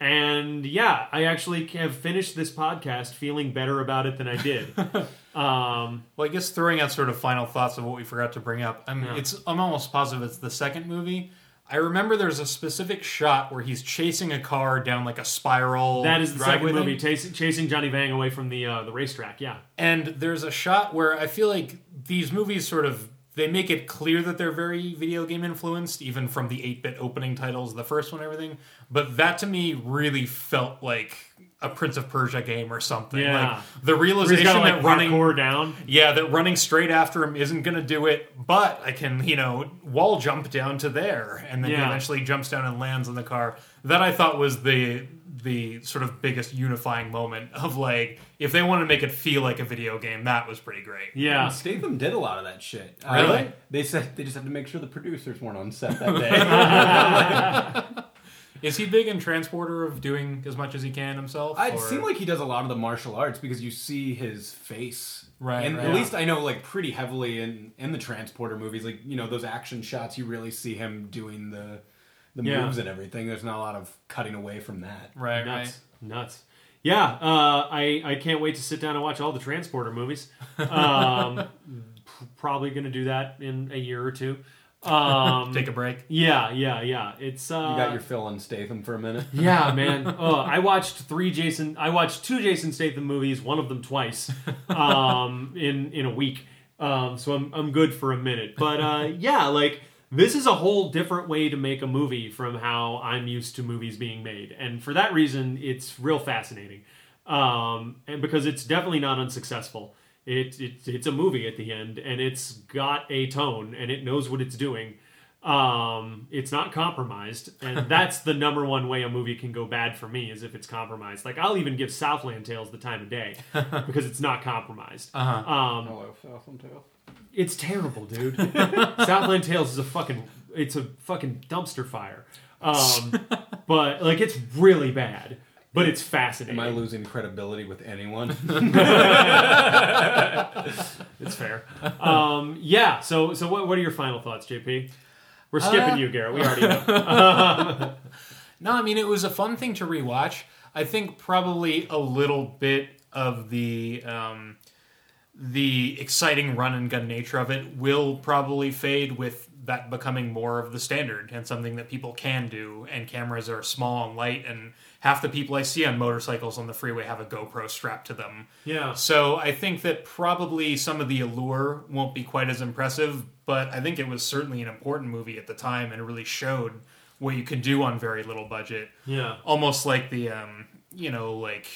B: and yeah, I actually have finished this podcast feeling better about it than I did. *laughs* Um,
A: Well, I guess throwing out sort of final thoughts of what we forgot to bring up. I'm
B: Yeah.
A: it's I'm almost positive it's the second movie. I remember there's a specific shot where he's chasing a car down like a spiral.
B: That is the second movie, chasing, chasing Johnny Vang away from the uh, the racetrack. Yeah,
A: And there's a shot where I feel like these movies sort of they make it clear that they're very video game influenced, even from the 8-bit opening titles, the first one, everything. But that to me really felt like a Prince of Persia game or something.
B: Yeah.
A: Like the realization
B: got to like
A: that running
B: parkour down.
A: Yeah, that running straight after him isn't going to do it, but I can, you know, wall jump down to there, and then he eventually jumps down and lands on the car. That I thought was the the sort of biggest unifying moment of like, if they want to make it feel like a video game, that was pretty great.
B: Yeah,
C: Statham did a lot of that shit. Uh,
A: Really?
C: they said they just had to make sure the producers weren't on set that *laughs* day. *laughs*
A: Is he big in Transporter of doing as much as he can himself?
C: It
A: or-
C: seemed like he does a lot of the martial arts because you see his face.
A: Right,
C: And
A: right.
C: at least I know like pretty heavily in in the transporter movies, like you know those action shots, you really see him doing the the
B: Yeah.
C: moves and everything. There's not a lot of cutting away from that.
A: right,
B: nuts, nuts. Yeah, uh, I I can't wait to sit down and watch all the Transporter movies. *laughs* Um, p- probably going to do that in a year or two. Um. *laughs*
A: Take a break.
B: yeah, yeah, yeah. It's uh,
C: You got your fill on Statham for a minute. *laughs*
B: Yeah, *laughs* man. Oh, I watched three Jason. I watched two Jason Statham movies. One of them twice, um, in in a week. Um, so I'm I'm good for a minute. But uh, yeah, like this is a whole different way to make a movie from how I'm used to movies being made, and for that reason, it's real fascinating. Um, and because it's definitely not unsuccessful. It, it it's a movie at the end, and it's got a tone, and it knows what it's doing. Um it's not compromised and *laughs* that's the number one way a movie can go bad for me is if it's compromised. Like i'll even give southland tales the time of day *laughs* because it's not compromised.
A: Uh-huh.
B: um
C: Hello, Southland Tale.
B: it's terrible dude. *laughs* Southland tales is a fucking it's a fucking dumpster fire. Um but like it's really bad but it's fascinating
C: Am I losing credibility with anyone? *laughs* *laughs*
B: it's fair um yeah so so what, what are your final thoughts jp we're skipping
A: Uh,
B: you garrett we already know *laughs*
A: No, I mean it was a fun thing to rewatch. I think probably a little bit of the um, the exciting run and gun nature of it will probably fade with that becoming more of the standard and something that people can do. And cameras are small and light, and half the people I see on motorcycles on the freeway have a GoPro strapped to them.
B: yeah
A: So I think that probably some of the allure won't be quite as impressive, but I think it was certainly an important movie at the time and it really showed what you could do on very little budget.
B: yeah
A: Almost like the um, you know, like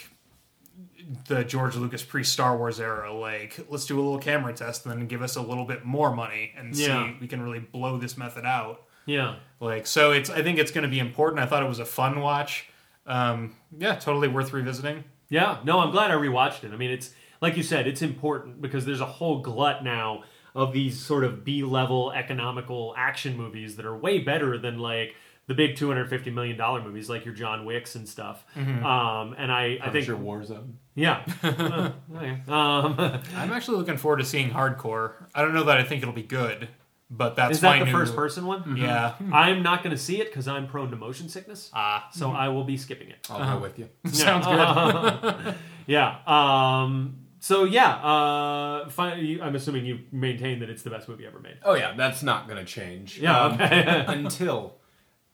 A: the George Lucas pre Star Wars era, like let's do a little camera test and then give us a little bit more money and
B: Yeah.
A: see we can really blow this method out.
B: yeah
A: Like so it's I think it's gonna be important. I thought it was a fun watch. Um, yeah, totally worth revisiting.
B: Yeah, no, I'm glad I rewatched it. I mean, it's like you said, it's important because there's a whole glut now of these sort of B-level economical action movies that are way better than like the big 250 million dollar movies like your John Wicks and stuff. Um, and I, I think
C: sure Warzone.
B: yeah, *laughs* Uh, okay. um, *laughs*
A: I'm actually looking forward to seeing Hardcore. I don't know that I think it'll be good, but that's
B: is that
A: my
B: the
A: new-
B: first person one?
A: Yeah. *laughs*
B: I'm not going to see it because I'm prone to motion sickness,
A: Ah,
B: so I will be skipping it.
C: I'll go with you. *laughs*
A: sounds good. *laughs*
B: yeah. Um, so yeah, uh, fi- I'm assuming you maintain that it's the best movie ever made.
C: Oh yeah, that's not going to change.
B: Yeah,
C: Um,
B: okay.
C: until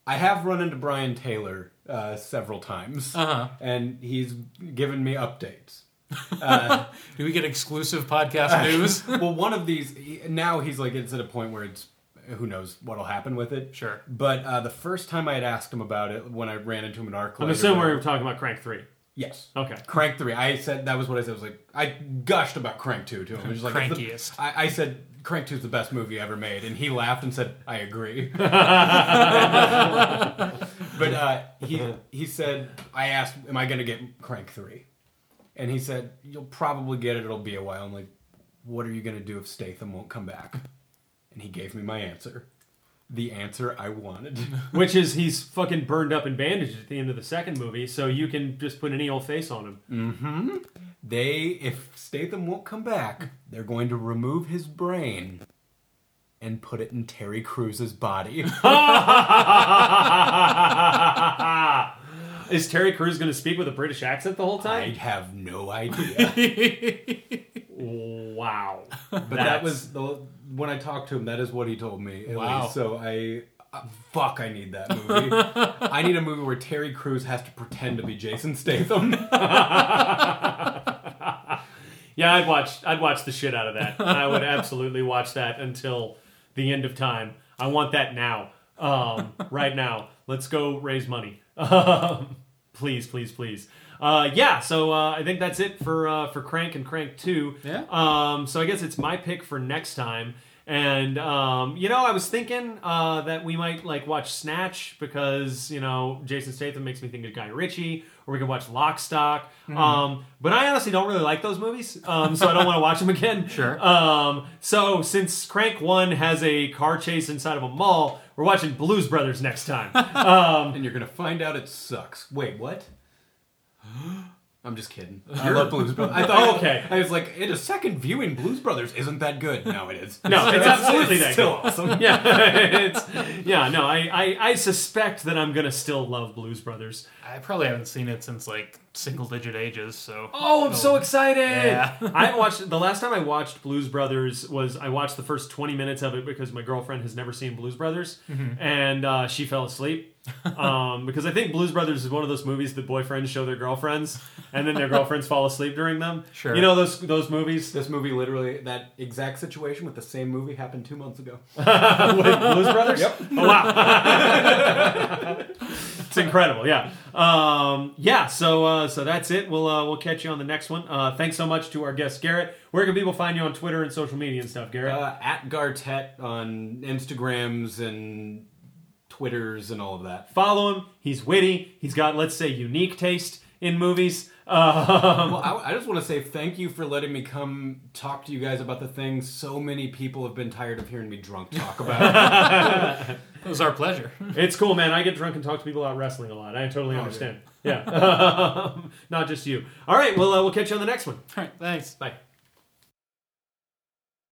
C: I have run into Brian Taylor uh, several times,
A: Uh-huh.
C: and he's given me updates. *laughs*
A: Do we get exclusive podcast news? *laughs*
C: well, one of these now he's like it's at a point where it's who knows what'll happen with it.
A: Sure.
C: But uh, the first time I had asked him about it when I ran into him in ArcLight,
B: I'm
C: or
B: assuming
C: whatever-
B: we're talking about Crank Three.
C: yes.
B: Okay.
C: Crank three. I said that was what I said. I was like I gushed about Crank two to him. It was like it's the-
A: Crankiest.
C: I, I said Crank two is the best movie ever made, and he laughed and said I agree. *laughs* but uh, he he said I asked, "Am I going to get Crank 3? And he said, "You'll probably get it. It'll be a while." I'm like, "What are you going to do if Statham won't come back?" And he gave me my answer. The answer I wanted. *laughs*
B: Which is he's fucking burned up and bandaged at the end of the second movie, so you can just put any old face on him. Mm-hmm.
C: They, if Statham won't come back, they're going to remove his brain and put it in Terry Crews' body. *laughs* *laughs* *laughs*
B: Is Terry Crews going to speak with a British accent the whole time?
C: I have no idea. *laughs*
B: Wow.
C: But that was the when I talked to him. That is what he told me. At
A: Wow.
C: least. So I, Uh, fuck, I need that movie. *laughs* I need a movie where Terry Crews has to pretend to be Jason Statham.
B: Yeah, I'd watch. I'd watch the shit out of that. I would absolutely watch that until the end of time. I want that now, um, right now. Let's go raise money, um, please, please, please. Uh, yeah, so uh, I think that's it for uh, for Crank and Crank Two.
A: Yeah.
B: Um, so I guess it's my pick for next time. And um, you know, I was thinking uh, that we might like watch Snatch because you know Jason Statham makes me think of Guy Ritchie, or we could watch Lock, Stock. Um, but I honestly don't really like those movies, um, so I don't want to watch them again. *laughs*
A: Sure.
B: Um, so since Crank One has a car chase inside of a mall, we're watching Blues Brothers next time. *laughs* Um,
C: and you're gonna find out it sucks. Wait, what? *gasps* I'm just kidding. I love Blues Brothers. I thought,
B: Okay.
C: I was like, in a second viewing, Blues Brothers isn't that good. No, it is.
B: No, it's *laughs* absolutely
C: it's
B: that
C: still
B: good.
C: awesome. *laughs*
B: yeah, it's, yeah. No, I, I, I suspect that I'm gonna still love Blues Brothers.
A: I probably haven't seen it since like single digit ages. So
B: Oh, I'm so excited!
A: Yeah. *laughs*
B: I watched the last time I watched Blues Brothers was I watched the first 20 minutes of it because my girlfriend has never seen Blues Brothers, and uh, she fell asleep. *laughs* um, because I think Blues Brothers is one of those movies that boyfriends show their girlfriends, and then their *laughs* girlfriends fall asleep during them.
A: Sure.
B: you know those those movies
C: This movie, literally, that exact situation with the same movie happened two months ago. *laughs*
B: with Blues Brothers.
C: Yep.
B: Oh wow, it's incredible. Yeah, um, yeah. So uh, so that's it. We'll uh, we'll catch you on the next one. Uh, thanks so much to our guest Garrett. Where can people find you on Twitter and social media and stuff, Garrett?
C: Uh, at Gartet on Instagrams and Twitters and all of that.
B: Follow him. He's witty. He's got let's say unique taste in movies. *laughs* Um,
C: Well, I, I just want to say thank you for letting me come talk to you guys about the things so many people have been tired of hearing me drunk talk *laughs* about.
A: it was our pleasure.
B: it's cool, man. I get drunk and talk to people about wrestling a lot. I totally understand. Yeah, *laughs* not just you. All right. Well, uh, we'll catch you on the next one.
A: All right, thanks.
B: Bye.